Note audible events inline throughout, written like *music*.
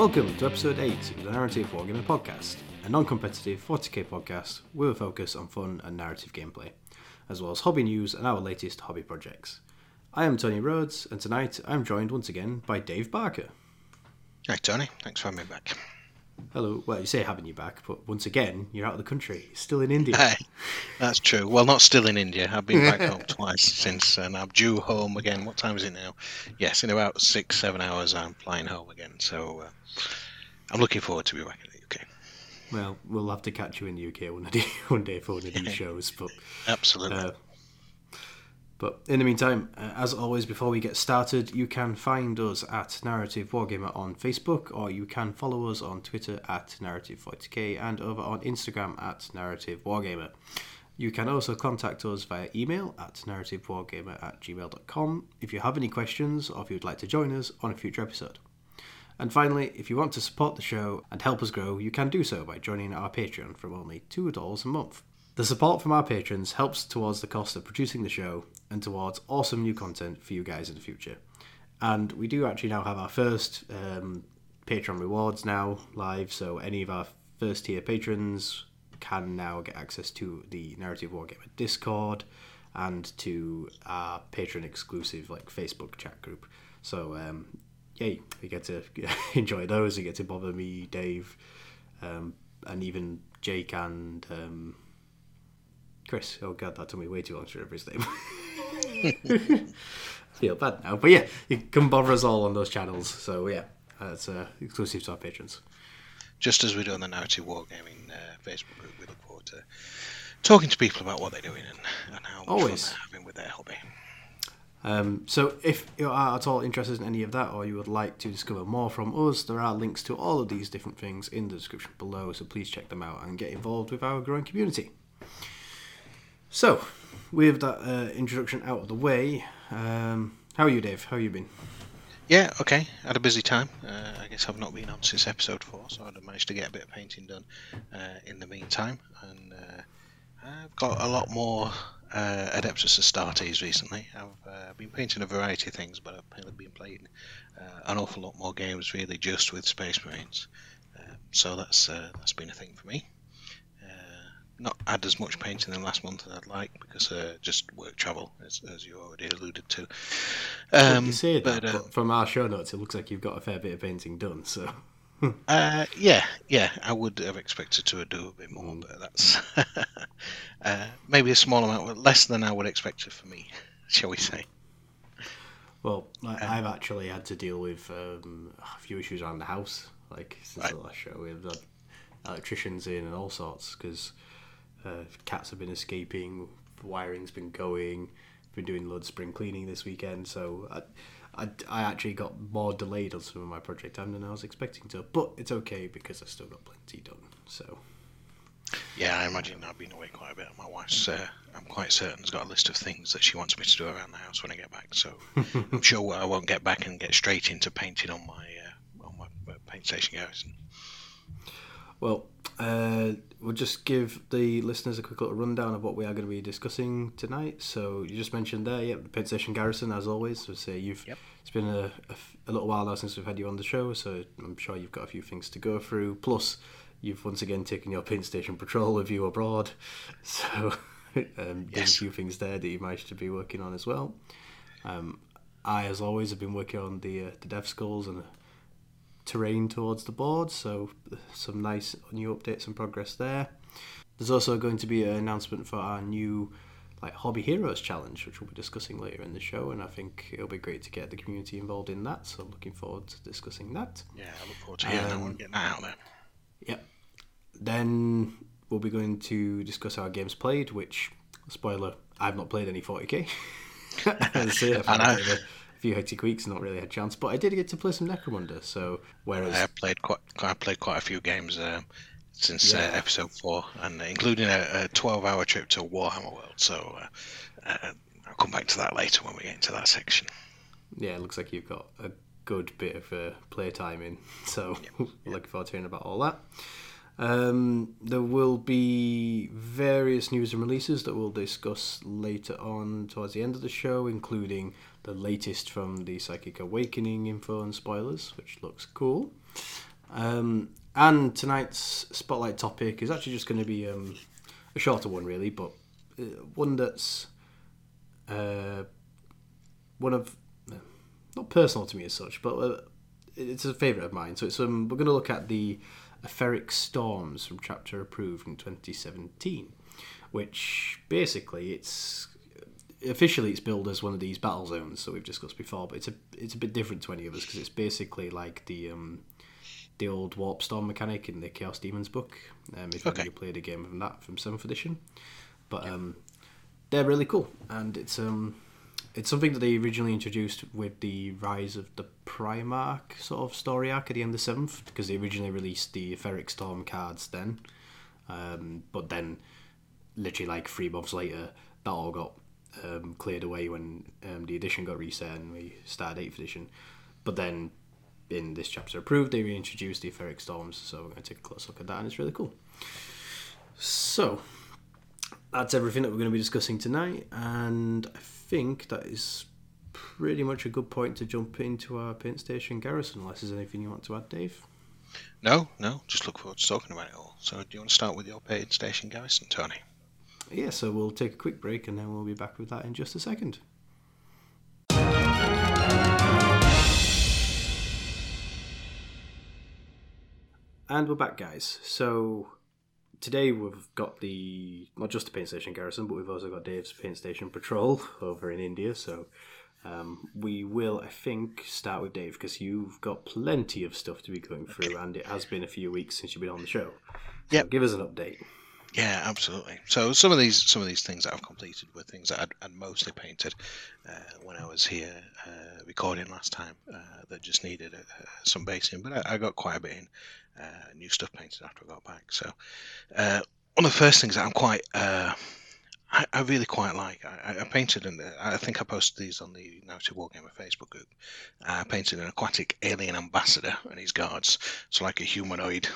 Welcome to episode 8 of the Narrative Wargaming Podcast, a non competitive 40k podcast with a focus on fun and narrative gameplay, as well as hobby news and our latest hobby projects. I am Tony Rhodes, and tonight I'm joined once again by Dave Barker. Hi, Tony. Thanks for having me back. Hello. Well, you say having you back, but once again, you're out of the country, still in India. Hey, that's true. Well, not still in India. I've been back home *laughs* twice since, and I'm due home again. What time is it now? Yes, in about six, seven hours, I'm flying home again. So uh, I'm looking forward to be back in the UK. Well, we'll have to catch you in the UK one day, *laughs* one day for one of these *laughs* shows. But Absolutely. Uh, but in the meantime, uh, as always, before we get started, you can find us at Narrative Wargamer on Facebook, or you can follow us on Twitter at Narrative40k and over on Instagram at Narrative Wargamer. You can also contact us via email at narrativewargamer at gmail.com if you have any questions or if you'd like to join us on a future episode. And finally, if you want to support the show and help us grow, you can do so by joining our Patreon from only $2 a month. The support from our patrons helps towards the cost of producing the show and towards awesome new content for you guys in the future. And we do actually now have our first um, Patreon rewards now live, so any of our first tier patrons can now get access to the Narrative Wargamer Discord and to our patron exclusive like Facebook chat group. So um, yay, you get to *laughs* enjoy those. You get to bother me, Dave, um, and even Jake and um, Chris. Oh god, that took me way too long to remember his name. feel bad now, but yeah, you can bother us all on those channels. So yeah, that's uh, exclusive to our patrons. Just as we do on the Narrative Wargaming uh, Facebook group, we look forward to talking to people about what they're doing and, and how much Always. fun they're having with their hobby. Um, so if you are at all interested in any of that or you would like to discover more from us, there are links to all of these different things in the description below, so please check them out and get involved with our growing community. So, with that uh, introduction out of the way, um, how are you, Dave? How have you been? Yeah, okay. Had a busy time. Uh, I guess I've not been on since episode four, so I've managed to get a bit of painting done uh, in the meantime. And uh, I've got a lot more uh, Adeptus Astartes recently. I've uh, been painting a variety of things, but I've been playing uh, an awful lot more games, really, just with Space Marines. Um, so that's that's been a thing for me. Not had as much painting in the last month as I'd like because uh, just work travel, as, as you already alluded to. Um, you say that, but, uh, but from our show notes, it looks like you've got a fair bit of painting done. So, *laughs* Uh, yeah, yeah, I would have expected to do a bit more, but that's *laughs* uh, maybe a small amount, but less than I would expect it for me, *laughs* shall we say? well, I, I've actually had to deal with um, a few issues around the house, like since the last show. We've had electricians in and all sorts because uh, cats have been escaping, wiring's been going. Been doing loads of spring cleaning this weekend, so I, I, I actually got more delayed on some of my project time than I was expecting to. But it's okay because I still got plenty done. So Yeah, I imagine I've been away quite a bit. My wife's, uh, I'm quite certain, has got a list of things that she wants me to do around the house when I get back. So *laughs* I'm sure I won't get back and get straight into painting on my uh, on my uh, paint station garrison. Well, uh, we'll just give the listeners a quick little rundown of what we are going to be discussing tonight. So you just mentioned there, yeah, the Station Garrison, as always. So say you've Yep. it's been a a little while now since we've had you on the show, so I'm sure you've got a few things to go through. Plus, you've once again taken your Paint Station patrol with you abroad, *laughs* so um, there's a few things there that you managed to be working on as well. Um, I, as always, have been working on the uh, the Deathskulls and terrain towards the board, so uh, some nice new updates and progress there. There's also going to be an announcement for our new like Hobby Heroes challenge, which we'll be discussing later in the show, and I think it'll be great to get the community involved in that. So looking forward to discussing that. Yeah, I look forward to hearing that Um, one, getting that out there. Yep. Then we'll be going to discuss our games played, which spoiler, I've not played any 40k. As I I know. Bit of a few hectic weeks, not really had a chance, but I did get to play some Necromunda. So whereas I have played quite, I played quite a few games um, since uh, episode four, and including a, a twelve-hour trip to Warhammer World. So uh, uh, I'll come back to that later when we get into that section. yeah, it looks like you've got a good bit of uh, playtime in. *laughs* So *laughs* looking forward to hearing about all that. Um, there will be various news and releases that we'll discuss later on towards the end of the show, including the latest from the Psychic Awakening info and spoilers, which looks cool. Um, and tonight's spotlight topic is actually just going to be um, a shorter one, really, but uh, one that's uh, one of not personal to me as such, but uh, it's a favourite of mine. So it's um, we're going to look at the Etheric Storms from Chapter Approved in 2017, which basically it's officially it's billed as one of these battle zones that we've discussed before, but it's a it's a bit different to any of us because it's basically like the um, the old warp storm mechanic in the Chaos Daemons book. Um, if Okay. you played a game from that from seventh edition, but um, they're really cool, and it's um it's something that they originally introduced with the rise of the Primarch sort of story arc at the end of seventh, because they originally released the Etheric Storm cards then, um, but then literally like three months later, that all got um, cleared away when um, the edition got reset and we started 8th edition. But then in this chapter approved, they reintroduced the Etheric Storms, so we're going to take a close look at that, and it's really cool. So, that's everything that we're going to be discussing tonight, and I think that is pretty much a good point to jump into our paint station garrison, unless there's anything you want to add, Dave. No, no, just look forward to talking about it all. So, do you want to start with your paint station garrison, Tony? Yeah, so we'll take a quick break and then we'll be back with that in just a second. And we're back, guys. So today we've got the not just the paint station garrison, but we've also got Dave's paint station patrol *laughs* over in India. So um, we will, I think, start with Dave because you've got plenty of stuff to be going through, and it has been a few weeks since you've been on the show. So Yep. give us an update. Yeah, absolutely. So some of these some of these things that I've completed were things that I'd, I'd mostly painted uh, when I was here uh, recording last time uh, that just needed uh, some basing, but I, I got quite a bit in uh, new stuff painted after I got back. So uh, one of the first things that I'm quite I, I really quite like. I, I painted, and I think I posted these on the Narrative Wargamer Facebook group. I painted an aquatic alien ambassador and his guards, so like a humanoid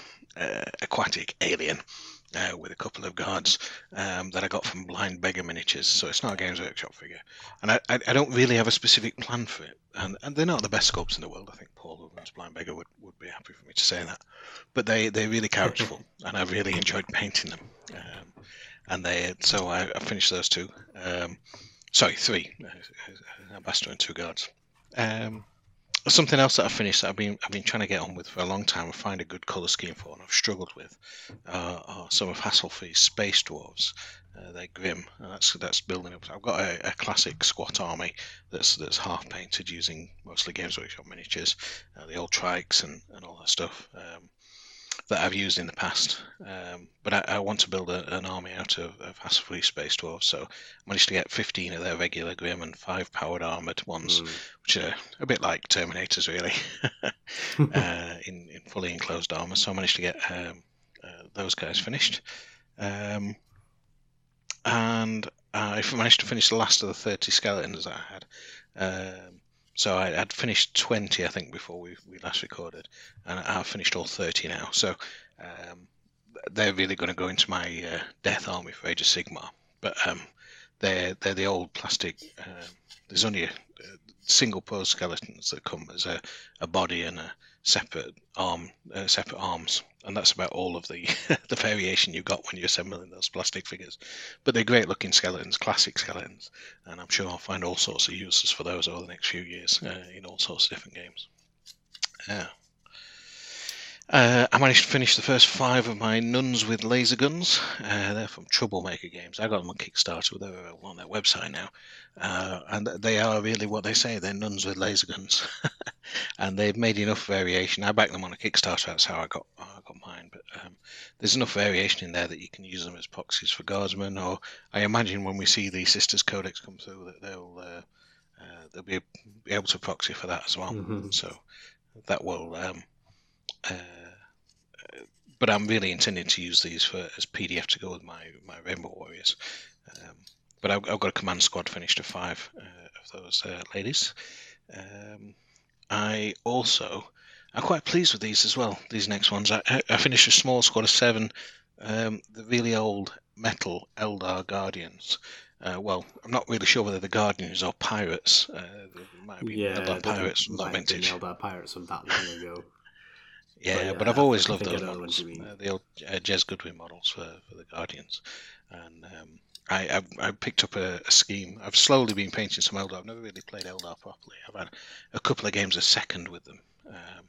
aquatic alien uh, with a couple of guards um, that I got from Blind Beggar Miniatures. So it's not a Games Workshop figure, and I, I, I don't really have a specific plan for it. And, and they're not the best sculpts in the world. I think Paul, who Blind Beggar, would, would be happy for me to say that. But they they're really characterful, *laughs* and I've really enjoyed painting them. Um, and they so I, I finished those two. Um, sorry, three. Uh, Ambassador and two guards. Um, something else that I finished that I've been I've been trying to get on with for a long time and find a good colour scheme for, and I've struggled with, uh, are some of Hasslefree's space dwarves. Uh, they're grim, and that's that's building up. I've got a, a classic squat army that's that's half painted using mostly Games Workshop miniatures, uh, the old trikes and, and all that stuff um, that I've used in the past. Um, but I, I want to build a, an army out of, of Hasslefree space dwarves, so I managed to get 15 of their regular grim and five powered armored ones Mm. which are a bit like Terminators, really, *laughs* *laughs* uh, in, in fully enclosed armor. So I managed to get um, uh, those guys finished. Um, and I managed to finish the last of the 30 skeletons that I had. Um, so I, would finished 20, I think, before we, we last recorded, and I've finished all 30 now. So um, they're really going to go into my uh, death army for Age of Sigmar. But um, they're they're the old plastic. Uh, there's only a, a single pose skeletons that come as a, a body and a separate arm, uh, separate arms, and that's about all of the *laughs* the variation you got when you're assembling those plastic figures. But they're great looking skeletons, classic skeletons, and I'm sure I'll find all sorts of uses for those over the next few years uh, in all sorts of different games. Yeah. Uh, I managed to finish the first five of my nuns with laser guns. Uh, they're from Troublemaker Games. I got them on Kickstarter. They're on their website now, uh, and they are really what they say. They're nuns with laser guns, *laughs* and they've made enough variation. I backed them on a Kickstarter. That's how I got I got mine. But um, there's enough variation in there that you can use them as proxies for guardsmen. Or I imagine when we see the Sisters Codex come through, that they'll uh, uh, they'll be able to proxy for that as well. Mhm. So that will. Um, but I'm really intending to use these for as PDF to go with my my Rainbow Warriors. Um, but I've, I've got a command squad finished of five uh, of those uh, ladies. Um, I also I'm quite pleased with these as well. These next ones, I, I finished a small squad of seven. Um, the really old metal Eldar Guardians. Uh, well, I'm not really sure whether the Guardians or pirates. Uh, they might be Yeah, Eldar pirates, not might have vintage. Eldar pirates from that long ago. Yeah, But, but, I've always loved those models, uh, the old uh, Jez Goodwin models for, for the Guardians, and um, I, I I picked up a, a scheme. I've slowly been painting some Eldar. I've never really played Eldar properly. I've had a couple of games a second with them, um,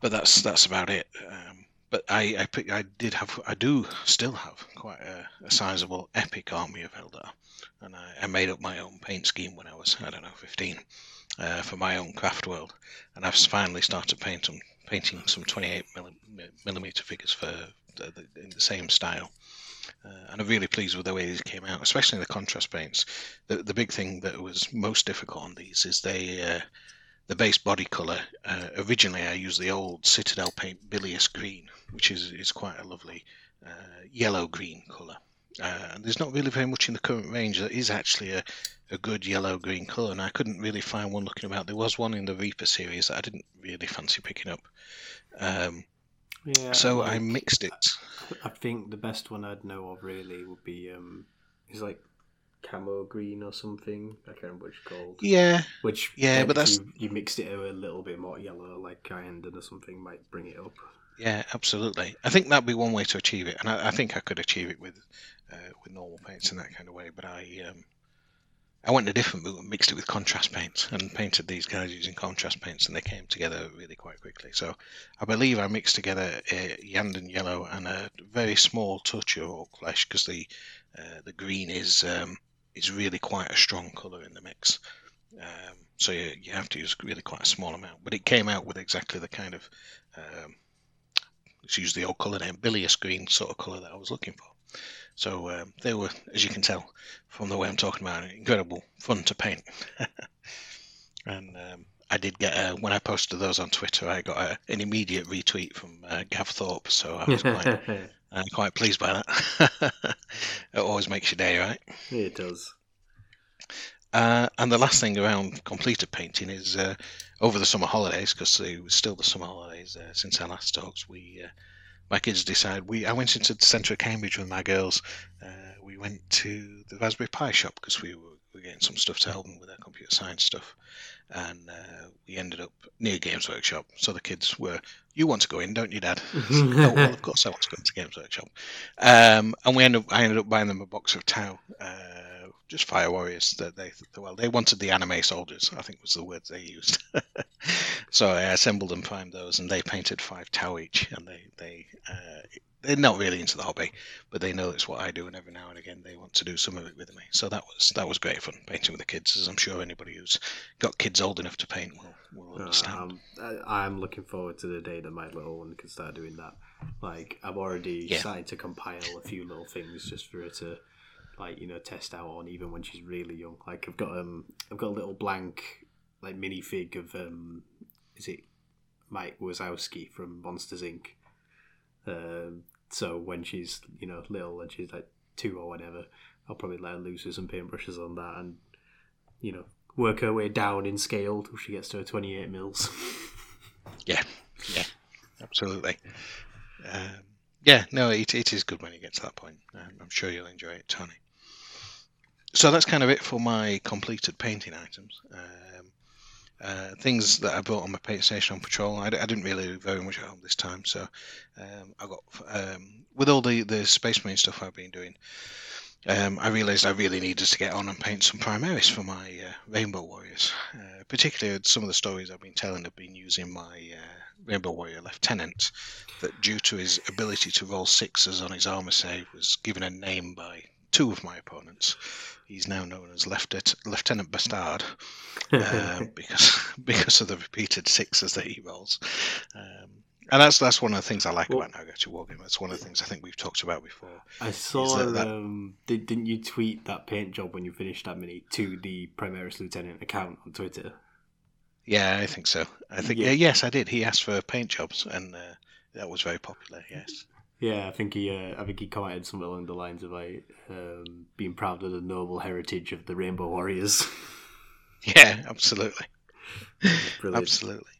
but that's that's about it. Um, but I I, pick, I did have I do still have quite a, a sizable epic army of Eldar, and I, I made up my own paint scheme when I was I don't know fifteen. Uh, for my own craft world, and I've finally started painting painting some 28 milli- millimeter figures for the, the, in the same style. Uh, and I'm really pleased with the way these came out, especially the contrast paints. The the big thing that was most difficult on these is they uh, the base body color. Uh, originally, I used the old Citadel paint bilious green, which is is quite a lovely uh, yellow green color. Uh, and there's not really very much in the current range that is actually a, a good yellow green colour, and I couldn't really find one looking about. There was one in the Reaper series that I didn't really fancy picking up. Um, Yeah. so like, I mixed it. I think the best one I'd know of really would be um, is like camo green or something. I can't remember what it's called. Yeah, Which Yeah, but that's- you, you mixed it a little bit more yellow, like Iyanden or something, might bring it up. Yeah, absolutely. I think that'd be one way to achieve it, and I, I think I could achieve it with uh, with normal paints in that kind of way. But I um, I went a different route and mixed it with contrast paints and painted these guys using contrast paints, and they came together really quite quickly. So I believe I mixed together a Iyanden yellow and a very small touch of Ork Flesh because the uh, the green is um, is really quite a strong colour in the mix. Um, so you, you have to use really quite a small amount, but it came out with exactly the kind of um, let's use the old colour name, bilious green sort of colour that I was looking for. So um, they were, as you can tell from the way I'm talking about it, incredible fun to paint. *laughs* and um, I did get a, when I posted those on Twitter, I got a, an immediate retweet from uh, Gav Thorpe, so I was quite, *laughs* quite pleased by that. *laughs* it always makes your day, right? it does. Uh, and the last thing around completed painting is uh, over the summer holidays, because it was still the summer holidays uh, since our last talks. We, uh, my kids decided we. I went into the centre of Cambridge with my girls. Uh, we went to the Raspberry Pi shop because we were, we were getting some stuff to help them with their computer science stuff, and uh, we ended up near Games Workshop. So the kids were, "You want to go in, don't you, Dad?" *laughs* oh, well, of course I want to go into Games Workshop. Um, and we ended up, I ended up buying them a box of Tau, just Fire Warriors. That they, well, they wanted the anime soldiers. I think was the words they used. *laughs* so I assembled and primed those, and they painted five Tau each. And they, they, uh, they're not really into the hobby, but they know it's what I do, and every now and again they want to do some of it with me. So that was that was great fun painting with the kids, as I'm sure anybody who's got kids old enough to paint will, will understand. Um, I, I'm looking forward to the day that my little one can start doing that. Like, I've already Yeah. started to compile a few little things just for her to, like, you know, test out on, even when she's really young. Like, I've got um, I've got a little blank, like, minifig of um, is it Mike Wazowski from Monsters Inc. Um, so when she's you know little and she's like two or whatever, I'll probably let her loose with some paintbrushes on that and you know work her way down in scale till she gets to her 28 mils. *laughs* Yeah, yeah, absolutely. Um, yeah, no, it, it is good when you get to that point. Um, I'm sure you'll enjoy it, Tony. So that's kind of it for my completed painting items. Um, uh, things that I bought on my paint station on patrol. I didn't really do very much at home this time, so um, I got um, with all the the Space Marine stuff I've been doing. Um, I realised I really needed to get on and paint some Primaris for my uh, Rainbow Warriors. Uh, particularly some of the stories I've been telling have been using my uh, Rainbow Warrior Lieutenant, that due to his ability to roll sixes on his armour save was given a name by two of my opponents. He's now known as Lieutenant, Lieutenant Bastard *laughs* um, because *laughs* because of the repeated sixes that he rolls. Um, and that's that's one of the things I like Well- about Narrative Wargaming. That's one of the things I think we've talked about before. I saw. that- that- Um, did, didn't you tweet that paint job when you finished that mini to the Primaris Lieutenant account on Twitter? Yeah, I think so. I think Yeah. uh, yes, I did. He asked for paint jobs, and uh, that was very popular. Yes. Yeah, I think he. Uh, I think he commented something along the lines of like um, being proud of the noble heritage of the Rainbow Warriors. *laughs* Yeah, absolutely, Brilliant. absolutely.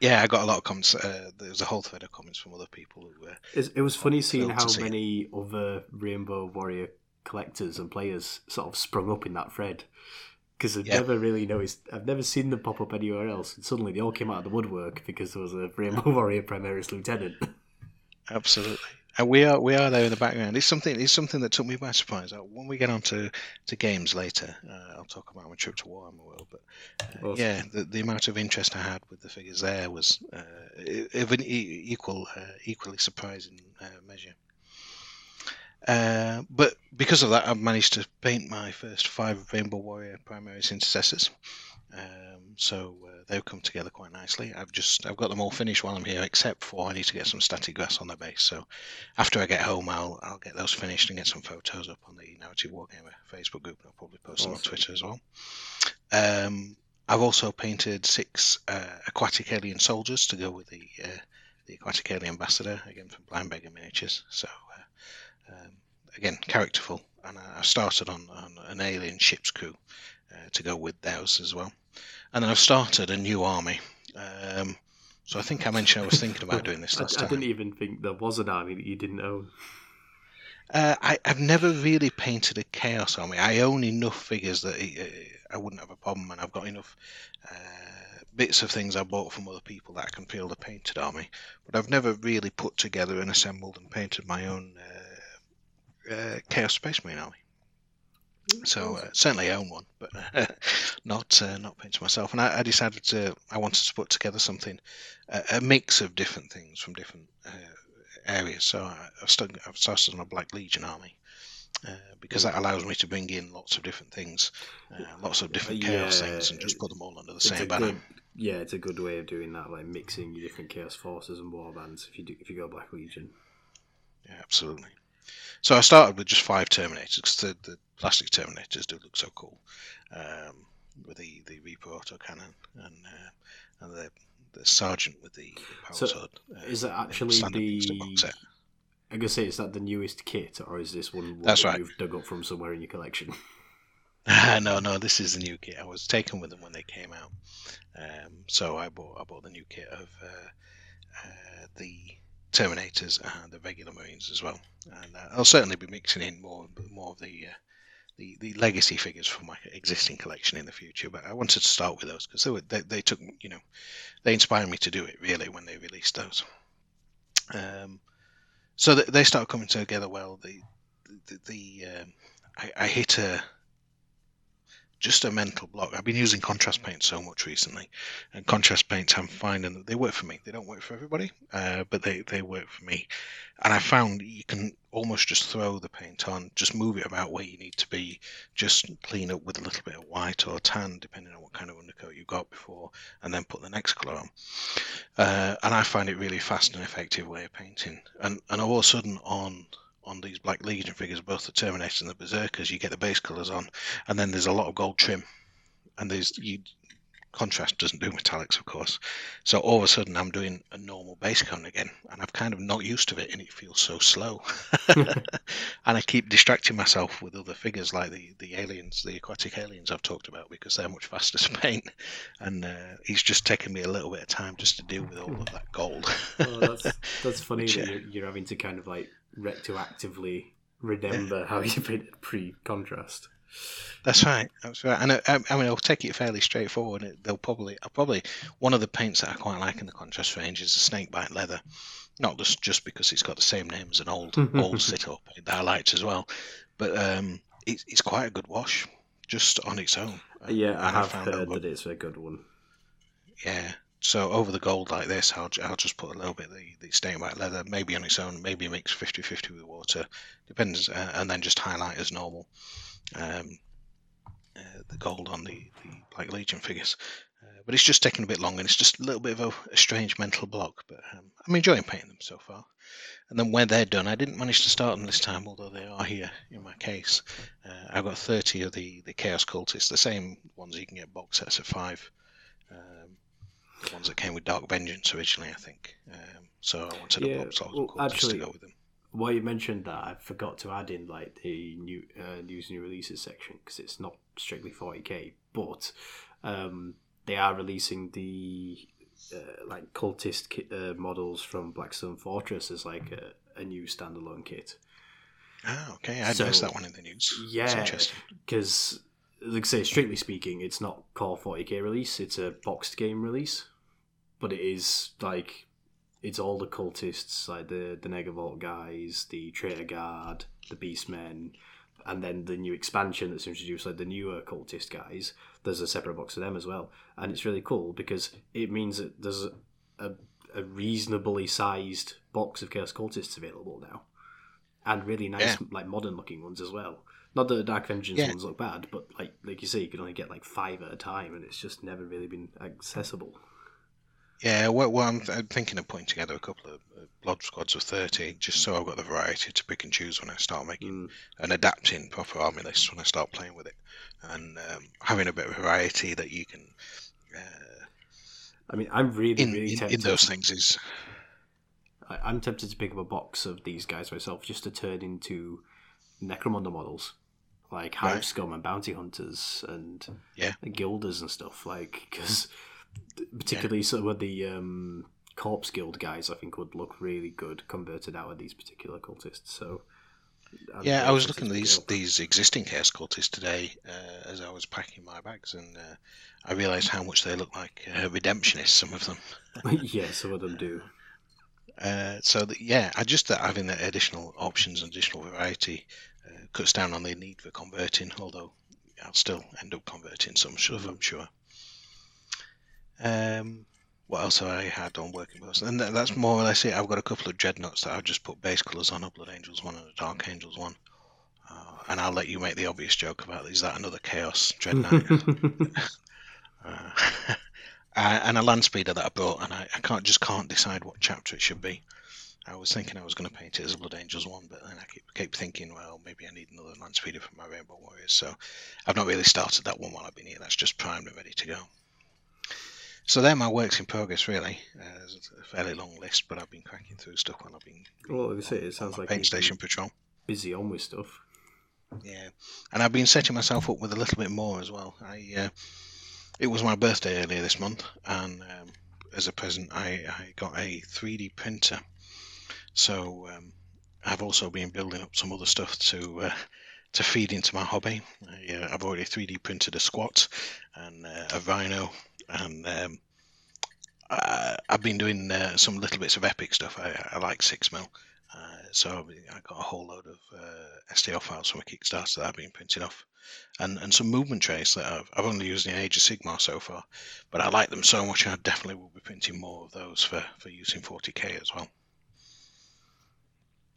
Yeah, I got a lot of comments. Uh, there was a whole thread of comments from other people who were. It's, it was funny seeing how see it. many other Rainbow Warrior collectors and players sort of sprung up in that thread. because I've Yeah. never really noticed. I've never seen them pop up anywhere else. And suddenly they all came out of the woodwork because there was a Rainbow *laughs* Warrior Primaris Lieutenant. Absolutely. And we are we are there in the background. It's something it's something that took me by surprise. Uh, When we get on to, to games later, uh, I'll talk about my trip to Warhammer World. But uh, Awesome. yeah, the, the amount of interest I had with the figures there was uh, of an equal uh, equally surprising uh, measure. Uh, but because of that, I've managed to paint my first five Rainbow Warrior Primaris intercessors. Um, so uh, they've come together quite nicely. I've just I've got them all finished while I'm here, except for I need to get some static grass on their base. So after I get home, I'll I'll get those finished and get some photos up on the Narrative Wargamer Facebook group. and I'll probably post them on Twitter as well. Um, I've also painted six uh, aquatic alien soldiers to go with the uh, the aquatic alien ambassador again from Blind Beggar Miniatures. So uh, um, again, characterful, and I I started on, on an alien ship's crew uh, to go with those as well. And then I've started a new army. Um, so I think I mentioned I was thinking about doing this *laughs* I, last I time. didn't even think there was an army that you didn't own. Uh, I, I've never really painted a chaos army. I own enough figures that uh, I wouldn't have a problem, and I've got enough uh, bits of things I bought from other people that I can field a painted army. But I've never really put together and assembled and painted my own uh, uh, Chaos Space Marine army. So uh, certainly I own one, but uh, *laughs* not uh, not painted myself. And I, I decided to I wanted to put together something a, a mix of different things from different uh, areas. So I, I've, started, I've started on a Black Legion army uh, because that allows me to bring in lots of different things, uh, lots of different chaos Yeah, things, and just put them all under the same banner. good, yeah, it's a good way of doing that, like mixing your different chaos forces and war bands. If you do, if you go Black Legion, Yeah, absolutely. So I started with just five Terminators because the, the plastic Terminators do look so cool, um, with the the Reaper autocannon and uh, and the the Sergeant with the, power So, sword. Uh, is that actually the? plastic box set. I'm gonna say, is that the newest kit, or is this one That's that right. you've dug up from somewhere in your collection? *laughs* *laughs* no, no, this is the new kit. I was taken with them when they came out, um, so I bought I bought the new kit of uh, uh, the Terminators and the regular Marines as well. And uh, I'll certainly be mixing in more more of the uh, the the legacy figures from my existing collection in the future. But I wanted to start with those because they, were, they they took you know they inspired me to do it really when they released those. Um, so th- they started coming together well. The the, the um, I, I hit a just a mental block. I've been using contrast paint so much recently, and contrast paints I'm finding that they work for me. They don't work for everybody, uh, but they, they work for me. And I found you can almost just throw the paint on, just move it about where you need to be, just clean up with a little bit of white or tan, depending on what kind of undercoat you've got before, and then put the next colour on. Uh, and I find it really fast and effective way of painting. And and all of a sudden on on these Black Legion figures, both the Terminators and the Berserkers, you get the base colours on, and then there's a lot of gold trim, and there's you contrast doesn't do metallics, of course. So all of a sudden, I'm doing a normal base cone again, and I've kind of not used to it, and it feels so slow. *laughs* and I keep distracting myself with other figures like the the aliens, the aquatic aliens I've talked about, because they're much faster to paint, and uh, it's just taken me a little bit of time just to deal with all of that gold. oh, that's that's *laughs* funny Which, that uh, you're, you're having to kind of like retroactively remember how you painted pre-contrast. That's right. That's right. And I, I I mean, I'll take it fairly straightforward. They'll probably, I'll probably one of the paints that I quite like in the contrast range is the snakebite leather. Not just just because it's got the same name as an old *laughs* old sit-up that I liked as well, but um, it, it's quite a good wash just on its own. Yeah, I have heard over- that it's a good one. Yeah. So over the gold like this, I'll, I'll just put a little bit of the, the white leather, maybe on its own, maybe mix 50-50 with water, depends, uh, and then just highlight as normal. Um, uh, the gold on the, the Black Legion figures. Uh, but it's just taking a bit long, and it's just a little bit of a, a strange mental block. But um, I'm enjoying painting them so far. And then when they're done, I didn't manage to start them this time, although they are here in my case. Uh, I've got 30 of the, the Chaos Cultists, the same ones you can get box sets of five. The ones that came with Dark Vengeance originally, I think. Um, so I wanted Yeah, a box of well, actually- to go with them. While you mentioned that, I forgot to add in like the new uh, news and new releases section because it's not strictly 40k, but um, they are releasing the uh, like cultist kit, uh, models from Blackstone Fortress as like a, a new standalone kit. Ah, okay. I So- missed that one in the news. Yeah, interesting. because like I say, strictly speaking, it's not Core 40k release. It's a boxed game release, but it is like it's all the cultists, like the the Negavolt guys, the Traitor Guard, the Beastmen, and then the new expansion that's introduced, like the newer cultist guys. There's a separate box for them as well, and it's really cool because it means that there's a, a reasonably sized box of Chaos cultists available now, and really nice, Yeah. like modern looking ones as well. Not that the Dark Vengeance Yeah. ones look bad, but like like you say, you can only get like five at a time, and it's just never really been accessible. Yeah, well, well I'm, I'm thinking of putting together a couple of uh, blood squads of 30, just so I've got the variety to pick and choose when I start making Mm. and adapting proper army lists when I start playing with it. And um, having a bit of variety that you can. Uh, I mean, I'm really in, really in, tempted. in those things is. I'm tempted to pick up a box of these guys myself just to turn into Necromunda models, like Hive Right. Scum and Bounty Hunters and Yeah. Guilders and stuff. Like, because *laughs* particularly some of the um, Corpse Guild guys, I think would look really good converted out of these particular cultists. So. I'm Yeah, I was looking at these these existing Chaos cultists today uh, as I was packing my bags, and uh, I realised how much they look like uh, redemptionists. Some of them. *laughs* yeah, some of them do. Uh, so that, yeah, I just that having the additional options and additional variety uh, cuts down on the need for converting. Although I'll still end up converting some stuff, I'm sure. Um, what else have I had on working with? And that, that's more or less it. I've got a couple of dreadnoughts that I've just put base colours on, a Blood Angels one and a Dark Angels one. Uh, and I'll let you make the obvious joke about is that another Chaos Dreadnought? *laughs* *laughs* Uh, *laughs* uh, and a land speeder that I brought, and I, I can't just can't decide what chapter it should be. I was thinking I was going to paint it as a Blood Angels one, but then I keep, keep thinking, well, maybe I need another land speeder for my Rainbow Warriors. So I've not really started that one while I've been here. That's just primed and ready to go. So they're my works in progress, really. Uh, there's a fairly long list, but I've been cracking through stuff while I've been. well, like I say, it sounds like paint station patrol. busy on with stuff. Yeah, and I've been setting myself up with a little bit more as well. I uh, it was my birthday earlier this month, and um, as a present, I, I got a 3D printer. So um, I've also been building up some other stuff to uh, to feed into my hobby. I, uh, I've already 3D printed a squat and uh, a rhino, and um, I, I've been doing uh, some little bits of epic stuff. I, I like six mil. Uh, so I got a whole load of uh, STL files from a Kickstarter that I've been printing off, and and some movement trays that I've, I've only used in Age of Sigmar so far, but I like them so much I definitely will be printing more of those for for use in 40k as well.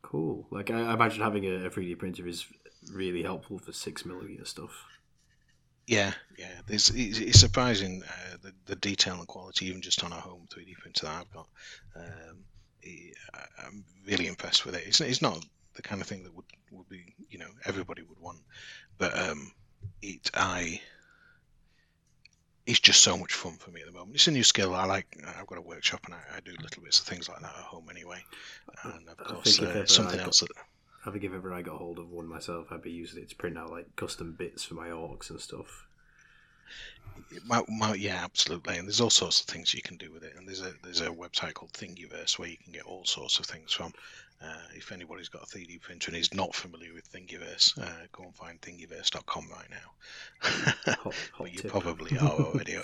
Cool. Like I, I imagine having a, a 3D printer is really helpful for six millimeter stuff. Yeah, yeah. It's, it's surprising uh, the, the detail and quality, even just on a home 3D printer that I've got. Um, I'm really impressed with it. It's, it's not the kind of thing that would, would be, you know, everybody would want, but um, it I it's just so much fun for me at the moment. It's a new skill. I like. I've got a workshop and I, I do little bits of things like that at home anyway. And of course, uh, something else that I think if ever I got hold of one myself, I'd be using it to print out like custom bits for my orcs and stuff. Yeah, absolutely. And there's all sorts of things you can do with it. And there's a there's a website called Thingiverse where you can get all sorts of things from. Uh, if anybody's got a 3D printer and is not familiar with Thingiverse, uh, go and find thingiverse.com right now. *laughs* Hot, hot but you probably are already.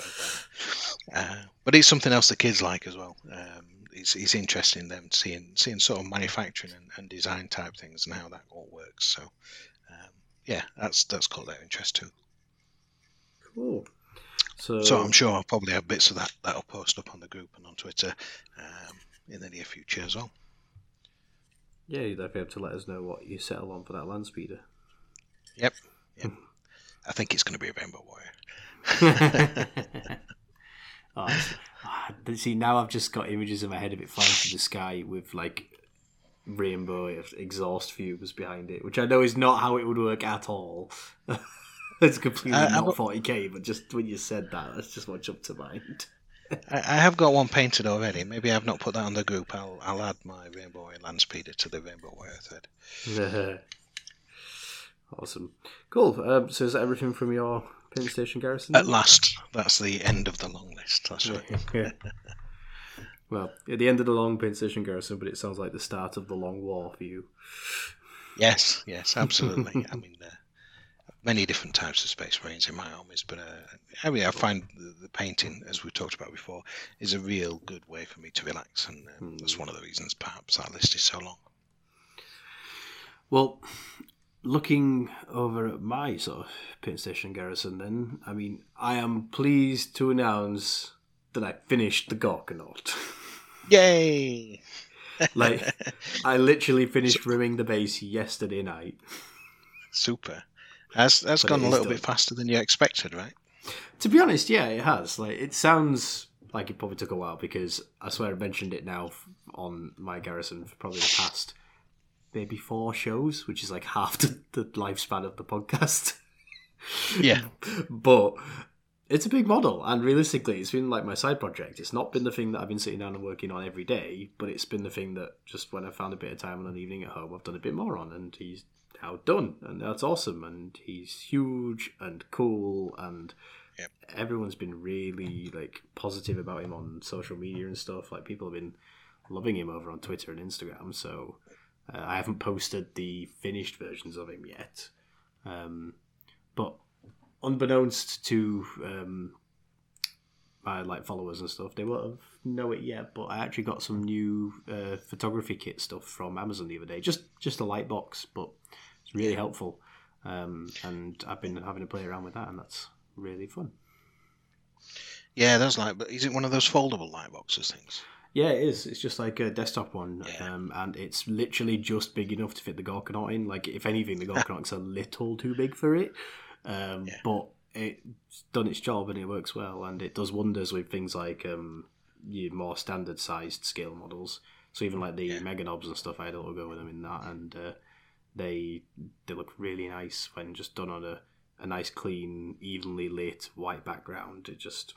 Uh, but it's something else the kids like as well. Um, it's, it's interesting them seeing seeing sort of manufacturing and, and design type things and how that all works. So um, yeah, that's that's caught their interest too. Cool. So, So I'm sure I'll probably have bits of that that I'll post up on the group and on Twitter um, in the near future as well. yeah, you'd have to let us know what you settle on for that land speeder. Yep. Yep. I think it's going to be a Rainbow Warrior. *laughs* oh, ah, see, now I've just got images in my head of it flying through the sky with like rainbow exhaust fumes behind it, which I know is not how it would work at all. *laughs* *laughs* it's completely I not 40k, but just when you said that, that's just what jumped to mind. *laughs* I, I have got one painted already. Maybe I've not put that on the group. I'll I'll add my Rainbow land speeder to the Rainbow Warrior thread. *laughs* awesome, cool. Um, so is that everything from your paint station garrison? At last, that's the end of the long list. That's right. Yeah. well, at the end of the long paint station garrison, but it sounds like the start of the long war for you. Yes, yes, absolutely. I mean, uh, many different types of space marines in my armies, but uh, I mean, I find the, the, painting, as we talked about before, is a real good way for me to relax, and um, mm. that's one of the reasons perhaps that list is so long. Well, looking over at my sort of paint station garrison, then I mean, I am pleased to announce that I finished the Gorkanaut. Yay! like, I literally *laughs* finished rimming the base yesterday night. Super. That's that's but gone a little done. bit faster than you expected, right? To be honest, yeah, it has. Like, it sounds like it probably took a while because I swear I mentioned it now on my garrison for probably the past maybe four shows, which is like half *laughs* the, the lifespan of the podcast. yeah, *laughs* but it's a big model, and realistically, it's been like my side project. It's not been the thing that I've been sitting down and working on every day, but it's been the thing that just when I found a bit of time on an evening at home, I've done a bit more on, and he's now done, and that's awesome. And he's huge and cool, and yep. everyone's been really like positive about him on social media and stuff. Like people have been loving him over on Twitter and Instagram. So uh, I haven't posted the finished versions of him yet, um, but unbeknownst to um, my like followers and stuff, they won't know it yet. But I actually got some new uh, photography kit stuff from Amazon the other day. Just just a light box, but it's really helpful. Um, and I've been having to play around with that, and that's really fun. Yeah, that's like, but is it one of those foldable light boxes things? Yeah, it is. It's just like a desktop one, yeah. um, and it's literally just big enough to fit the Gorkanaut in. Like, if anything, the *laughs* Gorkanaut's a little too big for it. Um, yeah. But it's done its job and it works well, and it does wonders with things like um, your more standard sized scale models. So even like the yeah. Meganobz and stuff, I had a little go with them in that, and uh, they they look really nice when just done on a, a nice, clean, evenly lit white background. It just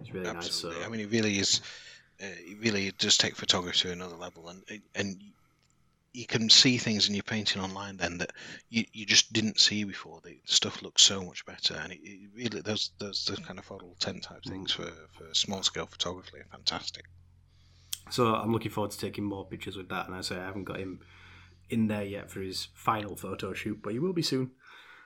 it's really Absolutely. nice. So. I mean, it really is. Uh, it really does take photography to another level, and and you can see things in your painting online then that you, you just didn't see before. The stuff looks so much better, and it, it really those those those kind of photo tent type mm. things for, for small scale photography are fantastic. So I'm looking forward to taking more pictures with that, and I say I haven't got him in there yet for his final photo shoot, but he will be soon.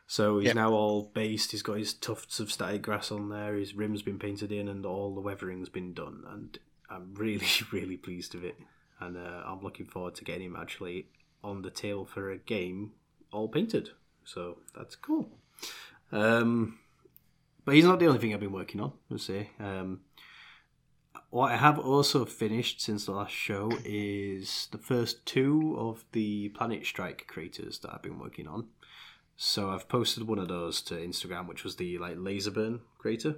So he's yep. now all based. He's got his tufts of static grass on there. His rim's been painted in, and all the weathering's been done. And I'm *laughs* really, really pleased with it and uh, I'm looking forward to getting him actually on the tail for a game all painted. So that's cool. Um, but he's not the only thing I've been working on. Let's say. Um, what I have also finished since the last show is the first two of the Planet Strike craters that I've been working on. So I've posted one of those to Instagram, which was the like laser burn crater.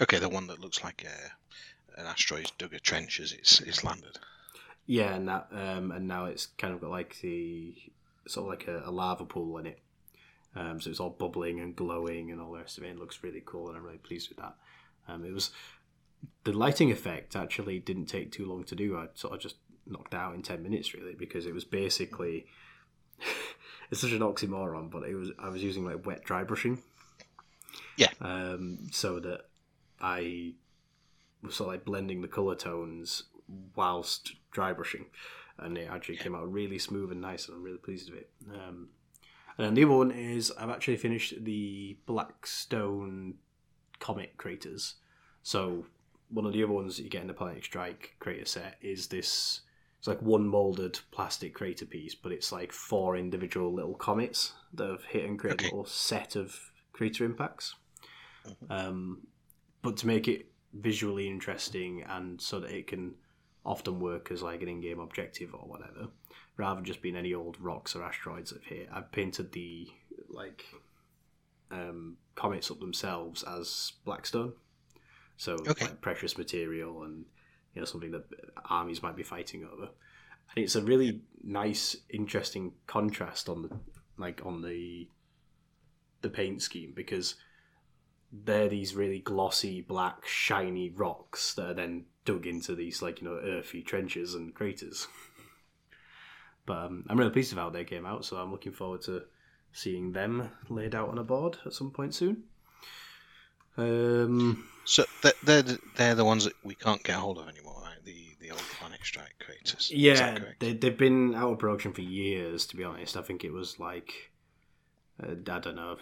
Okay, the one that looks like a an asteroid's dug a trench as it's it's landed. Yeah, and that um, and now it's kind of got like the sort of like a, a lava pool in it. Um, so it's all bubbling and glowing and all the rest of it. It looks really cool, and I'm really pleased with that. Um, it was the lighting effect actually didn't take too long to do. I sort of just knocked out in ten minutes really because it was basically *laughs* it's such an oxymoron, but it was I was using like wet dry brushing. Yeah. Um, so that I was sort of like blending the color tones whilst dry brushing, and it actually came out really smooth and nice, and I'm really pleased with it. Um, and then the other one is I've actually finished the Blackstone comet craters. So one of the other ones that you get in the Planet Strike crater set is this. It's like one molded plastic crater piece, but it's like four individual little comets that have hit and created okay. a little set of crater impacts. Mm-hmm. Um, but to make it visually interesting and so that it can often work as like an in-game objective or whatever rather than just being any old rocks or asteroids that hit i've painted the like um, comets up themselves as blackstone so okay. like precious material and you know something that armies might be fighting over and it's a really nice interesting contrast on the like on the the paint scheme because they're these really glossy, black, shiny rocks that are then dug into these like you know earthy trenches and craters. *laughs* but um, I'm really pleased with how they came out, so I'm looking forward to seeing them laid out on a board at some point soon. Um, so they're they're they're the ones that we can't get hold of anymore, right? The the old Planet Strike craters. Yeah, they they've been out of production for years. To be honest, I think it was like uh, I don't know,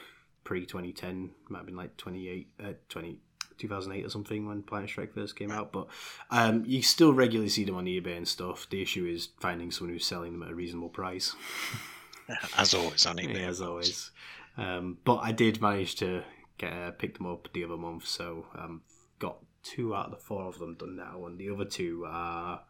pre 2010, might have been like 28, uh, 20, 2008 or something when Planet Strike first came out. But um, you still regularly see them on eBay and stuff. The issue is finding someone who's selling them at a reasonable price. *laughs* As always on eBay. Yeah, as always. Um, but I did manage to uh, pick them up the other month, so um, got two out of the four of them done now, and the other two are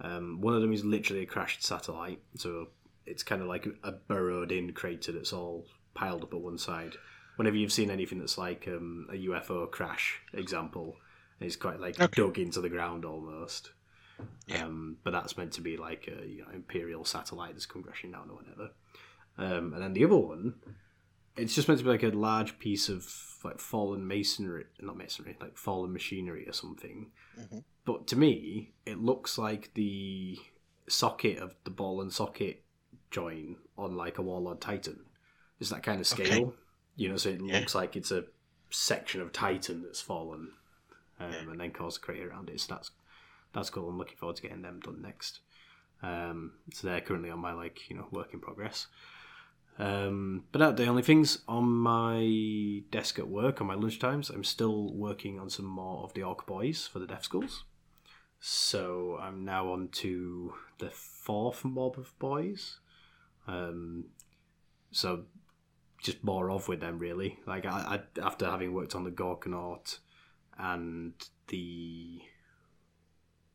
um, one of them is literally a crashed satellite, so it's kind of like a burrowed in crater that's all piled up at one side. Whenever you've seen anything that's like um, a UFO crash example, it's quite like Okay. dug into the ground almost. Yeah. Um, but that's meant to be like a you know, imperial satellite that's come crashing down or whatever. Um, and then the other one, it's just meant to be like a large piece of like fallen masonry, not masonry, like fallen machinery or something. Mhm. But to me, it looks like the socket of the ball and socket join on like a Warlord Titan. It's that kind of scale, Okay. you know. So it Yeah. looks like it's a section of Titan that's fallen, um, Yeah. and then caused a crater around it. So that's that's cool. I'm looking forward to getting them done next. Um, so they're currently on my like you know work in progress. Um, but uh, the only things on my desk at work on my lunch times, I'm still working on some more of the Orc Boys for the Deathskulls. So I'm now on to the fourth mob of boys. Um, so just more of with them really. Like I, I after having worked on the Gorkanaut and the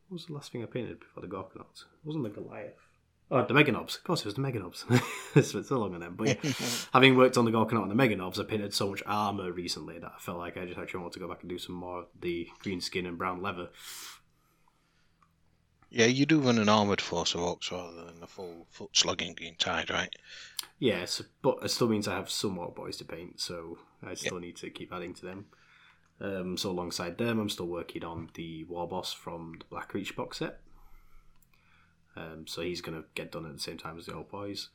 what was the last thing I painted before the Gorkanaut? It wasn't the Goliath. Oh, the Meganobz. Of course, it was the Meganobz. *laughs* it's been so long on them. But yeah, *laughs* having worked on the Gorkanaut and the Meganobz, I painted so much armor recently that I felt like I just actually want to go back and do some more of the green skin and brown leather. Yeah, you do run an armoured force of orcs rather than a full foot slugging green tide, right? Yes, but it still means I have some more boys to paint, so I still need to keep adding to them. Um, so alongside them, I'm still working on the War Boss from the Black Reach box set. Um, so he's going to get done at the same time as the old boys.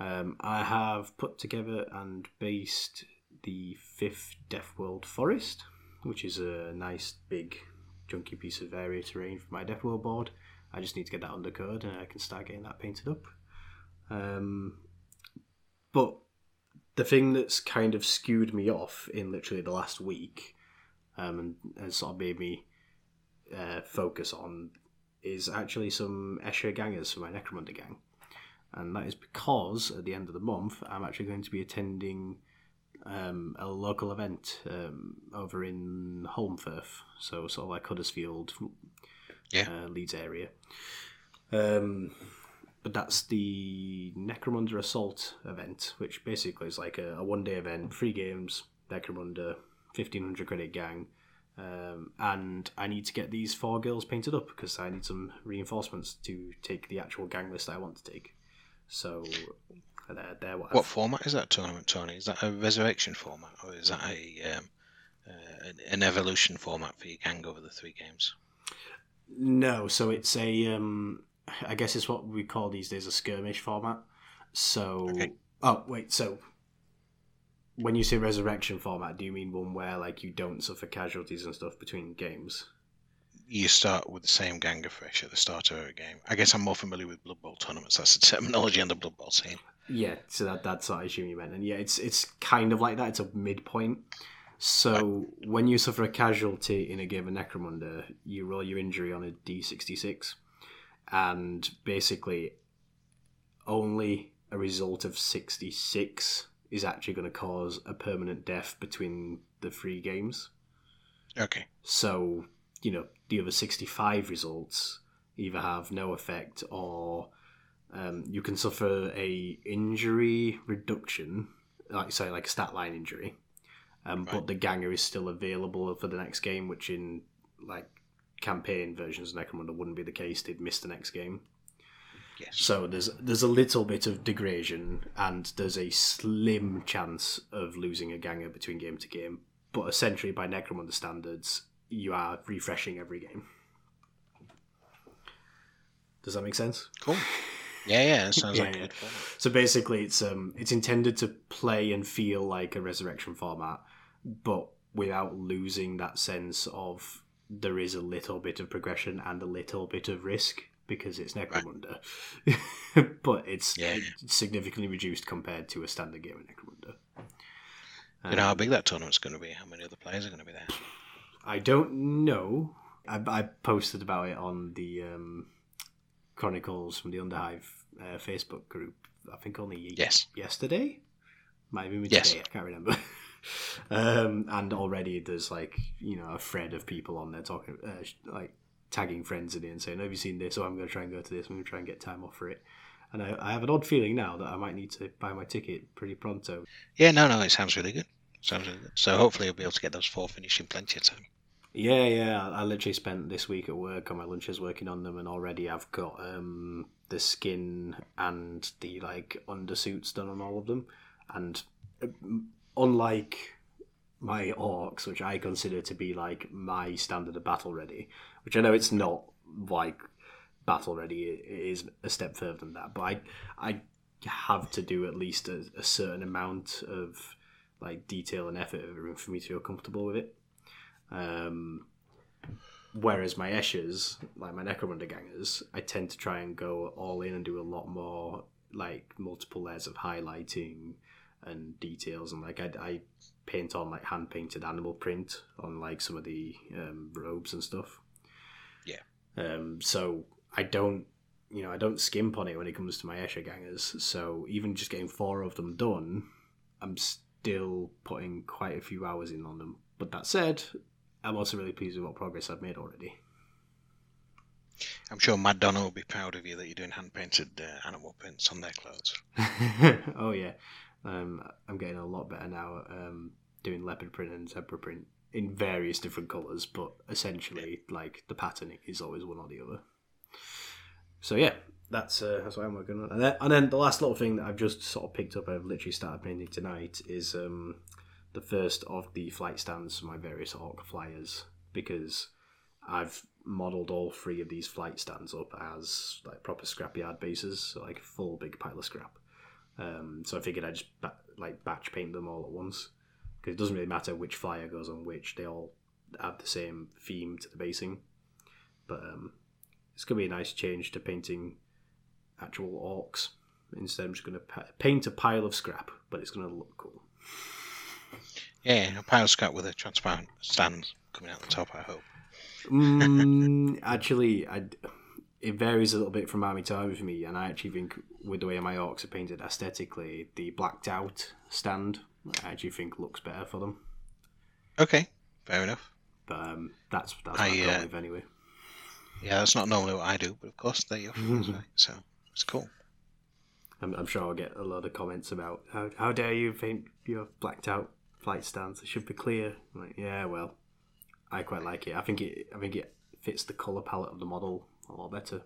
Um, I have put together and based the fifth Death World Forest, which is a nice big chunky piece of area terrain for my Death World board. I just need to get that undercoat and I can start getting that painted up. Um, but the thing that's kind of skewed me off in literally the last week um, and, and sort of made me uh, focus on is actually some Escher gangers for my Necromunda gang. And that is because at the end of the month, I'm actually going to be attending um, a local event um, over in Holmfirth, so sort of like Huddersfield, Yeah. uh, Leeds area. Um, but that's the Necromunda Assault event, which basically is like a, a one day event, free games, Necromunda, 1500 credit gang. Um, and I need to get these four girls painted up because I need some reinforcements to take the actual gang list I want to take. So they're, they're what, What format is that tournament, Tony? Is that a resurrection format, or is that a um, uh, an- an evolution format for your gang over the three games? No, so it's a um I guess it's what we call these days a skirmish format. So Okay. oh wait, so when you say resurrection format, do you mean one where like you don't suffer casualties and stuff between games? You start with the same gang of fish at the start of a game. I guess I'm more familiar with Blood Bowl tournaments. That's the *laughs* terminology on the Blood Bowl scene. Yeah, so that that's what I assume you meant. And yeah, it's it's kind of like that. It's a midpoint. So when you suffer a casualty in a game of Necromunda, you roll your injury on a D sixty six, and basically, only a result of sixty six is actually going to cause a permanent death between the three games. Okay. So, you know, the other 65 results either have no effect or um, you can suffer a injury reduction, like say like a stat line injury, um, Right. but the ganger is still available for the next game, which in like campaign versions of Necromunda wouldn't be the case. They'd miss the next game. Yes. So there's there's a little bit of degradation, and there's a slim chance of losing a ganger between game to game. But essentially, by Necromunda standards, you are refreshing every game. Does that make sense? Cool. Yeah, yeah. Sounds *laughs* Yeah, like yeah. So basically, it's um it's intended to play and feel like a resurrection format, but without losing that sense of there is a little bit of progression and a little bit of risk because it's Necromunda, *laughs* but it's, Yeah. it's significantly reduced compared to a standard game of Necromunda. you know how Um, big that tournament's going to be? How many other players are going to be there? I don't know. I, I posted about it on the um, Chronicles from the Underhive uh, Facebook group. I think only Yes. yesterday. Might have been Yes. today. I can't remember. *laughs* um, and already there's like you know a thread of people on there talking, uh, like tagging friends in it and saying, "Have you seen this? Oh, I'm going to try and go to this. I'm going to try and get time off for it." And I, I have an odd feeling now that I might need to buy my ticket pretty pronto. Yeah, no, no, it sounds really good. Sounds really good. So hopefully you'll be able to get those four finished in plenty of time. Yeah, yeah. I literally spent this week at work on my lunches working on them, and already I've got um, the skin and the like undersuits done on all of them. And uh, unlike my orcs, which I consider to be like my standard of battle ready, which I know it's not like battle ready, it is a step further than that. But I, I have to do at least a, a certain amount of like detail and effort for me to feel comfortable with it. Um, whereas my Eschers, like my Necromunda gangers, I tend to try and go all in and do a lot more like multiple layers of highlighting and details and like I, I paint on like hand painted animal print on like some of the um, robes and stuff. Um, so I don't, you know, I don't skimp on it when it comes to my Escher gangers. So even just getting four of them done, I'm still putting quite a few hours in on them. But that said, I'm also really pleased with what progress I've made already. I'm sure Mad Donna will be proud of you that you're doing hand painted uh, animal prints on their clothes. *laughs* oh yeah, um, I'm getting a lot better now. at, Um, doing leopard print and zebra print in various different colours, but essentially, like the patterning is always one or the other. So yeah, that's uh, that's what I'm working on. And then, and then the last little thing that I've just sort of picked up, I've literally started painting tonight, is um, the first of the flight stands for my various orc flyers because I've modelled all three of these flight stands up as like proper scrapyard bases, so like full big pile of scrap. Um, so I figured I'd just ba- like batch paint them all at once because it doesn't really matter which fire goes on which; they all have the same theme to the basing. But um, it's gonna be a nice change to painting actual orcs. Instead, I'm just gonna pa- paint a pile of scrap, but it's gonna look cool. Yeah, a pile of scrap with a transparent stand coming out the top, I hope. mm, *laughs* actually, I, it varies a little bit from army to army for me, and I actually think with the way my orcs are painted aesthetically, the blacked out stand I actually think looks better for them. Okay, fair enough. But um, that's that's what I, uh, with anyway. Yeah, that's not normally what I do, but of course they're your friends. So it's cool. I'm, I'm sure I'll get a lot of comments about how, how dare you paint your blacked out flight stands? It should be clear. I'm like, yeah, well, I quite like it. I think it I think it fits the color palette of the model a lot better.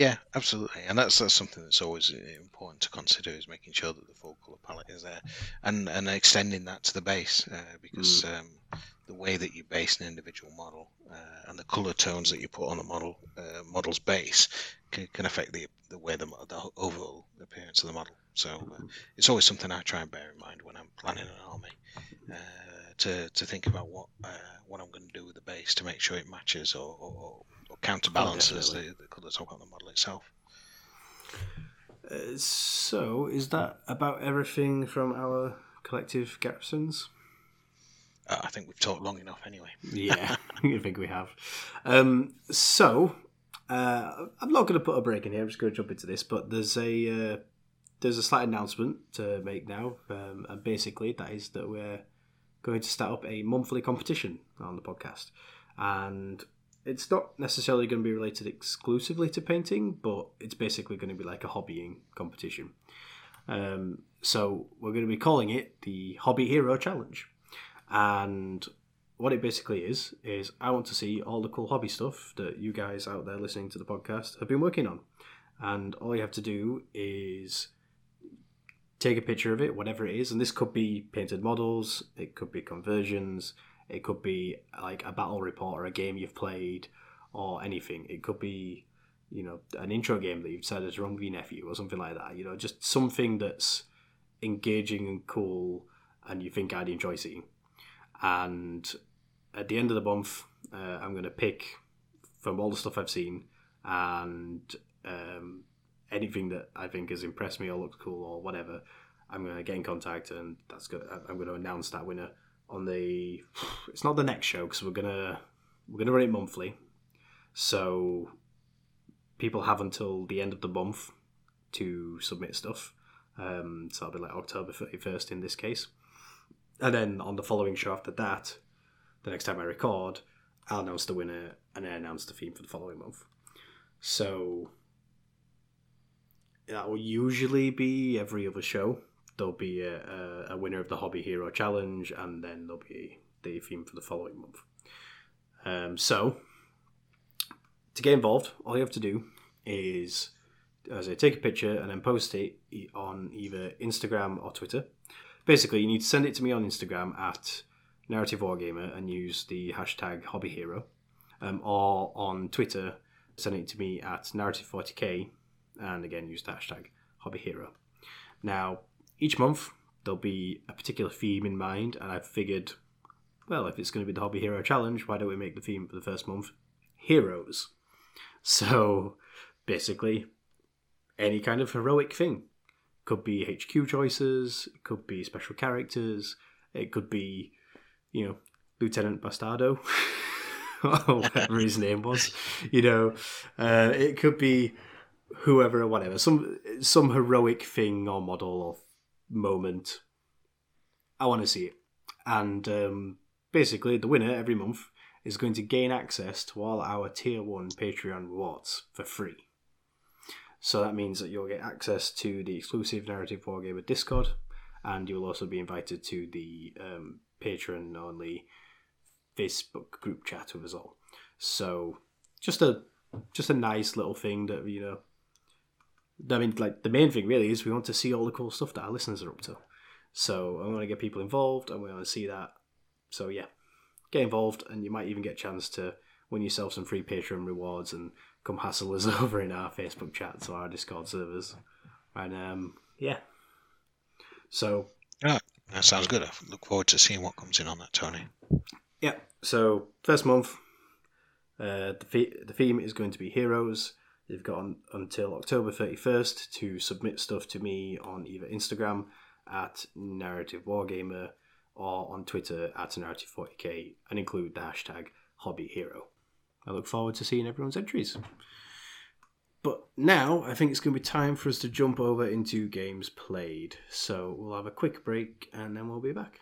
Yeah, absolutely, and that's that's something that's always uh, important to consider is making sure that the full color palette is there, and and extending that to the base uh, because um, the way that you base an individual model uh, and the color tones that you put on the model uh, model's base can, can affect the the way the, the overall appearance of the model. So uh, it's always something I try and bear in mind when I'm planning an army uh, to to think about what uh, what I'm going to do with the base to make sure it matches or, or, or counterbalances the, definitely. the colours on the model itself. Uh, so, is that about everything from our collective garrisons? Uh, I think we've talked long enough anyway. Yeah, *laughs* *laughs* I think we have. Um, so, uh, I'm not going to put a break in here. I'm just going to jump into this. But there's a uh, there's a slight announcement to make now, um, and basically that is that we're going to start up a monthly competition on the podcast, and it's not necessarily going to be related exclusively to painting, but it's basically going to be like a hobbying competition. Um, so we're going to be calling it the Hobby Hero Challenge, and what it basically is is I want to see all the cool hobby stuff that you guys out there listening to the podcast have been working on, and all you have to do is take a picture of it, whatever it is, and this could be painted models, it could be conversions, it could be like a battle report or a game you've played, or anything. It could be, you know, an intro game that you've decided is wrong with your nephew or something like that. You know, just something that's engaging and cool, and you think I'd enjoy seeing. And at the end of the month, uh, I'm going to pick from all the stuff I've seen and um, anything that I think has impressed me or looks cool or whatever, I'm going to get in contact and that's good. I'm going to announce that winner on the. *sighs* It's not the next show because we're gonna we're gonna run it monthly, so people have until the end of the month to submit stuff. Um, so it'll be like October 31st in this case. And then on the following show after that, the next time I record, I'll announce the winner and then announce the theme for the following month. So that will usually be every other show. There'll be a, a, winner of the Hobby Hero Challenge, and then there'll be the theme for the following month. Um, so, to get involved, all you have to do is, as I take a picture and then post it on either Instagram or Twitter. Basically, you need to send it to me on Instagram at Narrative Wargamer and use the hashtag Hobby Hero, um, or on Twitter, send it to me at Narrative40k and again use the hashtag Hobby Hero. Now, each month there'll be a particular theme in mind, and I've figured, well, if it's going to be the Hobby Hero Challenge, why don't we make the theme for the first month heroes? So basically, any kind of heroic thing. Could be HQ choices, it could be special characters, it could be, you know, Lieutenant Bastardo, *laughs* whatever his *laughs* name was. You know, uh, it could be whoever or whatever, some some heroic thing or model or moment. I want to see it, and um, basically, the winner every month is going to gain access to all our tier one Patreon rewards for free. So that means that you'll get access to the exclusive Narrative Wargamer Discord, and you'll also be invited to the um, Patreon only Facebook group chat with us all. So just a just a nice little thing that you know I mean, like the main thing really is we want to see all the cool stuff that our listeners are up to. So I want to get people involved, and we want to see that. So yeah, get involved, and you might even get a chance to win yourself some free Patreon rewards and come hassle us *laughs* over in our Facebook chats or our Discord servers. And um, yeah, so yeah, that sounds good. I look forward to seeing what comes in on that, Tony. Yeah. So first month, uh, the the theme is going to be heroes. You've got on, until October 31st to submit stuff to me on either Instagram at Narrative Wargamer or on Twitter at Narrative40k and include the hashtag Hobby Hero. I look forward to seeing everyone's entries. But now I think it's going to be time for us to jump over into games played. So we'll have a quick break and then we'll be back.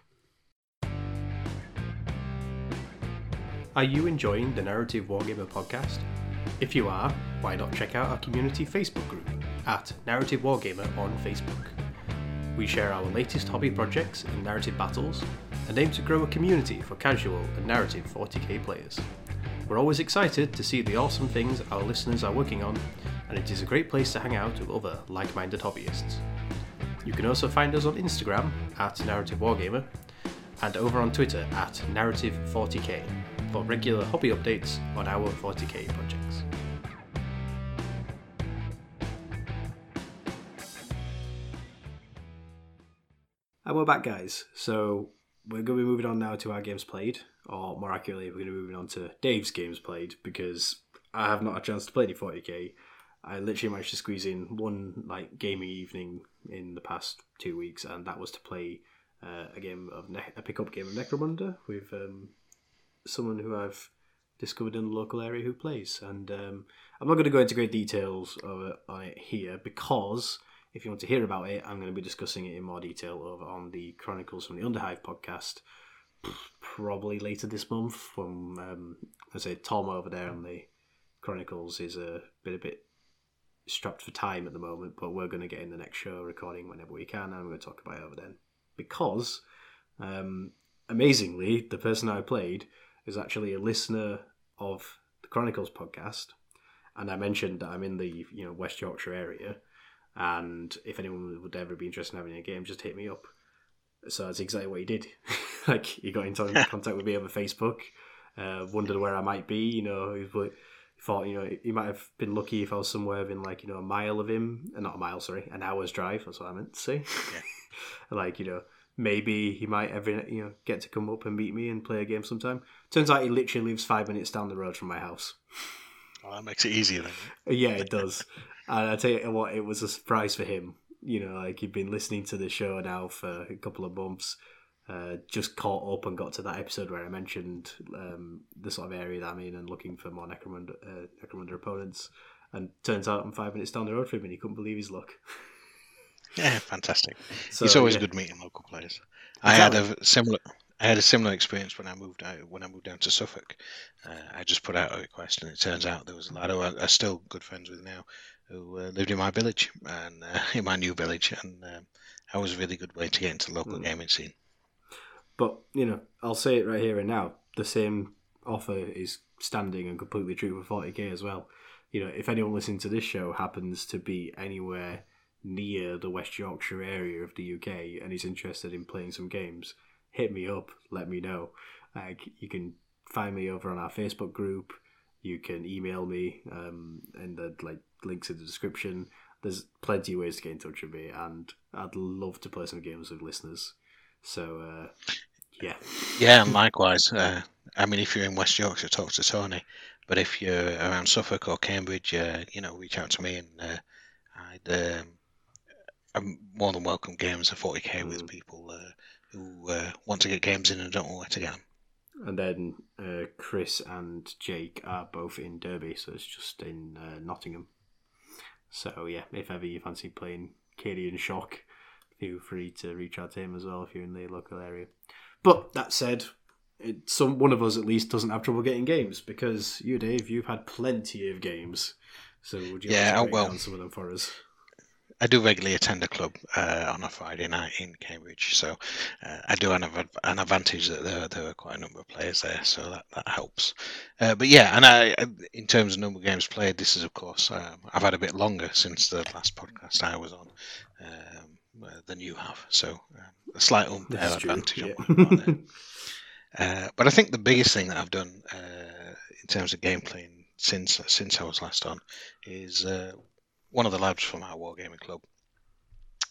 Are you enjoying the Narrative Wargamer podcast? If you are, why not check out our community Facebook group at Narrative Wargamer on Facebook. We share our latest hobby projects and narrative battles and aim to grow a community for casual and narrative 40k players. We're always excited to see the awesome things our listeners are working on, and it is a great place to hang out with other like minded hobbyists. You can also find us on Instagram at Narrative Wargamer and over on Twitter at Narrative40k for regular hobby updates on our 40k projects. And we're back, guys. So we're going to be moving on now to our games played, or more accurately, we're going to be moving on to Dave's games played because I have not had a chance to play any 40k. I literally managed to squeeze in one like gaming evening in the past two weeks, and that was to play uh, a game of ne- a pickup game of Necromunda with um, someone who I've discovered in the local area who plays. And um, I'm not going to go into great details of it, on it here because if you want to hear about it, I'm going to be discussing it in more detail over on the Chronicles from the Underhive podcast probably later this month. When um, I say Tom over there on the Chronicles is a bit a bit strapped for time at the moment, but we're going to get in the next show recording whenever we can, and I'm going to talk about it over then because um, amazingly, the person I played is actually a listener of the Chronicles podcast, and I mentioned that I'm in the you know West Yorkshire area, and if anyone would ever be interested in having a game, just hit me up. So that's exactly what he did. *laughs* like he got in *laughs* contact with me over Facebook, uh, wondered where I might be. You know, he thought you know he might have been lucky if I was somewhere within like you know a mile of him, uh, not a mile, sorry, an hour's drive. That's what I meant to say. Yeah. *laughs* like you know maybe he might ever you know get to come up and meet me and play a game sometime. Turns out he literally lives five minutes down the road from my house. Well, that makes it easier then. Yeah, it does. And I tell you what, it was a surprise for him. You know, like he'd been listening to the show now for a couple of months, uh, just caught up and got to that episode where I mentioned um, the sort of area that I'm in and looking for more Necromunda, uh, Necromunda opponents. And turns out I'm five minutes down the road from him and he couldn't believe his luck. Yeah, fantastic. So, it's always yeah. good meeting local players. I had a similar. I had a similar experience when I moved out when I moved down to Suffolk. Uh, I just put out a request, and it turns out there was a lad who I- I'm still good friends with now, who uh, lived in my village and uh, *laughs* in my new village, and um, that was a really good way to get into the local Mm. gaming scene. But you know, I'll say it right here and now. The same offer is standing and completely true for 40k as well. You know, if anyone listening to this show happens to be anywhere near the West Yorkshire area of the UK and is interested in playing some games, hit me up. Let me know. Like you can find me over on our Facebook group. You can email me, um, and the like links in the description. There's plenty of ways to get in touch with me, and I'd love to play some games with listeners. So uh, yeah, Yeah, and likewise. Uh, I mean, if you're in West Yorkshire, talk to Tony. But if you're around Suffolk or Cambridge, uh, you know, reach out to me, and uh, I'd um, I'm more than welcome games of 40k with Mm. people uh, who uh, want to get games in and don't know where to get them. and then uh, Chris and Jake are both in Derby, so it's just in uh, Nottingham. So yeah, if ever you fancy playing Cadian Shock, feel free to reach out to him as well if you're in the local area. But that said, it, some one of us at least doesn't have trouble getting games because you, Dave, you've had plenty of games. So would you Yeah, like to oh, break well. down some of them for us? I do regularly attend a club uh, on a Friday night in Cambridge, so uh, I do have an, an advantage that there, there are quite a number of players there, so that, that helps. Uh, but yeah, and I, I- in terms of number of games played, this is of course um, I've had a bit longer since the last podcast I was on um, uh, than you have, so um, a slight unfair true, advantage on yeah. my there. Uh, but I think the biggest thing that I've done uh, in terms of gameplay since since I was last on is uh, one of the lads from our wargaming club,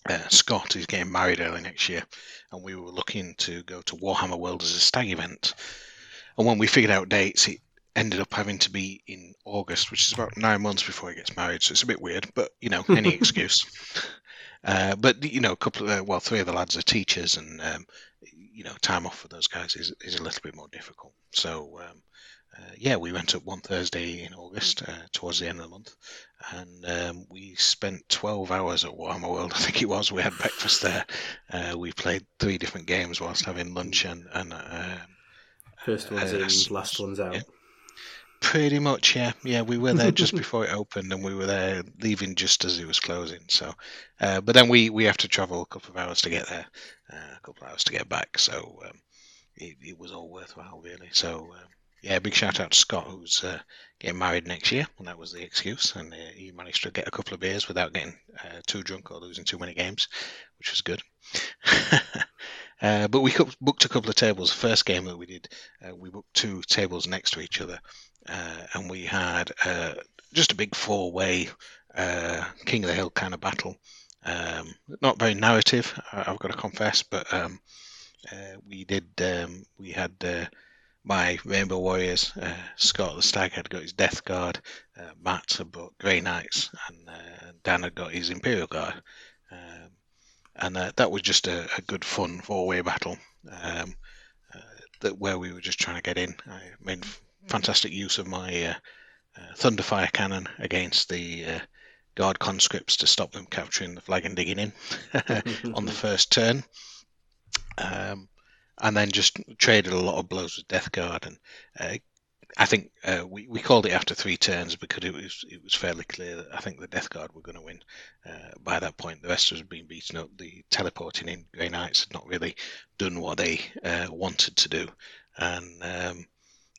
uh, Scott, is getting married early next year, and we were looking to go to Warhammer World as a stag event. And when we figured out dates, it ended up having to be in August, which is about nine months before he gets married. So it's a bit weird, but you know, any *laughs* excuse. Uh, but you know, a couple of uh, well, three of the lads are teachers, and um, you know, time off for those guys is is a little bit more difficult. So um, uh, yeah, we went up one Thursday in August uh, towards the end of the month, and um, we spent 12 hours at Warhammer World. *laughs* I think it was. We had breakfast there. Uh, we played three different games whilst having lunch, and and um, First one's Uh, in, last one's out. yeah. Pretty much, yeah, yeah. We were there just *laughs* before it opened, and we were there leaving just as it was closing. So, uh, but then we we have to travel a couple of hours to get there, uh, a couple of hours to get back. So um, it, it was all worthwhile, really. So um, yeah, big shout out to Scott who's uh, getting married next year, and that was the excuse, and uh, he managed to get a couple of beers without getting uh, too drunk or losing too many games, which was good. *laughs* uh, but we booked a couple of tables. The first game that we did, uh, we booked two tables next to each other and we had uh, just a big four-way uh, King of the Hill kind of battle. Um, not very narrative, I- I've got to confess, but um, uh, we did. Um, we had uh, my Rainbow Warriors. Uh, Scott the Stag had got his Death Guard. Uh, Matt had brought Grey Knights, and uh, Dan had got his Imperial Guard. Um, and uh, that was just a, a good, fun four-way battle. Um, uh, that where we were just trying to get in. I made fantastic use of my uh, uh, Thunderfire cannon against the uh, guard conscripts to stop them capturing the flag and digging in *laughs* on the *laughs* first turn. Um, and then just traded a lot of blows with Death Guard, and uh, I think uh, we we called it after three turns because it was it was fairly clear that I think the Death Guard were going to win. Uh, by that point, the rest was being beaten up. The teleporting in Grey Knights had not really done what they uh, wanted to do, and um,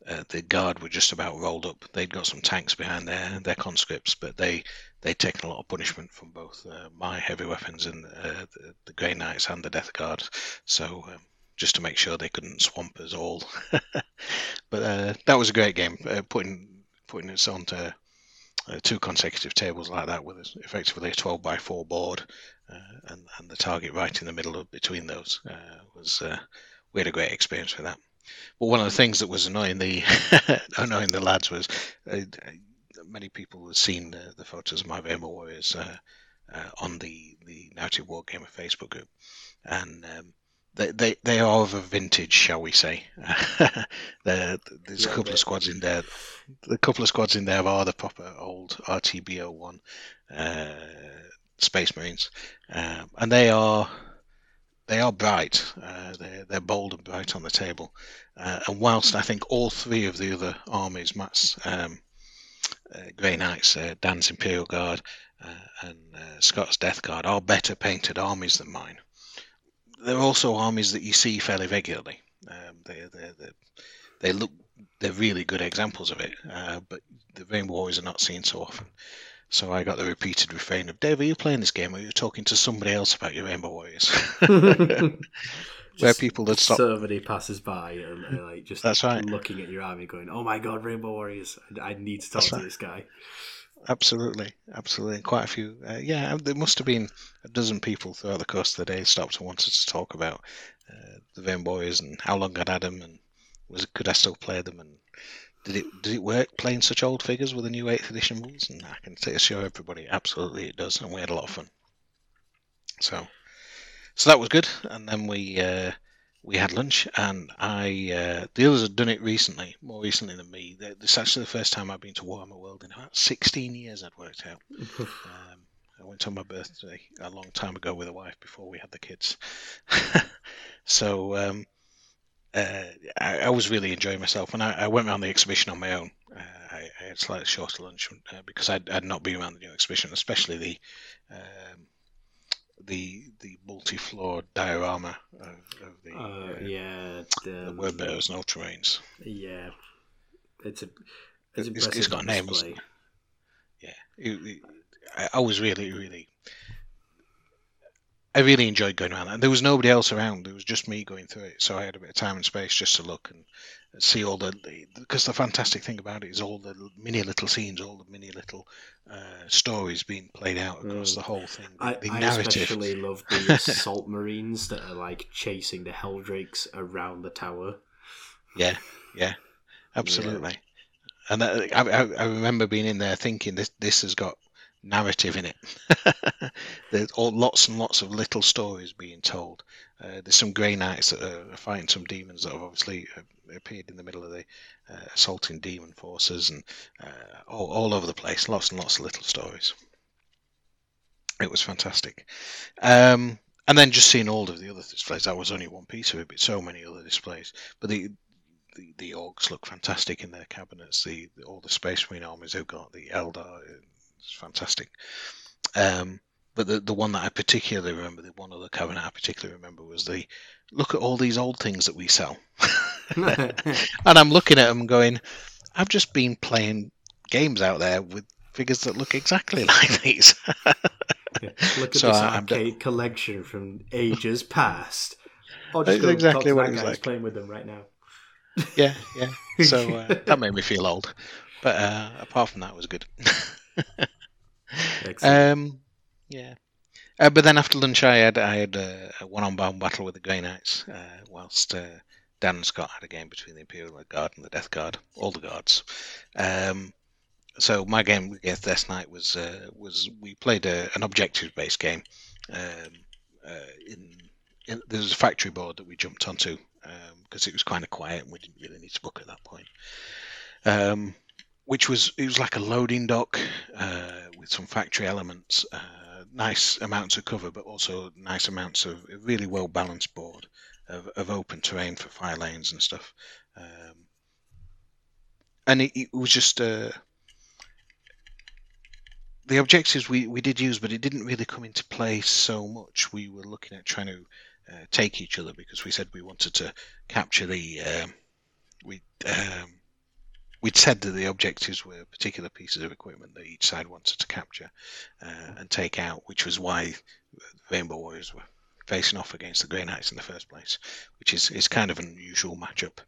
uh, the guard were just about rolled up. They'd got some tanks behind their their conscripts, but they they'd taken a lot of punishment from both uh, my heavy weapons and uh, the, the Grey Knights and the Death Guard. So um, just to make sure they couldn't swamp us all. *laughs* but uh, that was a great game. Uh, putting putting us onto uh, two consecutive tables like that with effectively a 12 by 4 board and, and the target right in the middle of between those was we had a great experience with that. But one of the things that was annoying the *laughs* annoying the lads was uh, many people have seen the, the photos of my Rainbow Warriors uh, uh, on the the Narrative Wargamer Facebook group, and um, they, they they are of a vintage, shall we say? *laughs* there's yeah, a couple of squads in there. The couple of squads in there are the proper old RTB01 uh, Space Marines, um, and they are they are bright. Uh, they're, they're bold and bright on the table. Uh, and whilst I think all three of the other armies, Matt's um, uh, Grey Knights, uh, Dan's Imperial Guard, uh, and uh, Scott's Death Guard, are better painted armies than mine, they're also armies that you see fairly regularly. Um, they, they, they, they look they're really good examples of it, but the Rainbow Warriors are not seen so often. So I got the repeated refrain of, Dave, are you playing this game or are you talking to somebody else about your Rainbow Warriors? *laughs* *laughs* Where people that stop. Somebody passes by and, and like just That's right. looking at your army going, oh my god, Rainbow Warriors, I, I need to talk That's to right. this guy. Absolutely, absolutely. Quite a few. Uh, yeah, there must have been a dozen people throughout the course of the day stopped and wanted to talk about uh, the Rainbow Warriors and how long I'd had them and was could I still play them and did it did it work playing such old figures with the new eighth edition rules? And I can assure everybody, absolutely it does, and we had a lot of fun. So, so that was good. And then we uh, we had lunch, and I uh, the others had done it recently, more recently than me. This is actually the first time I've been to Warhammer World in about 16 years. I'd worked out. um, I went on my birthday a long time ago with a wife before we had the kids. *laughs* so um, uh, I, I, was really enjoying myself, and I, I, went around the exhibition on my own. Uh, I, I, had slightly shorter lunch uh, because I'd, I'd, not been around the new exhibition, especially the um, the the multi-floor diorama of, of the uh, uh, yeah the, the Wordbearers and Ultramarines. Yeah, it's a it's, it's, it's got a name, it? Yeah, it, it, I was really really I really enjoyed going around that. There was nobody else around. It was just me going through it, so I had a bit of time and space just to look and see all the. Because the fantastic thing about it is all the mini little scenes, all the mini little uh, stories being played out across mm. the whole thing. The, I, the I especially love the *laughs* assault marines that are like chasing the Heldrakes around the tower. Yeah, yeah, absolutely. Yeah. And that, I, I remember being in there thinking this this has got narrative in it. *laughs* there's all, lots and lots of little stories being told. Uh, there's some grey knights that are fighting some demons that have obviously uh, appeared in the middle of the uh, assaulting demon forces and uh, all, all over the place. Lots and lots of little stories. It was fantastic. Um, and then just seeing all of the other displays, that was only one piece of it, but so many other displays. But the the, the orcs look fantastic in their cabinets. The, the all the space marine armies they've got, the Eldar, it's fantastic. Um, but the the one that I particularly remember, the one other cabinet I particularly remember was the look at all these old things that we sell. *laughs* and I'm looking at them going, I've just been playing games out there with figures that look exactly *laughs* like these. yeah, look at so this arcade collection from ages past. Oh, just exactly what he's like. playing with them right now. Yeah, yeah. So uh, *laughs* that made me feel old, but uh, apart from that, it was good um, yeah. Uh, but then after lunch, I had I had a, a one-on-one battle with the Grey Knights, uh, whilst uh, Dan and Scott had a game between the Imperial Guard and the Death Guard, all the guards. Um, so my game against Death Knight was uh, was we played a, an objective-based game. Um, uh, in, in, there was a factory board that we jumped onto because um, it was kind of quiet and we didn't really need to book at that point. Which was it was like a loading dock uh, with some factory elements, uh, nice amounts of cover, but also nice amounts of really well balanced board of, of open terrain for fire lanes and stuff. Um, and it, it, was just uh, the objectives we, we did use, but it didn't really come into play so much. We were looking at trying to uh, take each other because we said we wanted to capture the um, we. Um, we'd said that the objectives were particular pieces of equipment that each side wanted to capture uh, and take out, which was why the Rainbow Warriors were facing off against the Grey Knights in the first place, which is, is kind of an unusual matchup.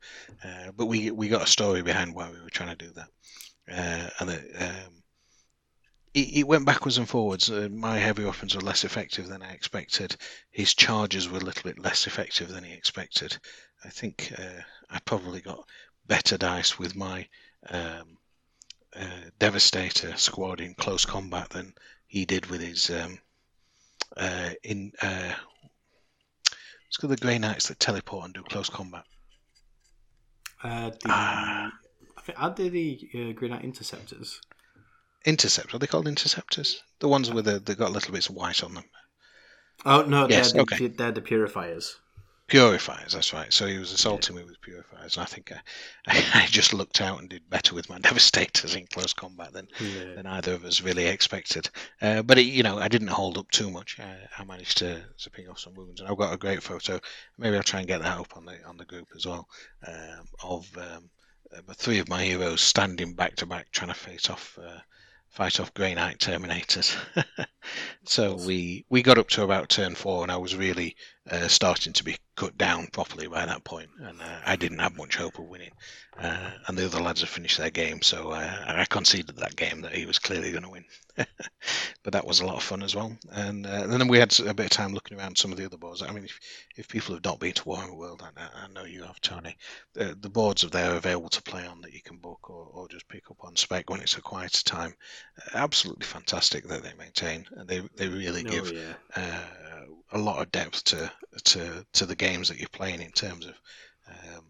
Uh, but we we got a story behind why we were trying to do that, uh, and it, um, it, it, went backwards and forwards. Uh, my heavy weapons were less effective than I expected. His charges were a little bit less effective than he expected. I think uh, I probably got better dice with my um, uh, Devastator squad in close combat than he did with his um, uh, in. Uh, it's got the Grey Knights that teleport and do close combat. Uh, the, Ah. I think are they the uh, Green Knight Interceptors? Intercept. Are they called interceptors? The ones with the they got little bits of white on them. Oh no, Yes, they're, the, okay. they're the Purifiers. Purifiers, that's right. So he was assaulting me with purifiers. And I think I, *laughs* I just looked out and did better with my *laughs* devastators in close combat than, Yeah. than either of us really expected. Uh, but it, you know, I didn't hold up too much. Uh, I managed to, to pick off some wounds, and I've got a great photo. Maybe I'll try and get that up on the on the group as well um, of um, uh, three of my heroes standing back to back, trying to face off. Uh, Fight off Grey Knight Terminators. *laughs* so we we got up to about turn four, and I was really uh, starting to be cut down properly by that point, and uh, I didn't have much hope of winning. Uh, and the other lads had finished their game, so uh, I conceded that game that he was clearly going to win. *laughs* but that was a lot of fun as well. And, uh, and then we had a bit of time looking around some of the other boards. I mean, if, if people have not been to Warhammer World, I, I know you have, Tony. The, the boards are there available to play on that you can book or, or just pick up on spec when it's a quieter time. absolutely fantastic that they maintain, and they they really Oh, give yeah. uh, a lot of depth to to to the games that you're playing in terms of um,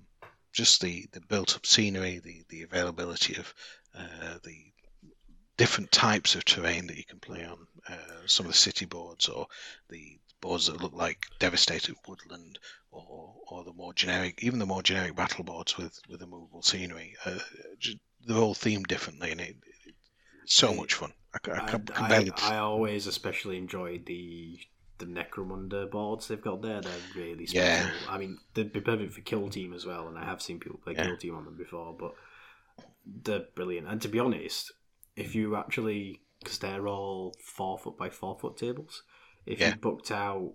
just the the built up scenery, the the availability of uh, the different types of terrain that you can play on. Uh, some of the city boards or the boards that look like devastated woodland or or the more generic even the more generic battle boards with with the movable scenery uh, they're all themed differently and it, it's so much fun I, I, I, I, barely I always especially enjoyed the the Necromunda boards they've got there. They're really special. Yeah. I mean, they'd be perfect for Kill Team as well, and I have seen people play Yeah. Kill Team on them before, but they're brilliant. And to be honest, if you actually, because they're all four foot by four foot tables, if Yeah. you booked out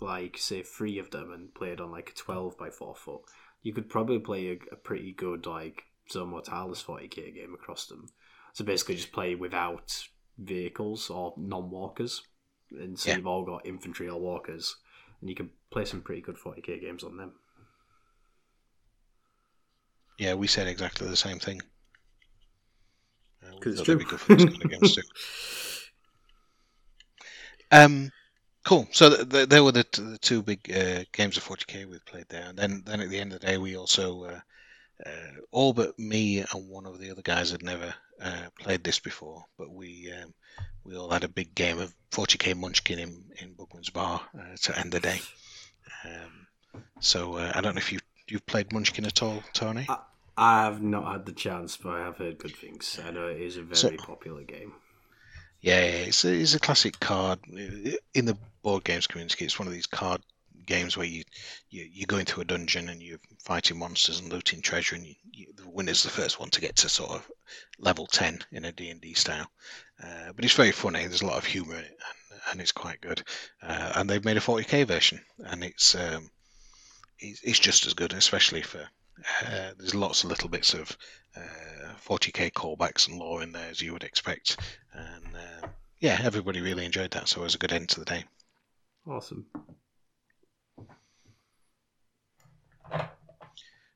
like say three of them and played on like a twelve by four foot, you could probably play a, a pretty good like Zone Mortalis 40k game across them. So basically, just play without vehicles or non-walkers, and so Yeah. you've all got infantry or walkers, and you can play some pretty good 40k games on them. Yeah, we said exactly the same thing. Uh, it's thought they'd be true. good for this kind of games too. *laughs* Um, cool. So th- th- there were the, t- the two big uh, games of 40k we played there, and then then at the end of the day, we also uh, uh, all but me and one of the other guys had never uh, played this before, but we um, we all had a big game of 40k Munchkin in in Bugman's Bar uh, to end the day. Um, so uh, I don't know if you you've played Munchkin at all, Tony. I, I have not had the chance, but I have heard good things. I know it is a very So- popular game. Yeah, yeah, it's a, it's a classic card in the board games community. It's one of these card games where you, you you're going through a dungeon and you're fighting monsters and looting treasure, and you, you, the winner's the first one to get to sort of level ten in a D and D style. Uh, but it's very funny. There's a lot of humour in it, and, and it's quite good. Uh, and they've made a 40k version, and it's um, it's, it's just as good, especially for. Uh, there's lots of little bits of uh, 40k callbacks and lore in there as you would expect, and uh, yeah, everybody really enjoyed that. So it was a good end to the day. Awesome.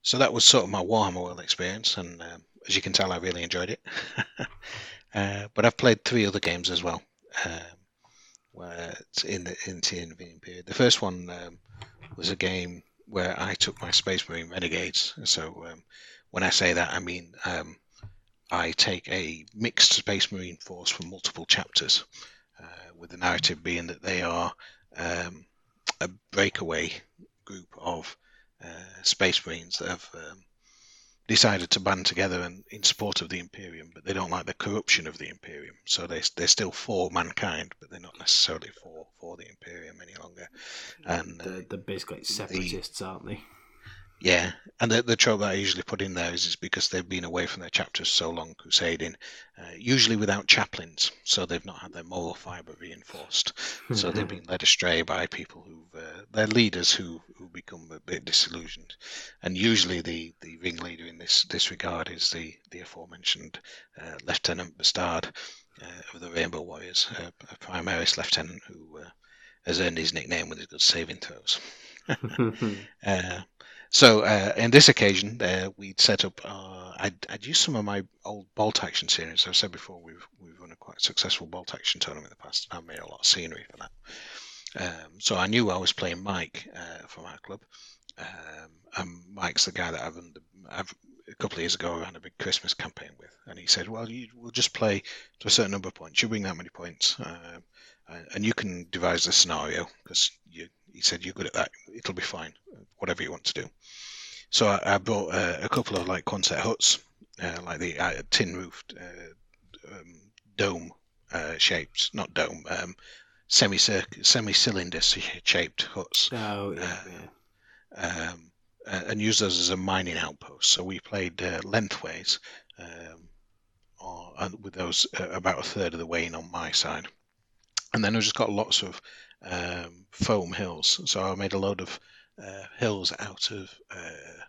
So that was sort of my Warhammer World experience, and um, as you can tell, I really enjoyed it. *laughs* uh, but I've played three other games as well, um, where it's in the in the intervening period. The first one um, was a game where I took my Space Marine Renegades. So um, when I say that, I mean um, I take a mixed Space Marine force from multiple chapters, uh, with the narrative being that they are um, a breakaway group of uh, Space Marines that have um, decided to band together and in support of the Imperium, but they don't like the corruption of the Imperium. So they they're still for mankind, but they're not necessarily for for the Imperium any longer. And uh, They're, they're basically like separatists, aren't they? Yeah, and the, the trope that I usually put in there is, is because they've been away from their chapters so long crusading, uh, usually without chaplains, so they've not had their moral fibre reinforced. So they've been led astray by people who've uh, they're leaders who who become a bit disillusioned, and usually the, the ringleader in this this regard is the the aforementioned uh, Lieutenant Bastard uh, of the Rainbow Warriors, uh, a Primaris lieutenant who uh, has earned his nickname with his good saving throws. *laughs* *laughs* So uh, in this occasion, uh, we'd set up. Uh, I'd, I'd used some of my old bolt action series. I've said before we've we've run a quite successful bolt action tournament in the past, and I made a lot of scenery for that. Um, so I knew I was playing Mike uh, from our club, um, and Mike's the guy that I've, I've a couple of years ago I ran a big Christmas campaign with, and he said, "Well, you will just play to a certain number of points. You bring that many points, um, and you can devise the scenario because you." He said, "You're good at that. It'll be fine. Whatever you want to do." So I, I brought uh, a couple of like Quonset huts, uh, like the uh, tin roofed uh, um, dome uh, shaped, not dome, um, semi semi cylinder shaped huts. Oh yeah. yeah. Um, uh, and use those as a mining outpost. So we played uh, lengthways, um, or, with those uh, about a third of the way in on my side. And then I've just got lots of um, foam hills. So I made a load of uh, hills out of uh,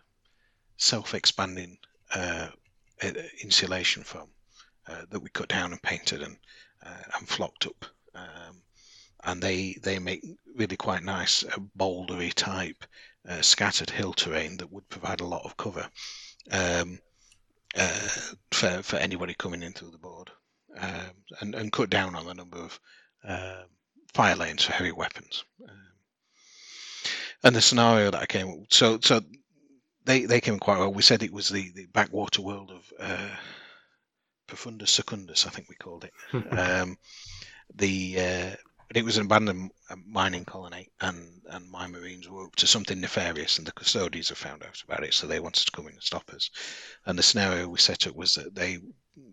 self-expanding uh, insulation foam that we cut down and painted and and flocked up. Um, and they they make really quite nice bouldery type uh, scattered hill terrain that would provide a lot of cover um, uh, for, for anybody coming in through the board um, and, and cut down on the number of um, fire lanes for heavy weapons. Um, and the scenario that I came so so they, they came quite well. We said it was the, the backwater world of uh, Profundus Secundus, I think we called it. *laughs* um, the uh, but it was an abandoned mining colony, and, and my Marines were up to something nefarious, and the custodians have found out about it, so they wanted to come in and stop us. And the scenario we set up was that they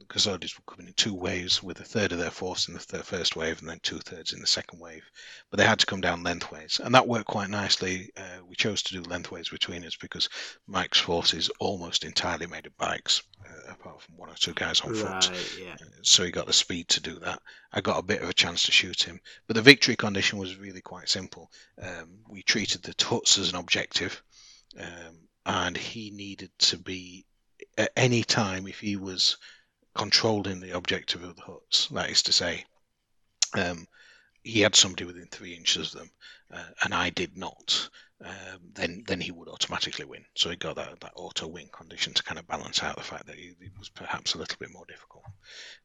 custodians were coming in two waves, with a third of their force in the th- first wave and then two thirds in the second wave. But they had to come down lengthways, and that worked quite nicely. Uh, we chose to do lengthways between us because Mike's force is almost entirely made of bikes, uh, apart from one or two guys on right, foot. Yeah. Uh, so he got the speed to do that. I got a bit of a chance to shoot him, but the victory condition was really quite simple. Um, we treated the tuts as an objective, um, and he needed to be at any time if he was controlling the objective of the huts. That is to say, um, he had somebody within three inches of them, uh, and I did not. Um, then then he would automatically win. So he got that, that auto win condition to kind of balance out the fact that it was perhaps a little bit more difficult.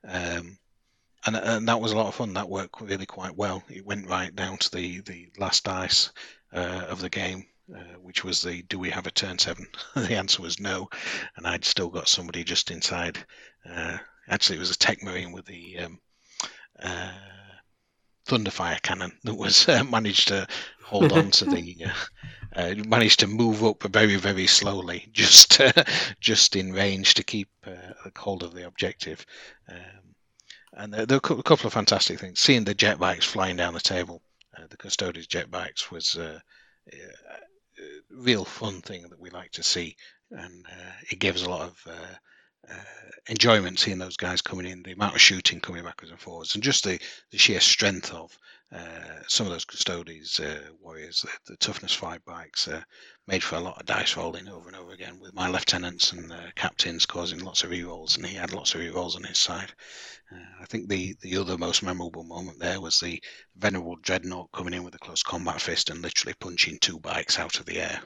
Um, and, and that was a lot of fun. That worked really quite well. It went right down to the, the last dice uh, of the game, uh, which was the do we have a turn seven? *laughs* the answer was no, and I'd still got somebody just inside. Uh, actually, it was a tech marine with the um, uh, thunderfire cannon that was uh, *laughs* managed to hold on to the. *laughs* Uh, managed to move up very very slowly, just just in range to keep hold of the objective. Um, and there, there, were a couple of fantastic things. Seeing the jet bikes flying down the table, the custodian's jet bikes was real fun thing that we like to see, and uh, it gives a lot of uh, uh, enjoyment seeing those guys coming in, the amount of shooting coming backwards and forwards, and just the, the sheer strength of uh, some of those Custodes uh, warriors. The, the, toughness five bikes uh, made for a lot of dice rolling over and over again with my lieutenants and captains causing lots of re-rolls, and he had lots of re-rolls on his side. I think the, the other most memorable moment there was the venerable dreadnought coming in with a close combat fist and literally punching two bikes out of the air.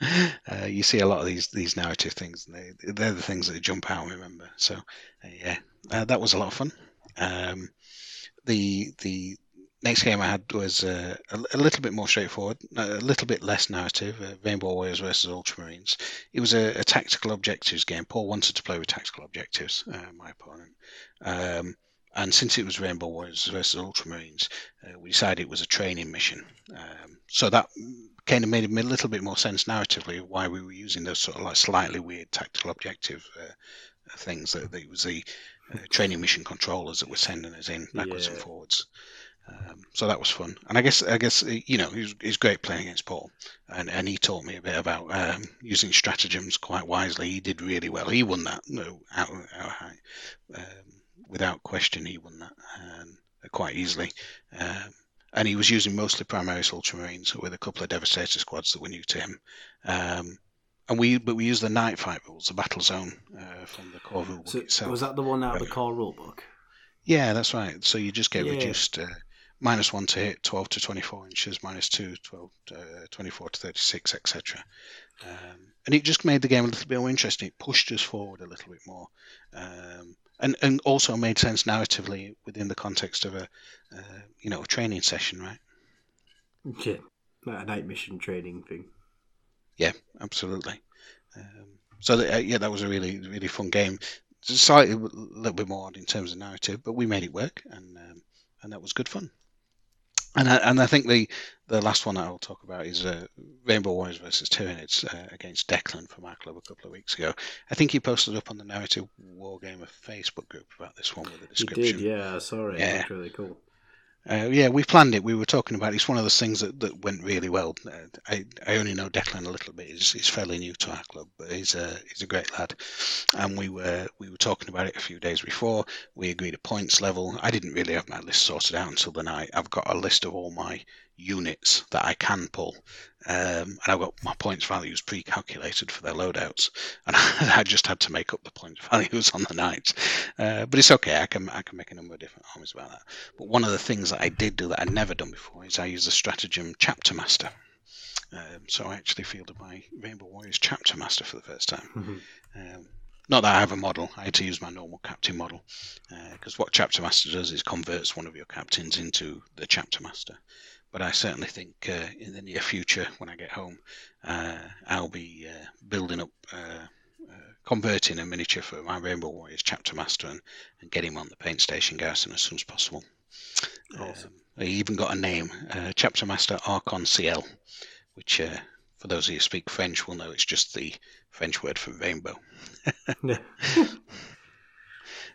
*laughs* uh, you see a lot of these these narrative things, they, they're the things that jump out. Remember, so uh, yeah, uh, that was a lot of fun. Um, the the next game I had was uh, a, a, little bit more straightforward, a little bit less narrative. Uh, Rainbow Warriors versus Ultramarines. It was a, a, tactical objectives game. Paul wanted to play with tactical objectives. Uh, my opponent. Um, and since it was Rainbow Warriors versus Ultramarines, uh, we decided it was a training mission. Um, so that kind of made a little bit more sense narratively why we were using those sort of like slightly weird tactical objective uh, things. That, that it was the uh, training mission controllers that were sending us in backwards yeah. and forwards. Um, so that was fun, and I guess I guess you know he's he's great playing against Paul, and, and he taught me a bit about um, using stratagems quite wisely. He did really well. He won that no out, out high, um, without question. He won that um, quite easily, um, and he was using mostly Primaris Ultramarines with a couple of Devastator squads that were new to him. And we but we use the night fight rules, the battle zone uh, from the core rulebook so itself. Was that the one out of the core rulebook? Yeah, that's right. So you just get yeah. reduced uh, minus 1 to hit, 12 to 24 inches, minus 2, 12, uh, 24 to 36, etc. Um, and it just made the game a little bit more interesting. It pushed us forward a little bit more. Um, and, and also made sense narratively within the context of a uh, you know a training session, right? Yeah, a night mission training thing. Yeah, absolutely. Um, so the, uh, yeah, that was a really really fun game. Slightly a little bit more odd in terms of narrative, but we made it work, and um, and that was good fun. And I, and I think the the last one that I'll talk about is uh, Rainbow Warriors versus Tyranids uh, against Declan from our club a couple of weeks ago. I think he posted up on the Narrative Wargamer Facebook group about this one with a description. He did, yeah. Sorry, yeah. that's really cool. Uh, yeah, we planned it. We were talking about it. It's one of those things that, that went really well. Uh, I, I only know Declan a little bit. He's, he's fairly new to our club, but he's a he's a great lad. And we were we were talking about it a few days before. We agreed a points level. I didn't really have my list sorted out until the night. I've got a list of all my units that I can pull, um, and I've got my points values pre-calculated for their loadouts, and *laughs* I just had to make up the points *laughs* values on the night. Uh, but it's okay. I can I can make a number of different armies about that. But one of the things that I did do that I'd never done before is I used the stratagem Chapter Master. Um, so I actually fielded my Rainbow Warriors Chapter Master for the first time. Mm-hmm. Um, not that I have a model. I had to use my normal captain model because uh, what Chapter Master does is converts one of your captains into the Chapter Master but I certainly think uh, in the near future, when I get home, uh, I'll be uh, building up, uh, uh, converting a miniature for my Rainbow Warriors chapter master and, and get him on the paint station garrison as soon as possible. Awesome. Um, even got a name, uh, chapter master Arc-en-Ciel, which for those of you who speak French will know it's just the French word for rainbow. *laughs* *laughs* *laughs*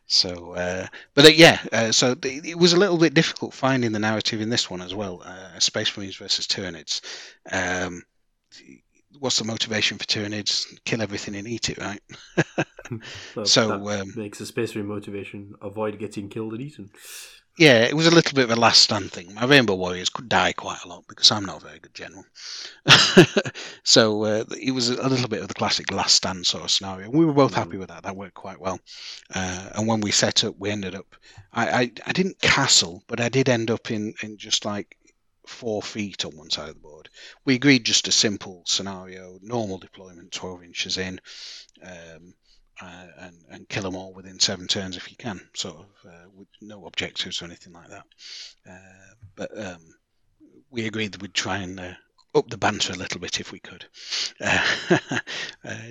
So, uh, but uh, yeah, uh, so it was a little bit difficult finding the narrative in this one as well. Uh, Space Marines versus Tyranids. Um, what's the motivation for Tyranids? Kill everything and eat it, right? *laughs* so um, makes the Space Marine motivation avoid getting killed and eaten yeah, it was a little bit of a last stand thing. My Rainbow Warriors could die quite a lot because I'm not a very good general. *laughs* so uh, it was a little bit of the classic last stand sort of scenario. We were both happy mm. with that. That worked quite well. Uh, and when we set up, we ended up. I, I, I didn't castle, but I did end up in, in just like four feet on one side of the board. We agreed just a simple scenario, normal deployment, 12 inches in. Um, uh, and, and kill them all within seven turns if you can, sort of uh, with no objectives or anything like that. Uh, but um, we agreed that we'd try and uh, up the banter a little bit if we could, *laughs* uh,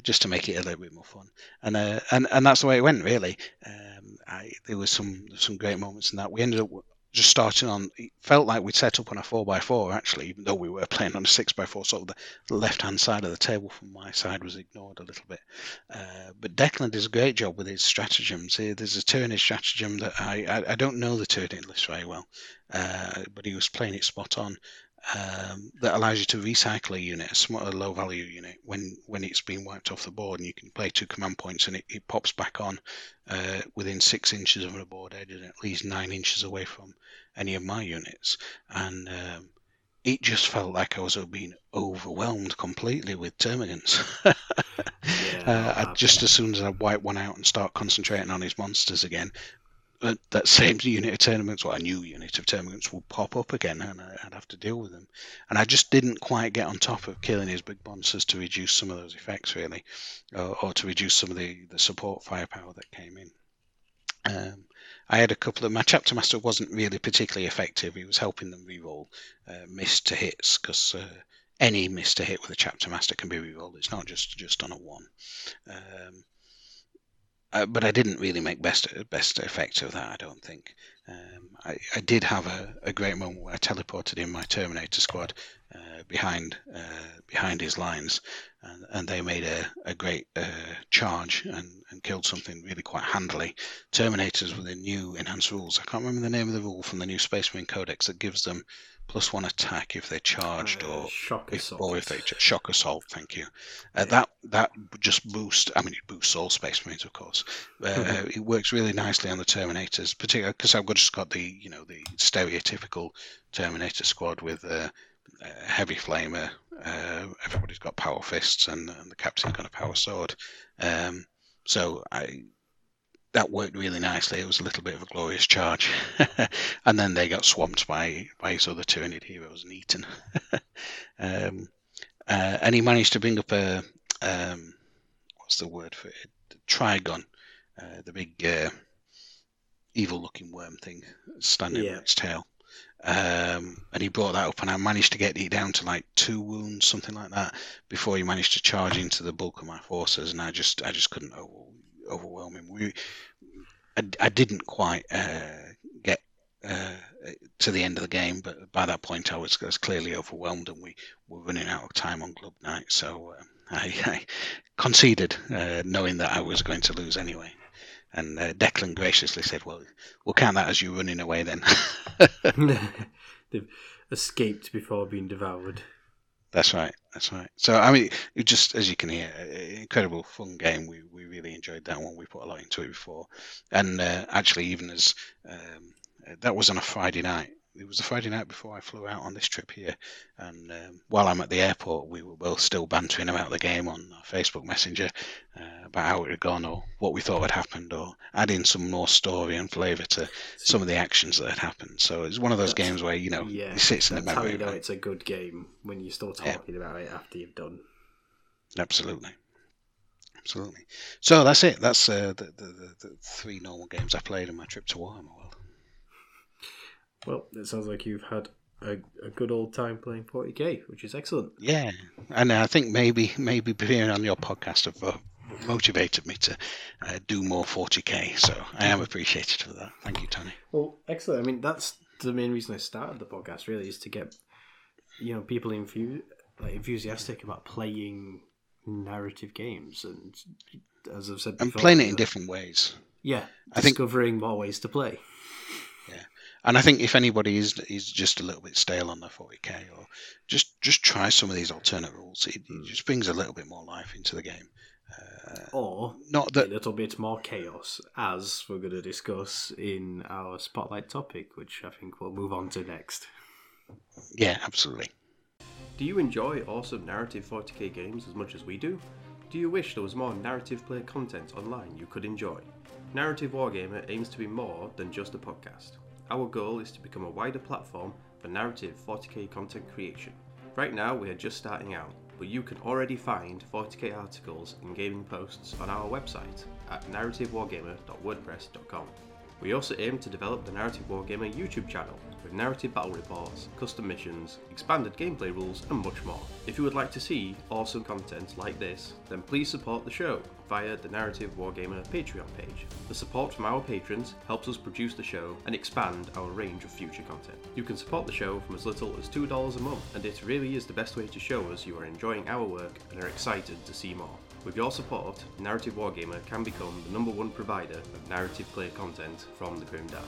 just to make it a little bit more fun. And and and that's the way it went really. Um, I, there was some some great moments in that. We ended up just starting on, it felt like we'd set up on a 4x4 actually, even though we were playing on a 6x4. Sort of the left hand side of the table from my side was ignored a little bit. Uh, but Declan does a great job with his stratagems. There's a Tyranid stratagem that I, I, I don't know the Tyranid list very well, uh, but he was playing it spot on um, that allows you to recycle a unit, a small, a low value unit, when when it's been wiped off the board, and you can play two command points, and it, it pops back on uh, within six inches of the board edge, and at least nine inches away from any of my units, and um, it just felt like I was being overwhelmed completely with termagants. *laughs* yeah, uh, just as soon as I wipe one out and start concentrating on his monsters again, that same unit of termagants, or a new unit of termagants, will pop up again, and I'd have to deal with them. And I just didn't quite get on top of killing his big monsters to reduce some of those effects, really, or, or to reduce some of the, the support firepower that came in. Um, I had a couple of my chapter master wasn't really particularly effective. He was helping them reroll uh, miss to hits because uh, any miss to hit with a chapter master can be rerolled. It's not just just on a one. Um, uh, but I didn't really make best best effect of that. I don't think. Um, I, I did have a, a great moment where I teleported in my Terminator squad uh, behind uh, behind his lines, and, and they made a, a great uh, charge and, and killed something really quite handily. Terminators with the new enhanced rules. I can't remember the name of the rule from the new Space Marine Codex that gives them plus one attack if they're charged uh, or shock if, assault. or if they shock assault. Thank you. Uh, yeah. That that just boost. I mean, it boosts all Space Marines, of course. Uh, mm-hmm. It works really nicely on the Terminators, particularly because I've just got the you know the stereotypical Terminator squad with a heavy flamer. Uh, everybody's got power fists, and, and, the captain's got a power sword. Um, so I that worked really nicely. It was a little bit of a glorious charge, *laughs* and then they got swamped by by his other Tyranid heroes and eaten. *laughs* um, uh, and he managed to bring up a um, what's the word for it? Trygon, uh, the big uh, evil-looking worm thing standing Yeah. on its tail. Um, and he brought that up, and I managed to get it down to like two wounds, something like that, before he managed to charge into the bulk of my forces, and I just, I just couldn't over, overwhelm him. We, I, I didn't quite uh, get uh, to the end of the game, but by that point I was, I was clearly overwhelmed, and we were running out of time on Club Night, so uh, I, I conceded, uh, knowing that I was going to lose anyway. And uh, Declan graciously said, "Well, we'll count that as you running away then." *laughs* *laughs* They've escaped before being devoured. That's right. That's right. So I mean, just as you can hear, incredible fun game. We we really enjoyed that one. We put a lot into it before, and uh, actually, even as um, uh, that was on a Friday night. It was a Friday night before I flew out on this trip here, and um, while I'm at the airport, we were both still bantering about the game on Facebook Messenger uh, about how it had gone or what we thought had happened, or adding some more story and flavour to some of the actions that had happened. So it's one of those That's- games where you know yeah, it sits in the memory. that's how you know it's a good game when you still Yeah. talking about it after you've done. Absolutely. Absolutely. So that's it. That's uh, the, the, the, the three normal games I played on my trip to Warhammer. Well, it sounds like you've had a, a good old time playing 40k, which is excellent. Yeah, and I think maybe maybe appearing on your podcast have uh, motivated me to uh, do more 40k. So I am appreciated for that. Thank you, Tony. Well, excellent. I mean, that's the main reason I started the podcast. Really, is to get you know people infu- like, enthusiastic about playing narrative games, and as I've said, I'm before, playing it in different ways. Yeah, I think- discovering more ways to play. And I think if anybody is is just a little bit stale on their 40k, or just just try some of these alternate rules, it, it just brings a little bit more life into the game. Uh, Or not a little bit more chaos, as we're going to discuss in our spotlight topic, which I think we'll move on to next. Yeah, absolutely. Do you enjoy awesome narrative 40k games as much as we do? Do you wish there was more narrative play content online you could enjoy? Narrative Wargamer aims to be more than just a podcast. Our goal is to become a wider platform for narrative 40k content creation. Right now, we are just starting out, but you can already find 40k articles and gaming posts on our website at narrativewargamer.wordpress.com. We also aim to develop the Narrative Wargamer YouTube channel with narrative battle reports, custom missions, expanded gameplay rules, and much more. If you would like to see awesome content like this, then please support the show via the Narrative Wargamer Patreon page. The support from our patrons helps us produce the show and expand our range of future content. You can support the show from as little as $2 a month, and it really is the best way to show us you are enjoying our work and are excited to see more. With your support, Narrative Wargamer can become the number one provider of narrative player content from the Grim Dark.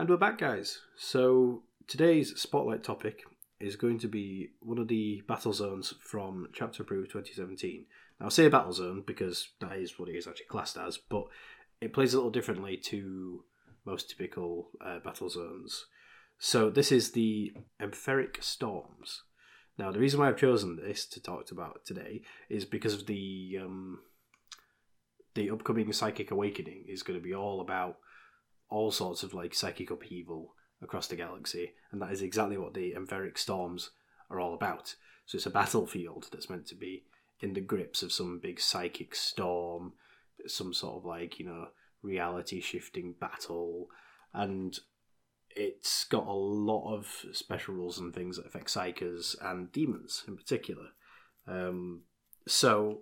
And we're back, guys. So today's spotlight topic is going to be one of the battle zones from Chapter Approved 2017. Now, I say battle zone because that is what it is actually classed as, but it plays a little differently to most typical uh, battle zones. So this is the Empheric Storms. Now, the reason why I've chosen this to talk about today is because of the um, the upcoming Psychic Awakening is going to be all about all sorts of like psychic upheaval across the galaxy, and that is exactly what the Empheric Storms are all about. So it's a battlefield that's meant to be in the grips of some big psychic storm, some sort of like you know reality shifting battle, and it's got a lot of special rules and things that affect psykers and demons in particular. Um, so,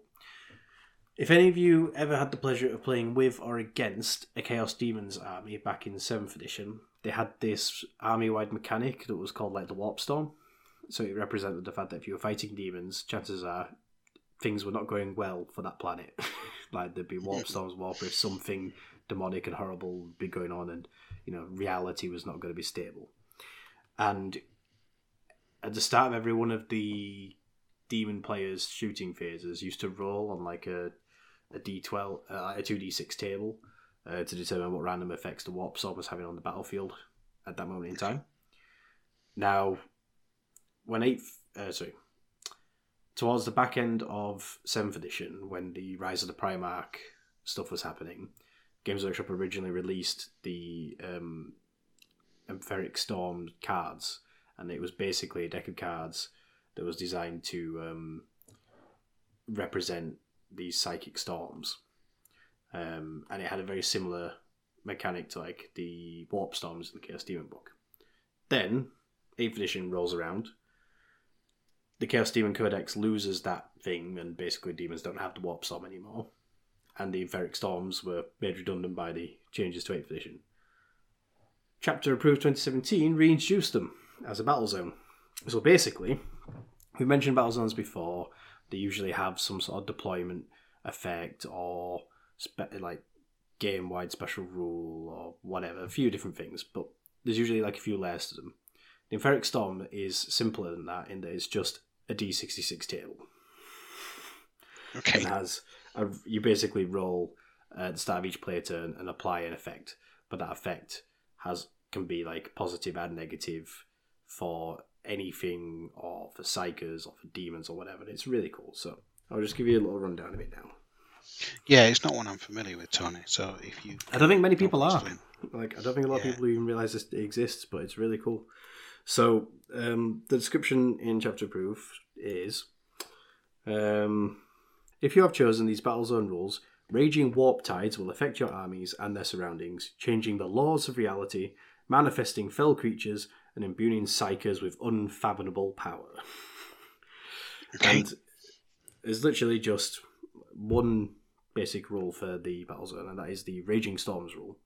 if any of you ever had the pleasure of playing with or against a Chaos Daemons army back in 7th edition, they had this army wide mechanic that was called like the Warp Storm. So it represented the fact that if you were fighting demons, chances are things were not going well for that planet. *laughs* like there'd be warp *laughs* storms, warp if something demonic and horrible would be going on, and you know reality was not going to be stable. And at the start of every one of the demon players' shooting phases, used to roll on like a a d twelve, uh, a two d six table uh, to determine what random effects the warp storm was having on the battlefield at that moment in time. Now, when eighth, uh, sorry, towards the back end of seventh edition, when the Rise of the Primarch stuff was happening, Games Workshop originally released the um, Etheric Storm cards, and it was basically a deck of cards that was designed to um, represent these psychic storms. Um, and it had a very similar mechanic to like the warp storms in the Chaos Daemon book. Then, 8th edition rolls around. The Chaos Daemon Codex loses that thing, and basically demons don't have the warp storm anymore. And the Etheric Storms were made redundant by the changes to 8th edition. Chapter approved 2017 reintroduced them as a battle zone. So basically, we mentioned battle zones before. They usually have some sort of deployment effect or spe- like game wide special rule or whatever, a few different things, but there's usually like a few layers to them. The Etheric Storm is simpler than that in that it's just a D66 table. Okay. It has a, you basically roll at the start of each play turn and apply an effect, but that effect has can be like positive and negative for anything or for psykers or for demons or whatever. It's really cool. So I'll just give you a little rundown of it now. Yeah, it's not one I'm familiar with, Tony. So if you, I don't think many people are. explain. Like I don't think a lot Yeah. of people even realize this exists, but it's really cool. So um, the description in chapter proof is, um, if you have chosen these battle zone rules, raging warp tides will affect your armies and their surroundings, changing the laws of reality, manifesting fell creatures, and imbuing psykers with unfathomable power. *laughs* Okay. And there's literally just one basic rule for the battle zone, and that is the Raging Storms rule.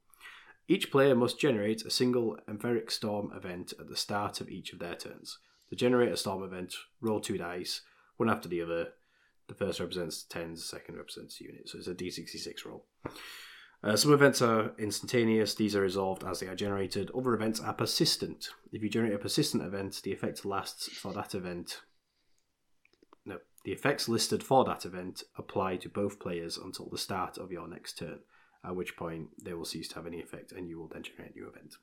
Each player must generate a single Etheric Storm event at the start of each of their turns. To generate a Storm event, roll two dice, one after the other. The first represents tens, the second represents units, so it's a d66 roll. Uh, some events are instantaneous, these are resolved as they are generated. Other events are persistent. If you generate a persistent event, the effect lasts for that event no, the effects listed for that event apply to both players until the start of your next turn, at which point they will cease to have any effect and you will then generate a new event.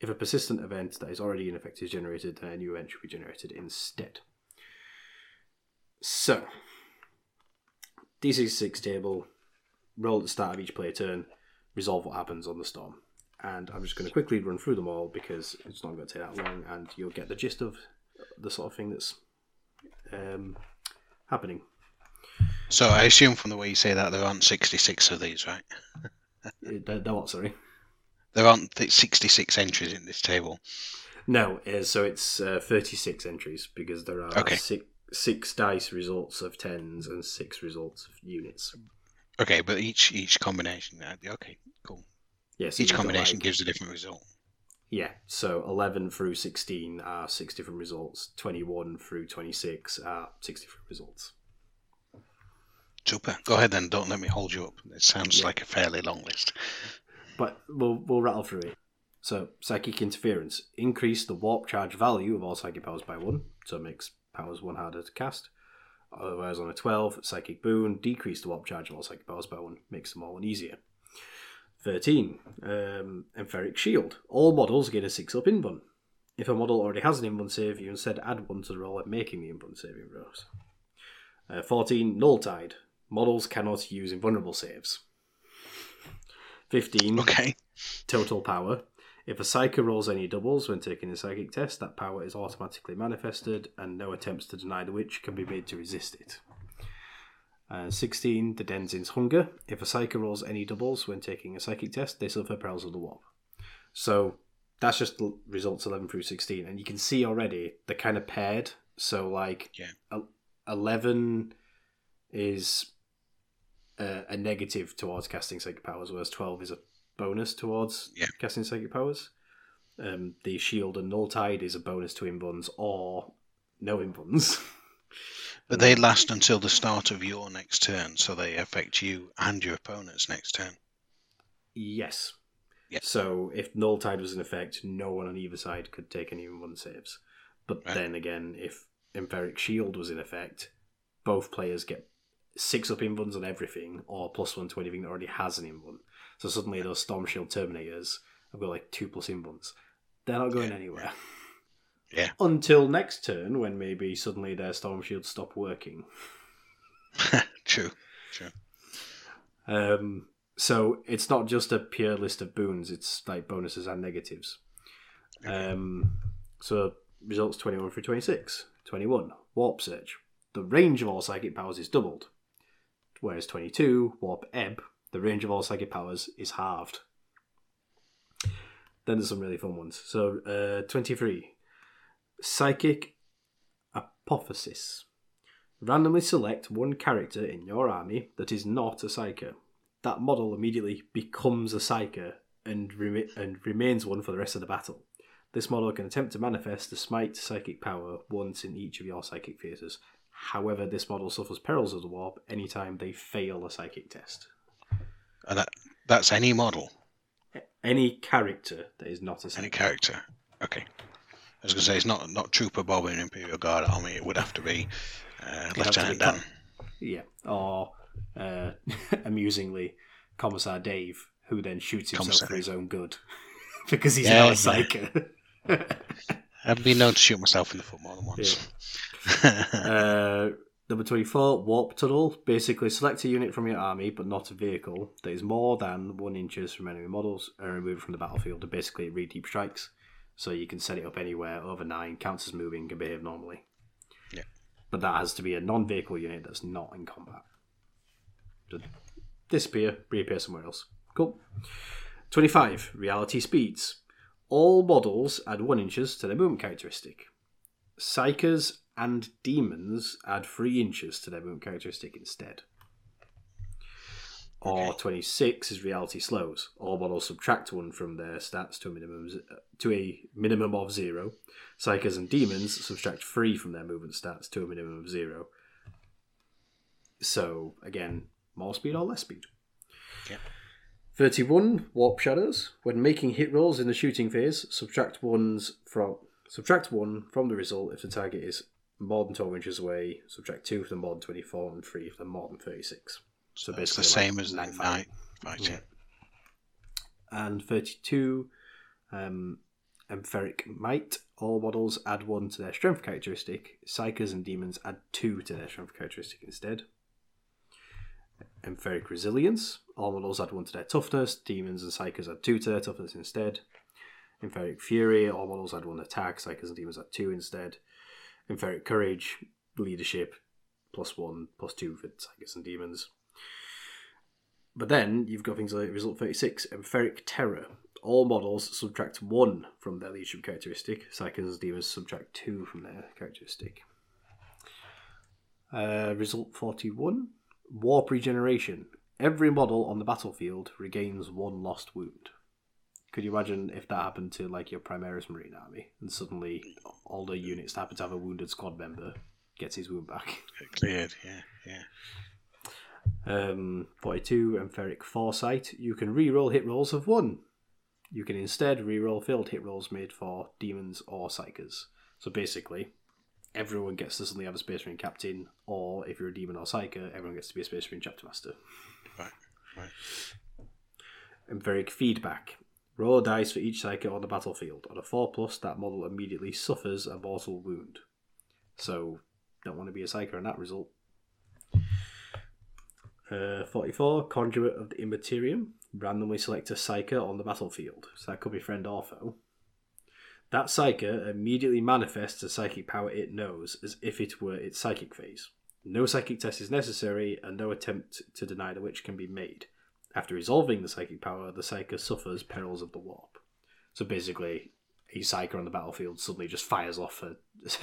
If a persistent event that is already in effect is generated, then a new event should be generated instead. So, D66 table, roll at the start of each player turn, resolve what happens on the storm. And I'm just going to quickly run through them all because it's not going to take that long and you'll get the gist of the sort of thing that's um, happening. So I assume from the way you say that there aren't 66 of these, right? Uh, The, the what, sorry? There aren't 66 entries in this table. No, uh, so it's uh, 36 entries because there are Okay. six, six dice results of tens and six results of units. Okay, but each each combination. uh, Okay, cool. Yes, Each combination gives a different result. Yeah, so 11 through 16 are six different results, 21 through 26 are six different results. Super. Go ahead then. Don't let me hold you up. It sounds Yeah. like a fairly long list. But we'll, we'll rattle through it. So, psychic interference. Increase the warp charge value of all psychic powers by one, so it makes powers one harder to cast. Otherwise, on a 12, psychic boon. Decrease the warp charge of all psychic powers by one, makes them all one easier. 13. Um, Etheric shield. All models get a 6 up invuln. If a model already has an invuln save, you instead add one to the roll of making the invuln saving throws. Uh, 14. Null tide. Models cannot use invulnerable saves. 15 Okay. total power. If a psyker rolls any doubles when taking a psychic test, that power is automatically manifested, and no attempts to deny the witch can be made to resist it. Uh, 16. The Denzin's Hunger. If a psyker rolls any doubles when taking a psychic test, they suffer perils of the warp. So that's just the results 11 through 16, and you can see already they're kind of paired. So, like, Yeah. 11 is uh, a negative towards casting psychic powers, whereas 12 is a bonus towards Yeah. casting psychic powers. Um, the shield and null tide is a bonus to invuns or no invuns. *laughs* But they last until the start of your next turn, so they affect you and your opponent's next turn. yes. Yeah. So if null tide was in effect, no one on either side could take any invuln saves. But Right. then again, if Etheric Shield was in effect, both players get six up invuns on everything, or plus one to anything that already has an invun. So suddenly those Storm Shield Terminators have got like two plus invuns. They're not going Yeah, anywhere. Yeah. Until next turn, when maybe suddenly their storm shields stop working. *laughs* True. Um, so it's not just a pure list of boons; it's like bonuses and negatives. Um, so results 21 through 26. 21, Warp Surge. The range of all psychic powers is doubled. Whereas 22, Warp Ebb, the range of all psychic powers is halved. Then there's some really fun ones. So uh, 23, Psychic Apotheosis. Randomly select one character in your army that is not a Psyker. That model immediately becomes a Psyker and, remi- and remains one for the rest of the battle. This model can attempt to manifest the Smite psychic power once in each of your psychic phases. However, this model suffers perils of the warp anytime they fail a psychic test. And that that's any model, Any character that is not a any character. Okay. I was going to say it's not not Trooper Bob in Imperial Guard Army. It would have to be uh, to Lieutenant Dan. Yeah. Or, uh, *laughs* amusingly, Commissar Dave, who then shoots himself Commissar for his own good. *laughs* because he's Yeah, not a yeah. psyker. I've been known to shoot myself in the foot more than once. Uh, number 24, Warp Tunnel. Basically, select a unit from your army, but not a vehicle, that is more than one inches from enemy models and removed from the battlefield. And basically, read deep strikes. So you can set it up anywhere over nine, counts as moving, can behave normally. Yeah. But that has to be a non vehicle unit that's not in combat. Just disappear, reappear somewhere else. Cool. 25, Reality Speeds. All models add 1 inches to their movement characteristic. Psykers and demons add 3 inches to their movement characteristic instead. Or Okay. 26 is reality slows. All models subtract 1 from their stats to a minimum to a minimum of 0. Psykers and demons subtract 3 from their movement stats to a minimum of 0. So, again, more speed or less speed. Yep. 31 warp shadows. When making hit rolls in the shooting phase, subtract ones from subtract one from the result if the target is more than 12 inches away. Subtract two if they're more than 24 and three if they're more than 36. So it's the same like as night night fight. fighting. And 32 um, Empheric Might. All models add one to their strength characteristic. Psykers and demons add two to their strength characteristic instead. Empheric Resilience. All models add one to their toughness. Demons and Psykers add two to their toughness instead. Empheric Fury. All models add one attack. Psykers and demons add two instead. Empheric Courage. Leadership. Plus one, plus two for Psykers and demons. But then you've got things like result 36, Empheric Terror. All models subtract 1 from their leadership characteristic. Psychons and demons subtract 2 from their characteristic. Uh, result 41, Warp Regeneration. Every model on the battlefield regains one lost wound. Could you imagine if that happened to like your Primaris Marine Army and suddenly all the units that happen to have a wounded squad member gets his wound back? Cleared, yeah, yeah. Um, 42, Empheric Foresight. You can re-roll hit rolls of 1. You can instead re-roll failed hit rolls made for demons or psykers. So basically, everyone gets to suddenly have a Space Marine Captain, or if you're a demon or psyker, everyone gets to be a Space Marine Chapter Master. Right, right. Empheric Feedback. Roll a dice for each psyker on the battlefield. On a 4 plus, that model immediately suffers a mortal wound. So, don't want to be a psyker in that result. Uh, 44, Conduit of the Immaterium. Randomly select a Psyker on the battlefield. So that could be friend or foe. That Psyker immediately manifests a psychic power it knows as if it were its psychic phase. No psychic test is necessary, and no attempt to deny the witch can be made. After resolving the psychic power, the Psyker suffers perils of the warp. So basically, a Psyker on the battlefield suddenly just fires off a,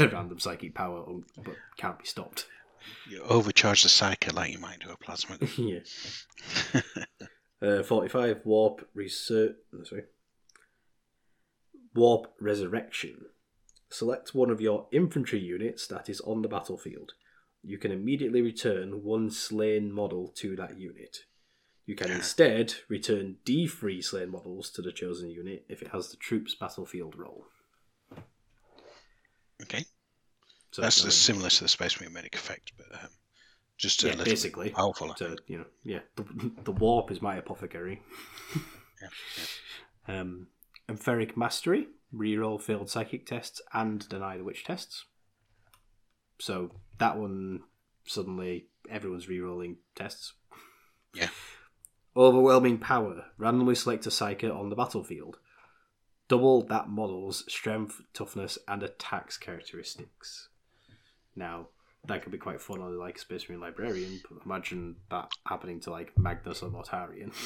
a *laughs* random psychic power, but can't be stopped. You overcharge the psyche like you might do a plasma. *laughs* yeah. Uh, 45 warp research sorry warp resurrection select one of your infantry units that is on the battlefield you can immediately return one slain model to that unit you can Yeah. instead return d3 slain models to the chosen unit if it has the troops battlefield role okay, so that's I mean, similar to the Space Marine medic effect, but um, just a yeah, little basically bit powerful. To you know yeah the, the warp is my apothecary *laughs* Yeah, um Empheric Mastery, reroll failed psychic tests and deny the witch tests. So that one suddenly everyone's rerolling tests. Yeah. *laughs* Overwhelming power. Randomly select a psyker on the battlefield. Double that model's strength, toughness, and attacks characteristics. Now, that could be quite fun on like Space Marine Librarian, but imagine that happening to like Magnus or Mortarion. *laughs*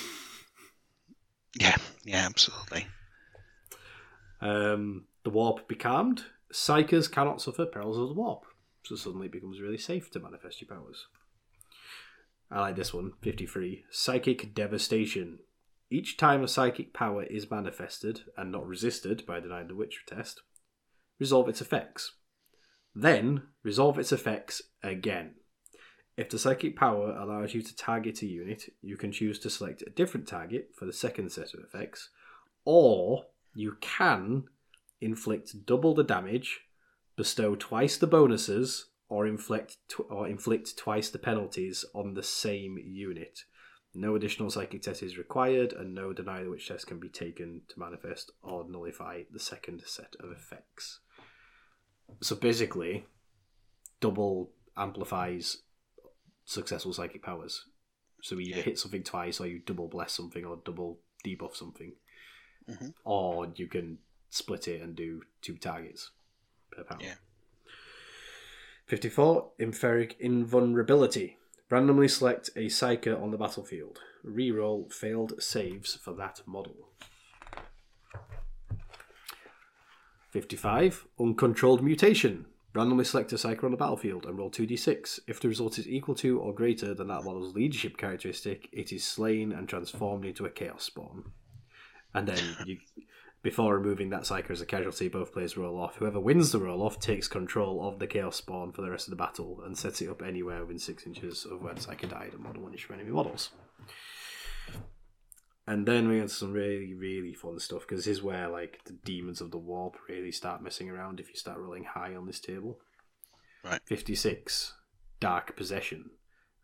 Yeah, yeah, absolutely. Um, the warp be calmed. Psykers cannot suffer perils of the warp, so suddenly it becomes really safe to manifest your powers. I like this one, 53. Psychic Devastation. Each time a psychic power is manifested and not resisted by denying the witch test, resolve its effects. Then resolve its effects again. If the psychic power allows you to target a unit, you can choose to select a different target for the second set of effects, or you can inflict double the damage, bestow twice the bonuses, or inflict tw- or inflict twice the penalties on the same unit. No additional psychic test is required, and no deny the witch test can be taken to manifest or nullify the second set of effects. So basically, double amplifies successful psychic powers. So you Yeah. hit something twice, or you double bless something, or double debuff something, Mhm. or you can split it and do two targets per power. Yeah. 54. Inferic Invulnerability. Randomly select a Psyker on the battlefield. Reroll failed saves for that model. 55. Uncontrolled Mutation. Randomly select a Psyker on the battlefield and roll 2d6. If the result is equal to or greater than that model's leadership characteristic, it is slain and transformed into a Chaos Spawn. And then you, before removing that Psyker as a casualty, both players roll off. Whoever wins the roll off takes control of the Chaos Spawn for the rest of the battle and sets it up anywhere within six inches of where the Psyker died and model one from enemy models. And then we had some really, really fun stuff because this is where like the demons of the warp really start messing around if you start rolling high on this table. Right. 56. Dark Possession.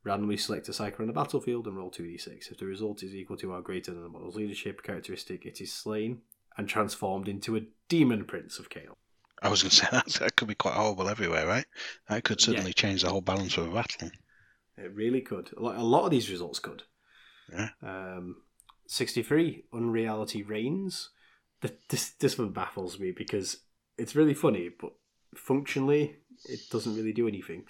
Randomly select a psyker on the battlefield and roll 2d6. If the result is equal to or greater than the model's leadership characteristic, it is slain and transformed into a demon prince of chaos. I was going to say *laughs* that, that could be quite horrible everywhere, right? That could suddenly change the whole balance of a battle. It really could. A lot, a lot of these results could. Yeah. Um, 63, Unreality Reigns. This, this one baffles me because it's really funny, but functionally, it doesn't really do anything.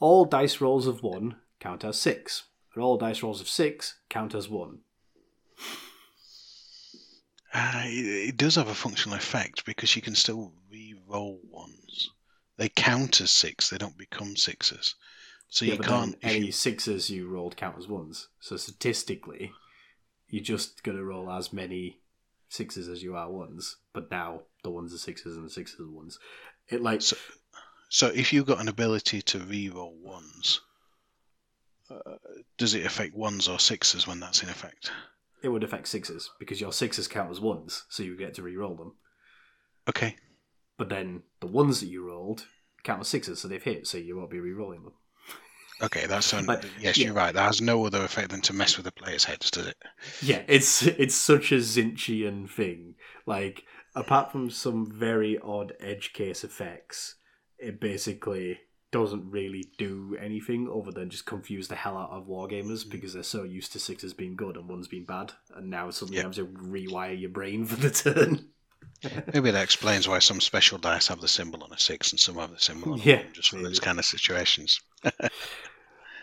All dice rolls of 1 count as 6, and all dice rolls of 6 count as 1. Uh, it, it does have a functional effect because you can still re-roll ones. They count as six; they don't become sixes. So Yeah, you can't. any you- sixes you rolled count as ones. So statistically, you're just going to roll as many sixes as you are ones, but now the ones are sixes and the sixes are ones. It like So, so if you've got an ability to re-roll ones, uh, does it affect ones or sixes when that's in effect? it would affect sixes because your sixes count as ones, so you get to re-roll them. Okay. But then the ones that you rolled count as sixes, so they've hit, so you won't be re-rolling them. Okay, that's un- But- yes, yeah. you're right. That has no other effect than to mess with the players' heads, does it? Yeah, it's it's such a Tzeentchian thing. Like apart from some very odd edge case effects, it basically doesn't really do anything other than just confuse the hell out of wargamers mm. because they're so used to sixes being good and ones being bad, and now suddenly Yeah. have to rewire your brain for the turn. *laughs* Maybe that explains why some special dice have the symbol on a six and some have the symbol on a Yeah, one, just for those kind of situations. *laughs*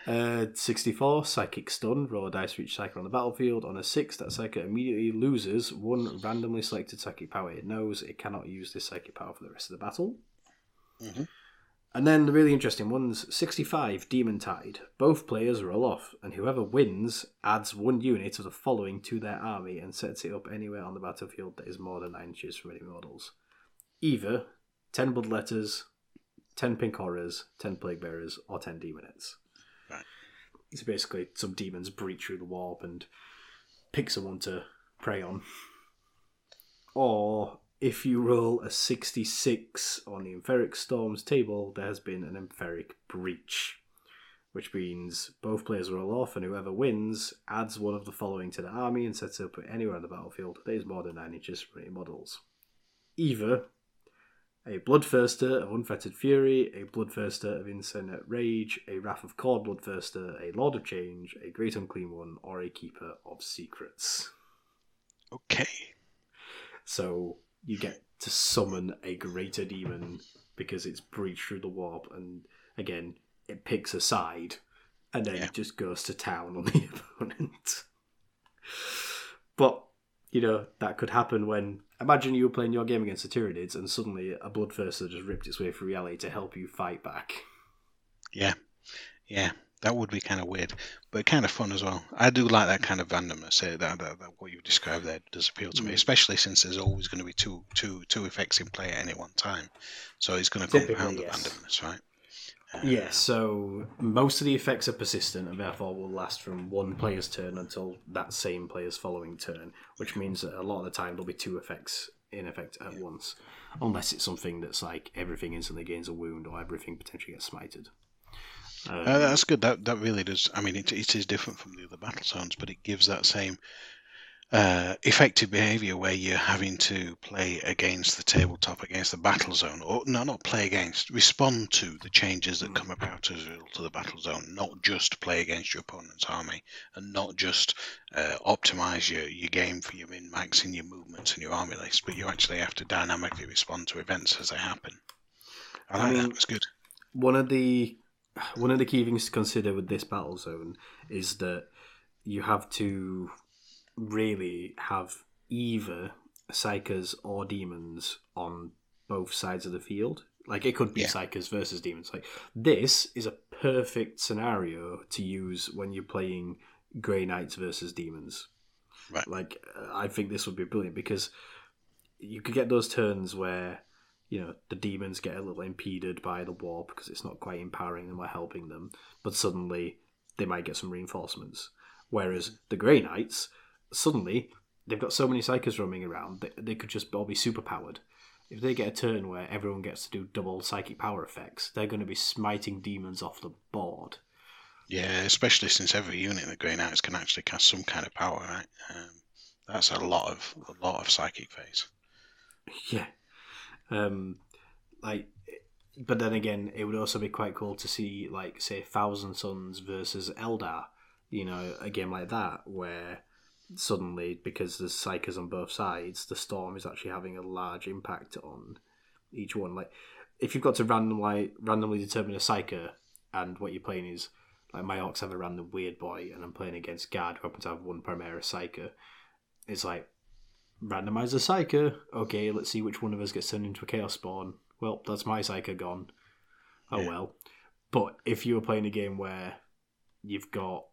Uh, 64, Psychic Stun. Roll a dice for each psychic on the battlefield. On a 6, that psychic immediately loses one randomly selected psychic power it knows. It cannot use this psychic power for the rest of the battle. Mhm. And then the really interesting ones 65, Demon Tide. Both players roll off, and whoever wins adds one unit of the following to their army and sets it up anywhere on the battlefield that is more than 9 inches from any models. Either 10 Bloodletters, 10 Pink Horrors, 10 Plague Bearers, or 10 Daemonettes. So basically, some demons breach through the warp and pick someone to prey on. Or if you roll a 66 on the Empheric Storms table, there has been an Empheric breach. which means both players roll off, and whoever wins adds one of the following to the army and sets it up anywhere on the battlefield. That is more than 9 inches from any models. Either a Bloodthirster of Unfettered Fury, a Bloodthirster of Insensate Rage, a Wrath of Khorne Bloodthirster, a Lord of Change, a Great Unclean One, or a Keeper of Secrets. Okay. So you get to summon a greater demon because it's breached through the warp, and again, it picks a side and then Yeah. just goes to town on the *laughs* opponent. But you know that could happen when imagine you were playing your game against the Tyranids and suddenly a Bloodthirster just ripped its way through reality to help you fight back. Yeah. Yeah. That would be kind of weird, but kind of fun as well. I do like that kind of randomness. eh, That, that, that what you described there does appeal to me, Mm. especially since there's always going to be two, two, two effects in play at any one time. So it's going to compound the randomness, right? Uh, Yeah, so most of the effects are persistent and therefore will last from one player's turn until that same player's following turn, which means that a lot of the time there'll be two effects in effect at once, unless it's something that's like everything instantly gains a wound or everything potentially gets smited. Um, Uh, that's good. That that really does. I mean, it, it is different from the other battle zones, but it gives that same uh, effective behavior where you're having to play against the tabletop, against the battle zone, or no, not play against, respond to the changes that Mm. come about as a result of the battle zone, not just play against your opponent's army, and not just uh, optimize your, your game for your min max and your movements and your army list, but you actually have to dynamically respond to events as they happen. I I like mean- that. It's good. one of the one of the key things to consider with this battle zone is that you have to really have either psykers or demons on both sides of the field. Like it could be Yeah. psykers versus demons. Like this is a perfect scenario to use when you're playing Grey Knights versus demons. Right. Like uh, I think this would be brilliant because you could get those turns where you know the demons get a little impeded by the warp because it's not quite empowering them or helping them, but suddenly they might get some reinforcements. Whereas the Grey Knights suddenly they've got so many psykers roaming around they, they could just all be super powered. If they get a turn where everyone gets to do double psychic power effects, they're going to be smiting demons off the board. Yeah, especially since every unit in the Grey Knights can actually cast some kind of power, right? Um, that's a lot of a lot of psychic phase. Yeah. Um, like, but then again, it would also be quite cool to see, like, say, Thousand Sons versus Eldar. You know, a game like that where suddenly, because there's psykers on both sides, the storm is actually having a large impact on each one. Like, if you've got to randomly randomly determine a psyker, and what you're playing is like my Orks have a random Weirdboy, and I'm playing against guard who happens to have one Primaris psyker. It's like randomize the psyker. Okay, let's see which one of us gets turned into a chaos spawn. Well, that's my psyker gone. Oh Yeah. well. But if you were playing a game where you've got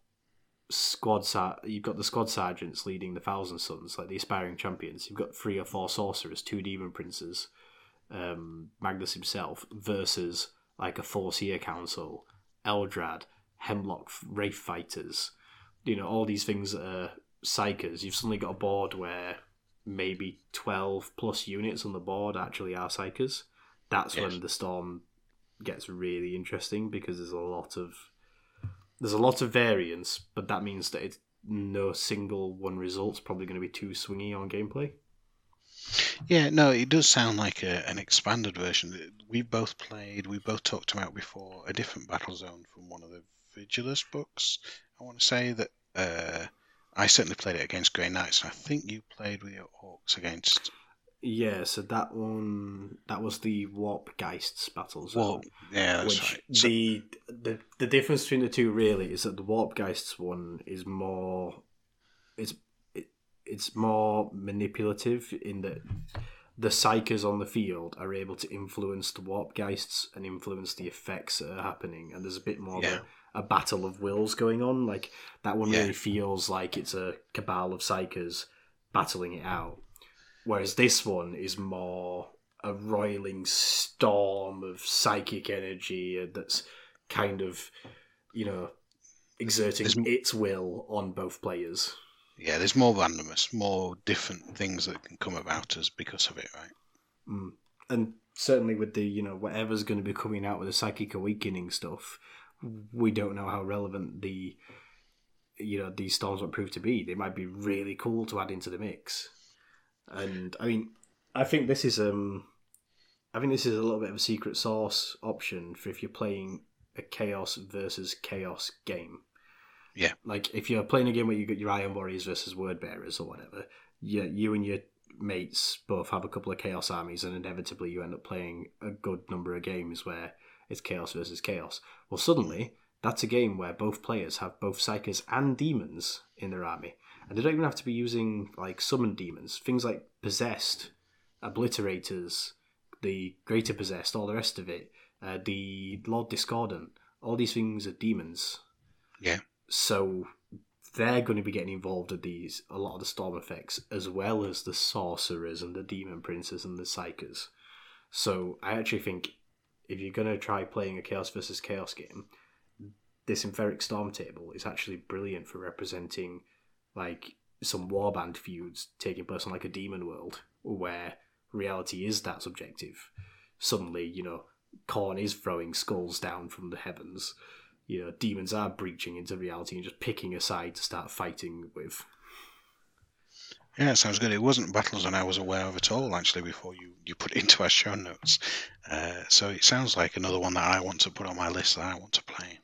squad sa- you've got the squad sergeants leading the Thousand Sons, like the aspiring champions. You've got three or four sorcerers, two demon princes, um, Magnus himself, versus like a Farseer council, Eldrad, Hemlock Wraith fighters. You know all these things that are psykers. You've suddenly got a board where maybe twelve plus units on the board actually are psykers. That's Yes. when the storm gets really interesting because there's a lot of there's a lot of variance, but that means that it's no single one result's probably going to be too swingy on gameplay. Yeah, no, it does sound like a, an expanded version. We both played, we both talked about before a different battle zone from one of the Vigilus books. I want to say that uh, I certainly played it against Grey Knights, and I think you played with your Orks against Yeah, so that one that was the Warp Geists battle zone. Well, yeah, that's which right. So- the, the the difference between the two really is that the Warp Geists one is more it's it, it's more manipulative in that the psykers on the field are able to influence the Warp Geists and influence the effects that are happening, and there's a bit more Yeah. of a, a battle of wills going on. Like that one Yeah. really feels like it's a cabal of psykers battling it out, whereas this one is more a roiling storm of psychic energy that's kind of, you know, exerting There's its will on both players. yeah, there's more randomness, more different things that can come about us because of it, right? Mm. And certainly with the, you know, whatever's going to be coming out with the psychic awakening stuff, we don't know how relevant the you know these storms will prove to be. They might be really cool to add into the mix. And I mean, I think this is um, I think this is a little bit of a secret sauce option for if you're playing a chaos versus chaos game. Yeah. Like if you're playing a game where you got your Iron Warriors versus Word Bearers or whatever, you, you and your mates both have a couple of Chaos armies, and inevitably you end up playing a good number of games where it's Chaos versus Chaos. Well, suddenly that's a game where both players have both Psykers and Demons in their army, and they don't even have to be using like summoned demons. Things like Possessed, Obliterators, the Greater Possessed, all the rest of it, uh, the Lord Discordant, all these things are demons. Yeah. So they're going to be getting involved with these a lot of the storm effects as well as the sorcerers and the demon princes and the psykers. So I actually think if you're going to try playing a chaos versus chaos game, this Empyric Storm table is actually brilliant for representing like some warband feuds taking place on like a demon world where reality is that subjective. Suddenly, you know, Khorne is throwing skulls down from the heavens you know, demons are breaching into reality and just picking a side to start fighting with. Yeah, it sounds good. It wasn't battles that I was aware of at all, actually, before you, you put it into our show notes. Uh, so it sounds like another one that I want to put on my list that I want to play.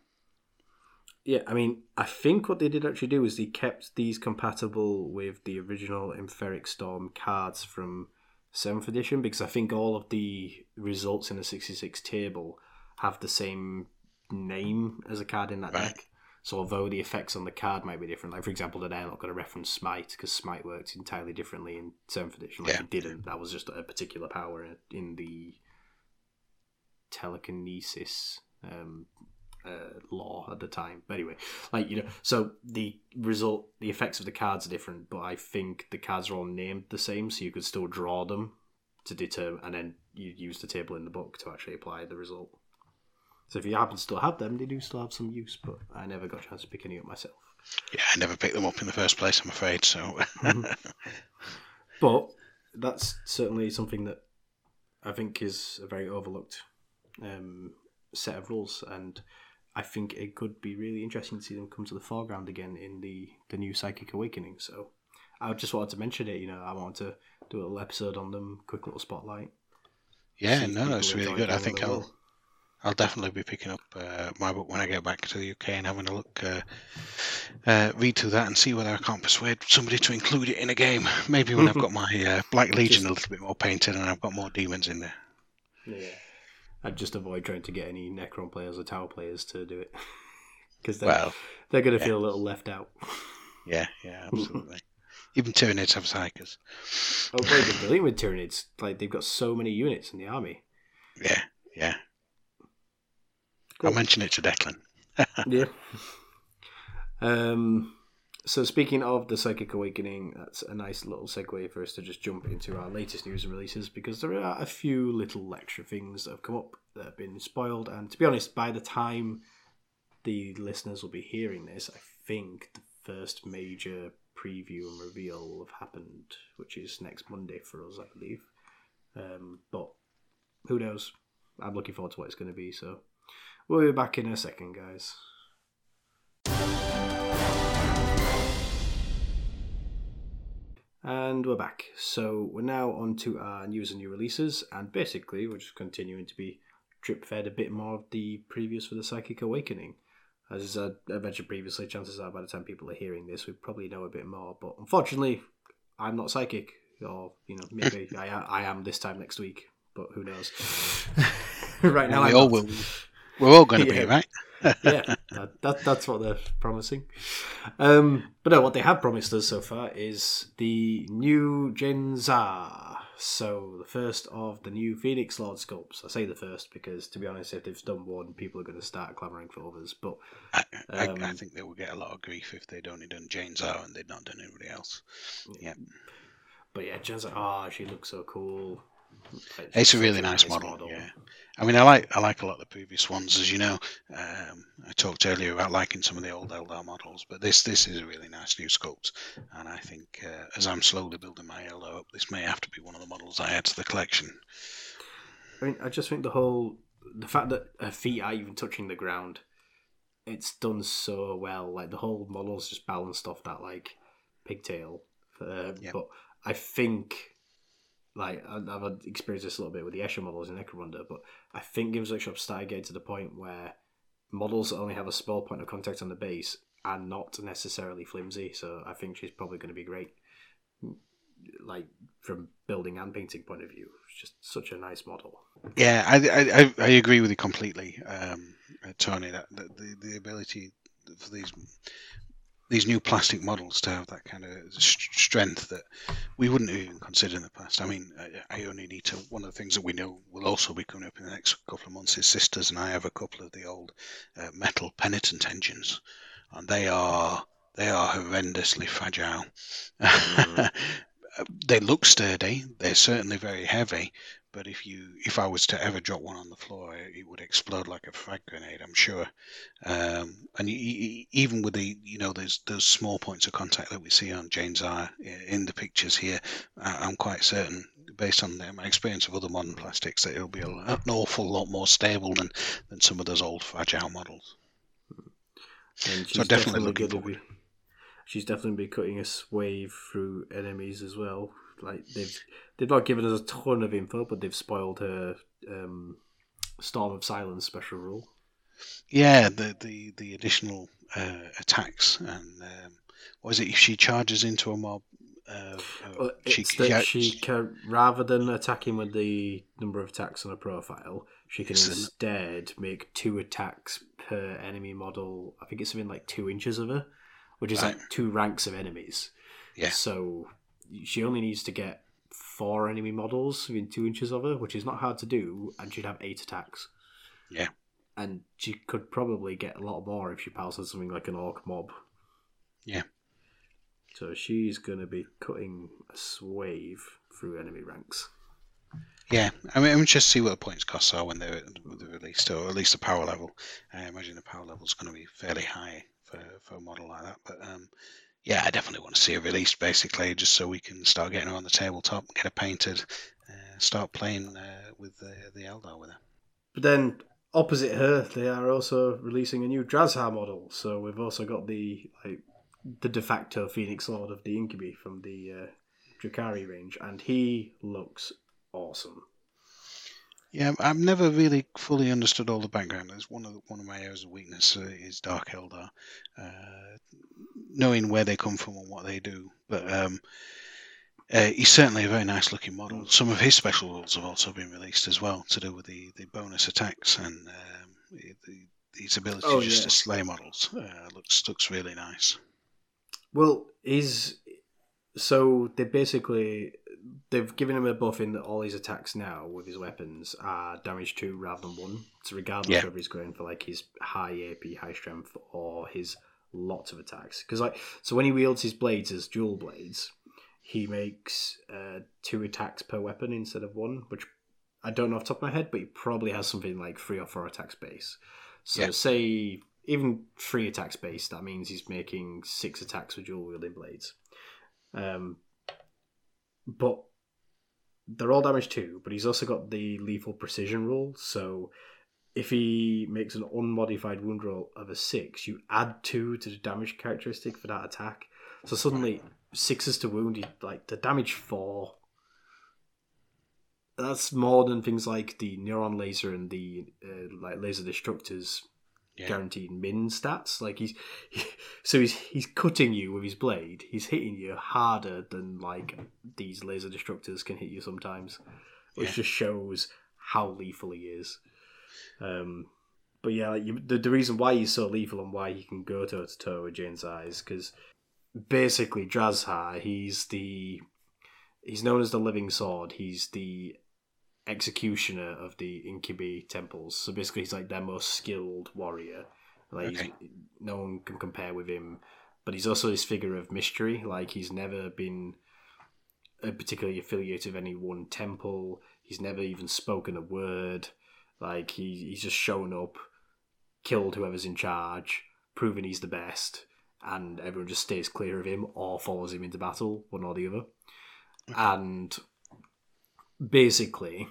Yeah, I mean, I think what they did actually do is they kept these compatible with the original Empyric Storm cards from 7th edition because I think all of the results in the 66 table have the same name as a card in that Right. deck. So although the effects on the card might be different, like for example, they're not going to reference Smite because Smite worked entirely differently in Seventh Edition. Like Yeah. it didn't. That was just a particular power in- in the telekinesis um, uh, lore at the time. But anyway, like you know, so the result, the effects of the cards are different, but I think the cards are all named the same, so you could still draw them to determine, and then you use the table in the book to actually apply the result. So if you happen to still have them, they do still have some use, but I never got a chance to pick any up myself. Yeah, I never picked them up in the first place, I'm afraid. So But that's certainly something that I think is a very overlooked um, set of rules, and I think it could be really interesting to see them come to the foreground again in the the new Psychic Awakening. So I just wanted to mention it. You know, I wanted to do a little episode on them, quick little spotlight. yeah, no, that's really good. I think I'll. I'll definitely be picking up uh, my book when I get back to the UK and having a look, uh, uh, read through that and see whether I can't persuade somebody to include it in a game. Maybe when I've *laughs* got my uh, Black Legion a little bit more painted and I've got more demons in there. Yeah. I'd just avoid trying to get any Necron players or Tau players to do it. *laughs* Because they're, Well, they're going to yeah. feel a little left out. *laughs* yeah, yeah, absolutely. Even Tyranids have psykers. Oh, boy, they're brilliant with Tyranids. Like, they've got so many units in the army. Yeah, yeah. Cool. I'll mention it to Declan. *laughs* yeah. Um. So speaking of the Psychic Awakening, that's a nice little segue for us to just jump into our latest news and releases because there are a few little extra things that have come up that have been spoiled, and to be honest, by the time the listeners will be hearing this, I think the first major preview and reveal will have happened, which is next Monday for us, I believe. Um, but who knows? I'm looking forward to what it's going to be. So we'll be back in a second, guys. And we're back. So we're now on to our news and new releases, and basically we're just continuing to be drip fed a bit more of the previews for the Psychic Awakening. As I I mentioned previously, chances are by the time people are hearing this, we probably know a bit more. But unfortunately, I'm not psychic, or you know, maybe *laughs* I, I am this time next week, but who knows? *laughs* *laughs* right now, we I'm all not. will. We're all going to Yeah. be, right? Yeah, that, that, that's what they're promising. Um, but no, what they have promised us so far is the new Jain Zar. So the first of the new Phoenix Lord sculpts. I say the first because, to be honest, if they've done one, people are going to start clamouring for others. But I, I, I Um, think they will get a lot of grief if they'd only done Jain Zar and they'd not done anybody else. Yeah. but yeah, Jain Zar. Oh, she looks so cool. Like, It's a such really nice, model, Yeah, I mean, I like I like a lot of the previous ones, as you know. Um, I talked earlier about liking some of the old Eldar models, but this this is a really nice new sculpt, and I think uh, as I'm slowly building my Eldar up, this may have to be one of the models I add to the collection. I mean, I just think the whole the fact that her feet are even touching the ground it's done so well. Like the whole model's just balanced off that like pigtail. Um, Yeah. But I think, like I've experienced this a little bit with the Escher models in Necromunda, but I think Games Workshop started getting to the point where models only have a small point of contact on the base are not necessarily flimsy. So I think she's probably going to be great. Like from building and painting point of view, it's just such a nice model. Yeah, I, I, I- agree with you completely, um, Tony. That, that the the ability for these these new plastic models to have that kind of strength that we wouldn't even consider in the past. I mean, I, I only need to. One of the things that we know will also be coming up in the next couple of months is Sisters, and I have a couple of the old uh, metal penitent engines, and they are they are horrendously fragile. *laughs* they look sturdy. They're certainly very heavy, but if you if I was to ever drop one on the floor, it would explode like a frag grenade. I'm sure. Um, and you, you, even with the you know those those small points of contact that we see on Jain Zar in the pictures here, I, I'm quite certain, based on my experience of other modern plastics, that it'll be a, an awful lot more stable than than some of those old fragile models. And So definitely looking gonna forward. Be, she's definitely be cutting a swathe through enemies as well. Like they've they've not given us a ton of info, but they've spoiled her um, Storm of Silence special rule. Yeah, the the the additional uh, attacks and um, what is it? If she charges into a mob, uh, uh, Well, she, it's that yeah, she can rather than attacking with the number of attacks on a profile, she can instead make two attacks per enemy model. I think it's something like two inches of her, which is Right. like two ranks of enemies. Yeah. So she only needs to get four enemy models within two inches of her, which is not hard to do, and she'd have eight attacks. Yeah. And she could probably get a lot more if she on something like an Ork mob. Yeah. So she's going to be cutting a swathe through enemy ranks. Yeah, I mean, I'm just see what the points costs are when they're, when they're released, or at least the power level. I imagine the power level is going to be fairly high for, for a model like that. But um, yeah, I definitely want to see it released, basically, just so we can start getting her on the tabletop, get her painted, uh, start playing uh, with the, the Eldar with her. But then opposite her, they are also releasing a new Drazhar model. So we've also got the like the de facto Phoenix Lord of the Incubi from the uh, Drukhari range, and he looks awesome. Yeah, I've never really fully understood all the background. There's one of the, one of my areas of weakness uh, is Dark Eldar, uh, knowing where they come from and what they do. But um, uh, he's certainly a very nice looking model. Some of his special rules have also been released as well to do with the, the bonus attacks and um, the, his ability Oh, just yeah. to slay models. Uh, looks looks really nice. Well, is so they basically they've given him a buff in that all his attacks now with his weapons are damage two rather than one. So regardless Yeah. whether he's going for like his high AP, high strength, or his lots of attacks, because like so when he wields his blades as dual blades, he makes uh, two attacks per weapon instead of one, which I don't know off the top of my head, but he probably has something like three or four attacks base. So Yeah. say even three attacks base, that means he's making six attacks with dual wielding blades. Um, but they're all damage two, but he's also got the lethal precision rule. So if he makes an unmodified wound roll of a six, you add two to the damage characteristic for that attack. So suddenly sixes to wound, like the damage four. That's more than things like the neutron laser and the uh, like laser destructors Yeah. guaranteed min stats. Like he's so he's he's cutting you with his blade. He's hitting you harder than like these laser destructors can hit you sometimes, which Yeah. just shows how lethal he is. Um, but yeah, like you, the the reason why he's so lethal and why he can go toe to toe with Jain Zar's because basically Drazhar, he's the he's known as the living sword. He's the executioner of the Incubi temples. So basically, he's like their most skilled warrior. Like he's- Okay. no one can compare with him. But he's also this figure of mystery. Like he's never been uh, particularly affiliated with any one temple. He's never even spoken a word. Like he, he's just shown up, killed whoever's in charge, proven he's the best, and everyone just stays clear of him or follows him into battle, one or the other. And basically,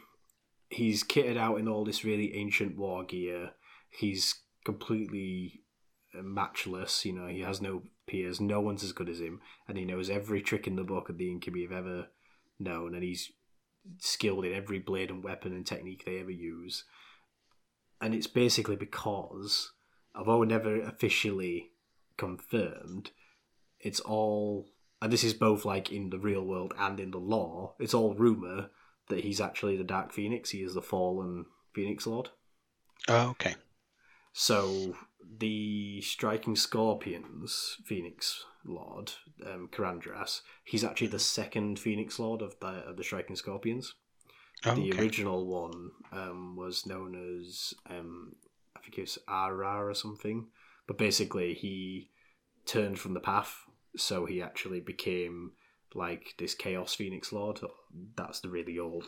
he's kitted out in all this really ancient war gear. He's completely matchless. You know, he has no peers. No one's as good as him, and he knows every trick in the book of the Incubi have ever known, and he's skilled in every blade and weapon and technique they ever use. And it's basically because, although never officially confirmed, it's all, and this is both like in the real world and in the lore, it's all rumor that he's actually the Dark Phoenix. He is the fallen Phoenix Lord. Oh, okay. So the Striking Scorpions Phoenix Lord, um, Karandras, he's actually the second Phoenix Lord of the of the Striking Scorpions. Oh, the okay. original one um, was known as um, I think it was Arhra or something, but basically he turned from the path, so he actually became like this Chaos Phoenix Lord. That's the really old.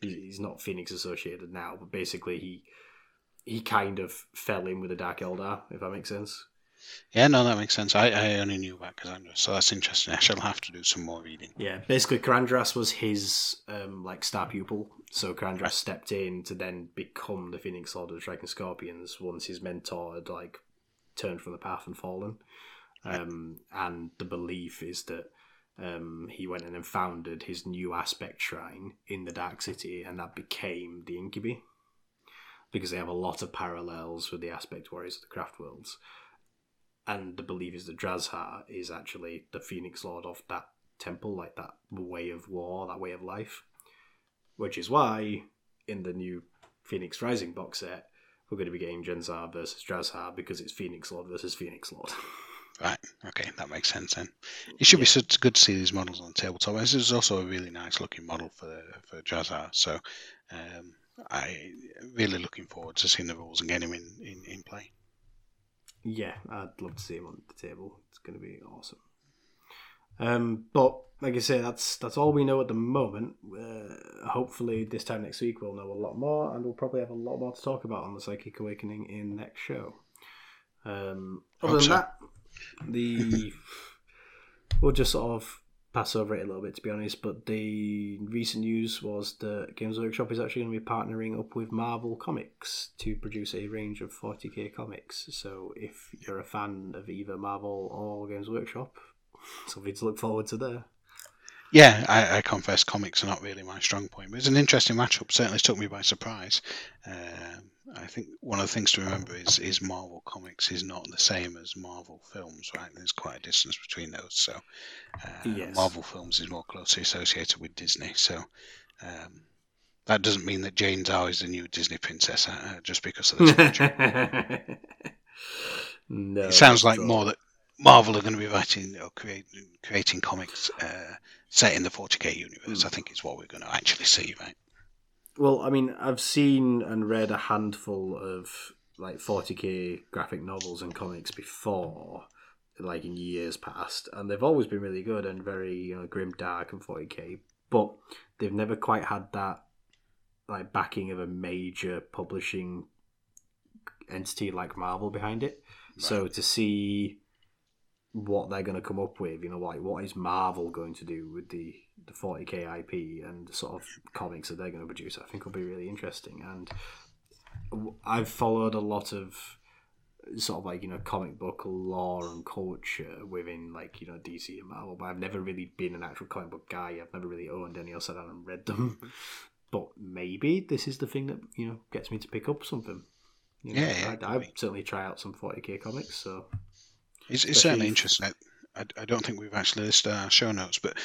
He- He's not Phoenix associated now, but basically he he kind of fell in with the Dark Eldar, if that makes sense. Yeah, no, that makes sense. I, I only knew about Cassandra, so that's interesting. I shall have to do some more reading. Yeah, basically Karandras was his um, like star pupil. So Karandras Right. stepped in to then become the Phoenix Lord of the Dragon Scorpions once his mentor had like turned from the path and fallen. Um, and the belief is that um, he went in and founded his new aspect shrine in the Dark City, and that became the Incubi. Because they have a lot of parallels with the aspect warriors of the craft worlds. And the belief is that Drazhar is actually the Phoenix Lord of that temple, like that way of war, that way of life. Which is why in the new Phoenix Rising box set, we're going to be getting Jain Zar versus Drazhar because it's Phoenix Lord versus Phoenix Lord. *laughs* Right. Okay, that makes sense then. It should be such good to see these models on the tabletop. This is also a really nice looking model for for Jazar. So um, I really looking forward to seeing the rules and getting him in, in, in play. yeah, I'd love to see him on the table. It's going to be awesome. Um, but like I say, that's that's all we know at the moment. Uh, hopefully, this time next week we'll know a lot more, and we'll probably have a lot more to talk about on the Psychic Awakening in next show. Um, other Hope than so. that, the we'll just sort of pass over it a little bit to be honest. But the recent news was that Games Workshop is actually going to be partnering up with Marvel Comics to produce a range of 40k comics. So if you're a fan of either Marvel or Games Workshop, something to look forward to there. Yeah, I, I confess comics are not really my strong point, but it's an interesting matchup. Certainly took me by surprise. Um, I think one of the things to remember is is Marvel comics is not the same as Marvel films, right? There's quite a distance between those. So uh, Yes. Marvel films is more closely associated with Disney. So um, that doesn't mean that Jane's always the new Disney princess uh, just because of the *laughs* no, it sounds like more that Marvel are going to be writing or creating creating comics uh, set in the 40k universe. I think is what we're going to actually see, right? Well, I mean, I've seen and read a handful of like 40k graphic novels and comics before, like in years past, and they've always been really good and very you know grim, dark, and 40k. But they've never quite had that like backing of a major publishing entity like Marvel behind it. So to see what they're going to come up with, you know, like what is Marvel going to do with the the 40k IP and the sort of comics that they're going to produce, I think will be really interesting. And I've followed a lot of sort of like you know comic book lore and culture within like you know DC and Marvel, but I've never really been an actual comic book guy. I've never really owned any or sat down and read them. *laughs* but maybe this is the thing that you know gets me to pick up something. You know, Yeah, I'd, I'd certainly try out some 40k comics. So It's, it's certainly interesting. I, I, don't think we've actually listed our show notes, but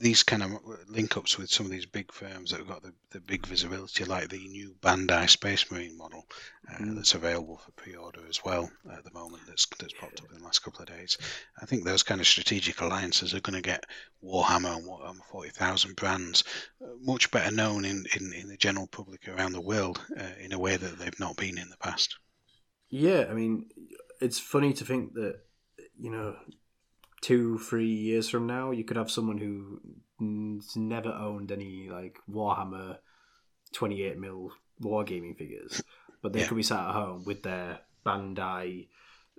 these kind of link ups with some of these big firms that have got the, the big visibility, like the new Bandai Space Marine model uh, Mm. that's available for pre order as well at the moment, that's, that's popped up in the last couple of days. I think those kind of strategic alliances are going to get Warhammer and Warhammer 40,000 brands uh, much better known in, in, in the general public around the world uh, in a way that they've not been in the past. Yeah, I mean, it's funny to think that you know, two, three years from now, you could have someone who's never owned any like Warhammer twenty eight mil wargaming figures, but they Yeah. could be sat at home with their Bandai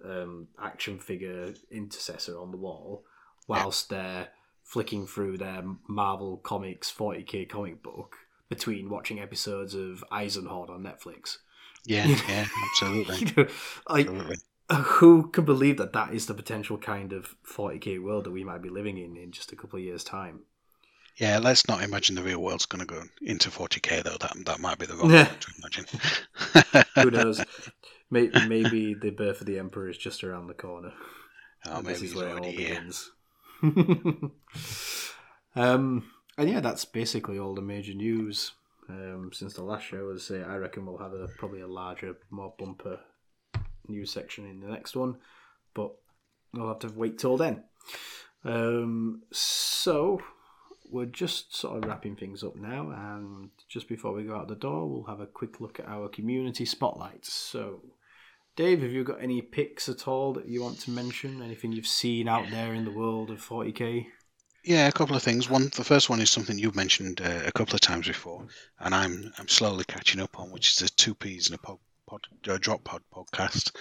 um, action figure intercessor on the wall, whilst they're flicking through their Marvel Comics forty k comic book between watching episodes of Eisenhorn on Netflix. Yeah, *laughs* yeah, absolutely. You know, like absolutely. Who can believe that that is the potential kind of 40k world that we might be living in in just a couple of years' time? Yeah, let's not imagine the real world's going to go into 40k though. That that might be the wrong yeah. to imagine. *laughs* Who knows? Maybe, *laughs* maybe the birth of the emperor is just around the corner. Oh, maybe this is where it all begins. *laughs* um, and yeah, that's basically all the major news um, since the last show. As I say, I reckon we'll have a probably a larger, more bumper news section in the next one, but we'll have to wait till then. Um, so we're just sort of wrapping things up now, and just before we go out the door, we'll have a quick look at our community spotlights. So, Dave, have you got any picks at all that you want to mention? Anything you've seen out there in the world of 40k? Yeah, a couple of things. One, the first one is something you've mentioned uh, a couple of times before, and I'm I'm slowly catching up on, which is the two peas in a pod, pod uh, drop pod podcast.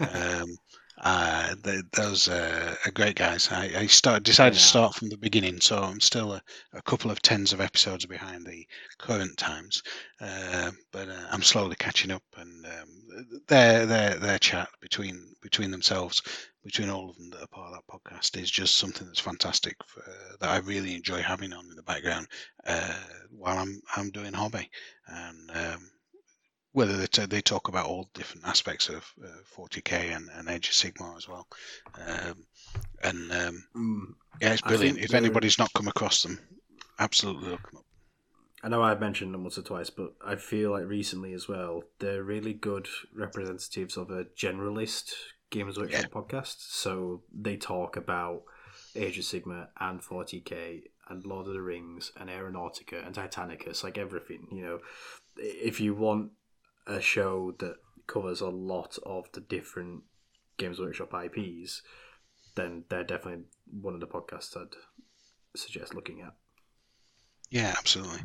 Um, *laughs* uh, they, those uh, are great guys. I, I start, decided yeah. to start from the beginning, so I'm still a, a, couple of tens of episodes behind the current times, uh, but uh, I'm slowly catching up. And um, their their their chat between between themselves, between all of them that are part of that podcast, is just something that's fantastic for, that I really enjoy having on in the background uh, while I'm I'm doing hobby, and um, whether they, t- they talk about all different aspects of uh, 40k and, and Age of Sigmar as well. Um, and um, mm, yeah, it's brilliant. If anybody's not come across them, absolutely look them up. I know I've mentioned them once or twice, but I feel like recently as well, they're really good representatives of a generalist Games Workshop yeah. podcast. So they talk about Age of Sigmar and 40k and Lord of the Rings and Aeronautica and Titanicus, like everything. You know, if you want a show that covers a lot of the different Games Workshop IPs, then they're definitely one of the podcasts I'd suggest looking at. Yeah, absolutely.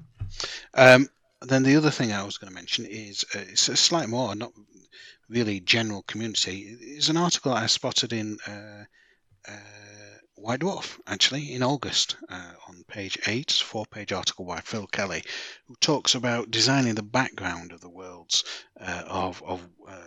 Um, then the other thing I was going to mention is uh, it's a slight more, not really general community. Is an article I spotted in uh, uh, White Dwarf, actually, in August, uh, on page 8, four page article by Phil Kelly, who talks about designing the background of the worlds uh, of, of uh,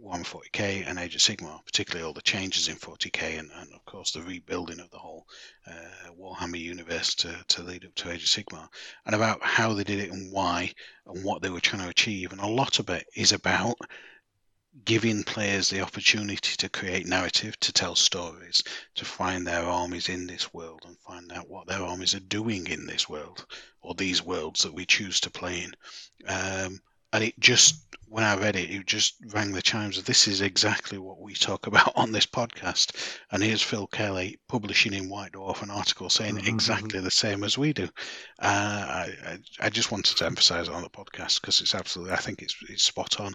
Warhammer 40k and Age of Sigmar, particularly all the changes in 40k and, and of course the rebuilding of the whole uh, Warhammer universe to, to lead up to Age of Sigmar, and about how they did it and why and what they were trying to achieve. And a lot of it is about giving players the opportunity to create narrative, to tell stories, to find their armies in this world and find out what their armies are doing in this world or these worlds that we choose to play in. Um, and it just, when I read it, it just rang the chimes of this is exactly what we talk about *laughs* on this podcast. And here's Phil Kelly publishing in White Dwarf an article saying mm-hmm. exactly the same as we do. Uh, I, I, just wanted to emphasize it on the podcast because it's absolutely, I think it's, it's spot on.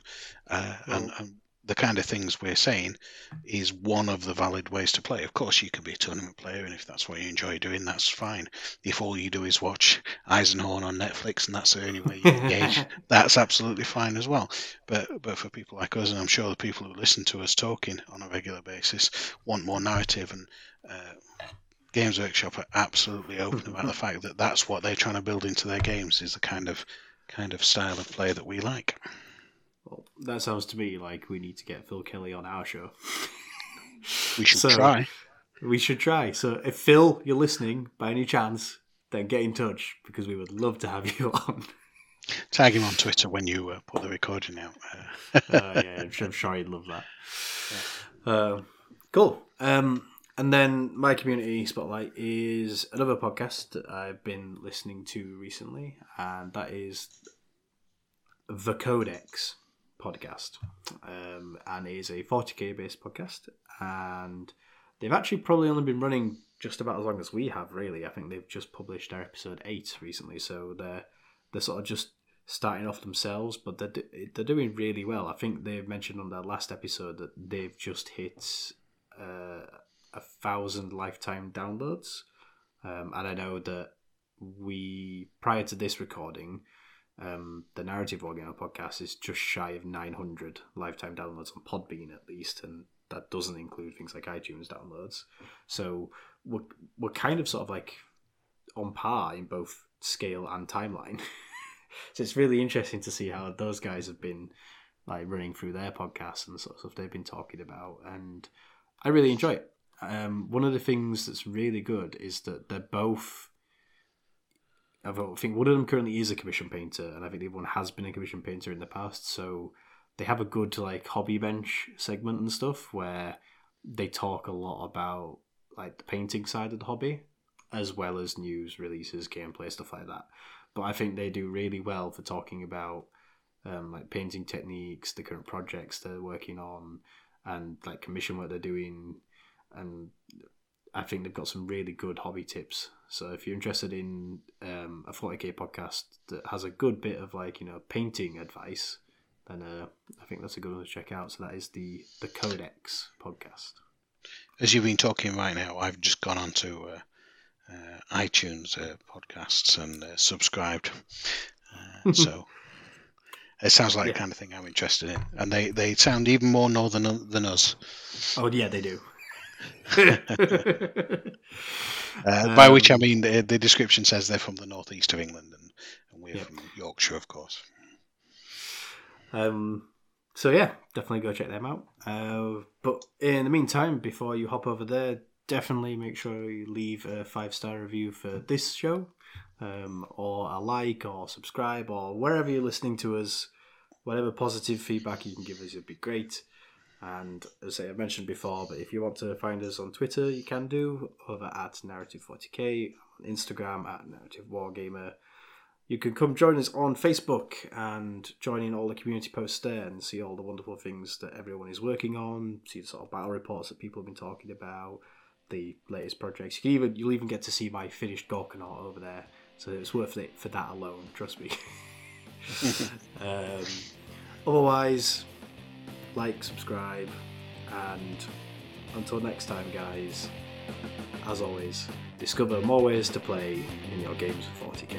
Uh, well, and, and the kind of things we're saying is one of the valid ways to play. Of course, you can be a tournament player, and if that's what you enjoy doing, that's fine. If all you do is watch Eisenhorn on Netflix and that's the only way you engage, *laughs* that's absolutely fine as well. But but for people like us, and I'm sure the people who listen to us talking on a regular basis want more narrative and. Uh, Games Workshop are absolutely open about the *laughs* fact that that's what they're trying to build into their games is the kind of kind of style of play that we like. Well, that sounds to me like we need to get Phil Kelly on our show. We should so, try. We should try. So if Phil, you're listening by any chance, then get in touch because we would love to have you *laughs* on. Tag him on Twitter when you uh, put the recording out. uh, yeah, I'm sure, I'm sure he'd love that. Yeah. Uh, cool. Um, and then my community spotlight is another podcast that I've been listening to recently, and that is the Codex podcast, um, and it is a 40k based podcast, and they've actually probably only been running just about as long as we have. Really, I think they've just published their episode eight recently, so they're they're sort of just starting off themselves, but they're they're doing really well. I think they mentioned on their last episode that they've just hit uh, a thousand lifetime downloads, um, and I know that we prior to this recording um, the Narrative Wargamer podcast is just shy of 900 lifetime downloads on Podbean at least, and that doesn't include things like iTunes downloads. So we're, we're kind of sort of like on par in both scale and timeline. *laughs* so it's really interesting to see how those guys have been like running through their podcasts and the sort of stuff they've been talking about, and I really enjoy it. Um, one of the things that's really good is that they're both. I think one of them currently is a commission painter, and I think the other one has been a commission painter in the past. So they have a good like hobby bench segment and stuff where they talk a lot about like the painting side of the hobby, as well as news releases, gameplay, stuff like that. But I think they do really well for talking about um, like painting techniques, the current projects they're working on, and like commission work they're doing. And I think they've got some really good hobby tips. So if you're interested in um, a 40k podcast that has a good bit of like you know painting advice, then uh, I think that's a good one to check out. So that is the the Codex podcast. As you've been talking right now, I've just gone on to uh, uh, iTunes uh, podcasts and uh, subscribed. Uh, so *laughs* it sounds like yeah. the kind of thing I'm interested in, and they, they sound even more northern than us. Oh yeah, they do. Uh, by um, which I mean the, the, description says they're from the northeast of England, and, and we're from Yorkshire, of course. Um. So yeah, definitely go check them out. Uh, but in the meantime, before you hop over there, definitely make sure you leave a five star review for this show, um, or a like, or subscribe, or wherever you're listening to us. Whatever positive feedback you can give us would be great. And as I mentioned before, but if you want to find us on Twitter, you can do over at Narrative40k, on Instagram at Narrative Wargamer. You can come join us on Facebook and join in all the community posts there and see all the wonderful things that everyone is working on, see the sort of battle reports that people have been talking about, the latest projects. You can even you'll even get to see my finished Gorkanaut over there, so it's worth it for that alone. Trust me. *laughs* *laughs* um, otherwise, like, subscribe, and until next time, guys. As always, discover more ways to play in your games of 40k.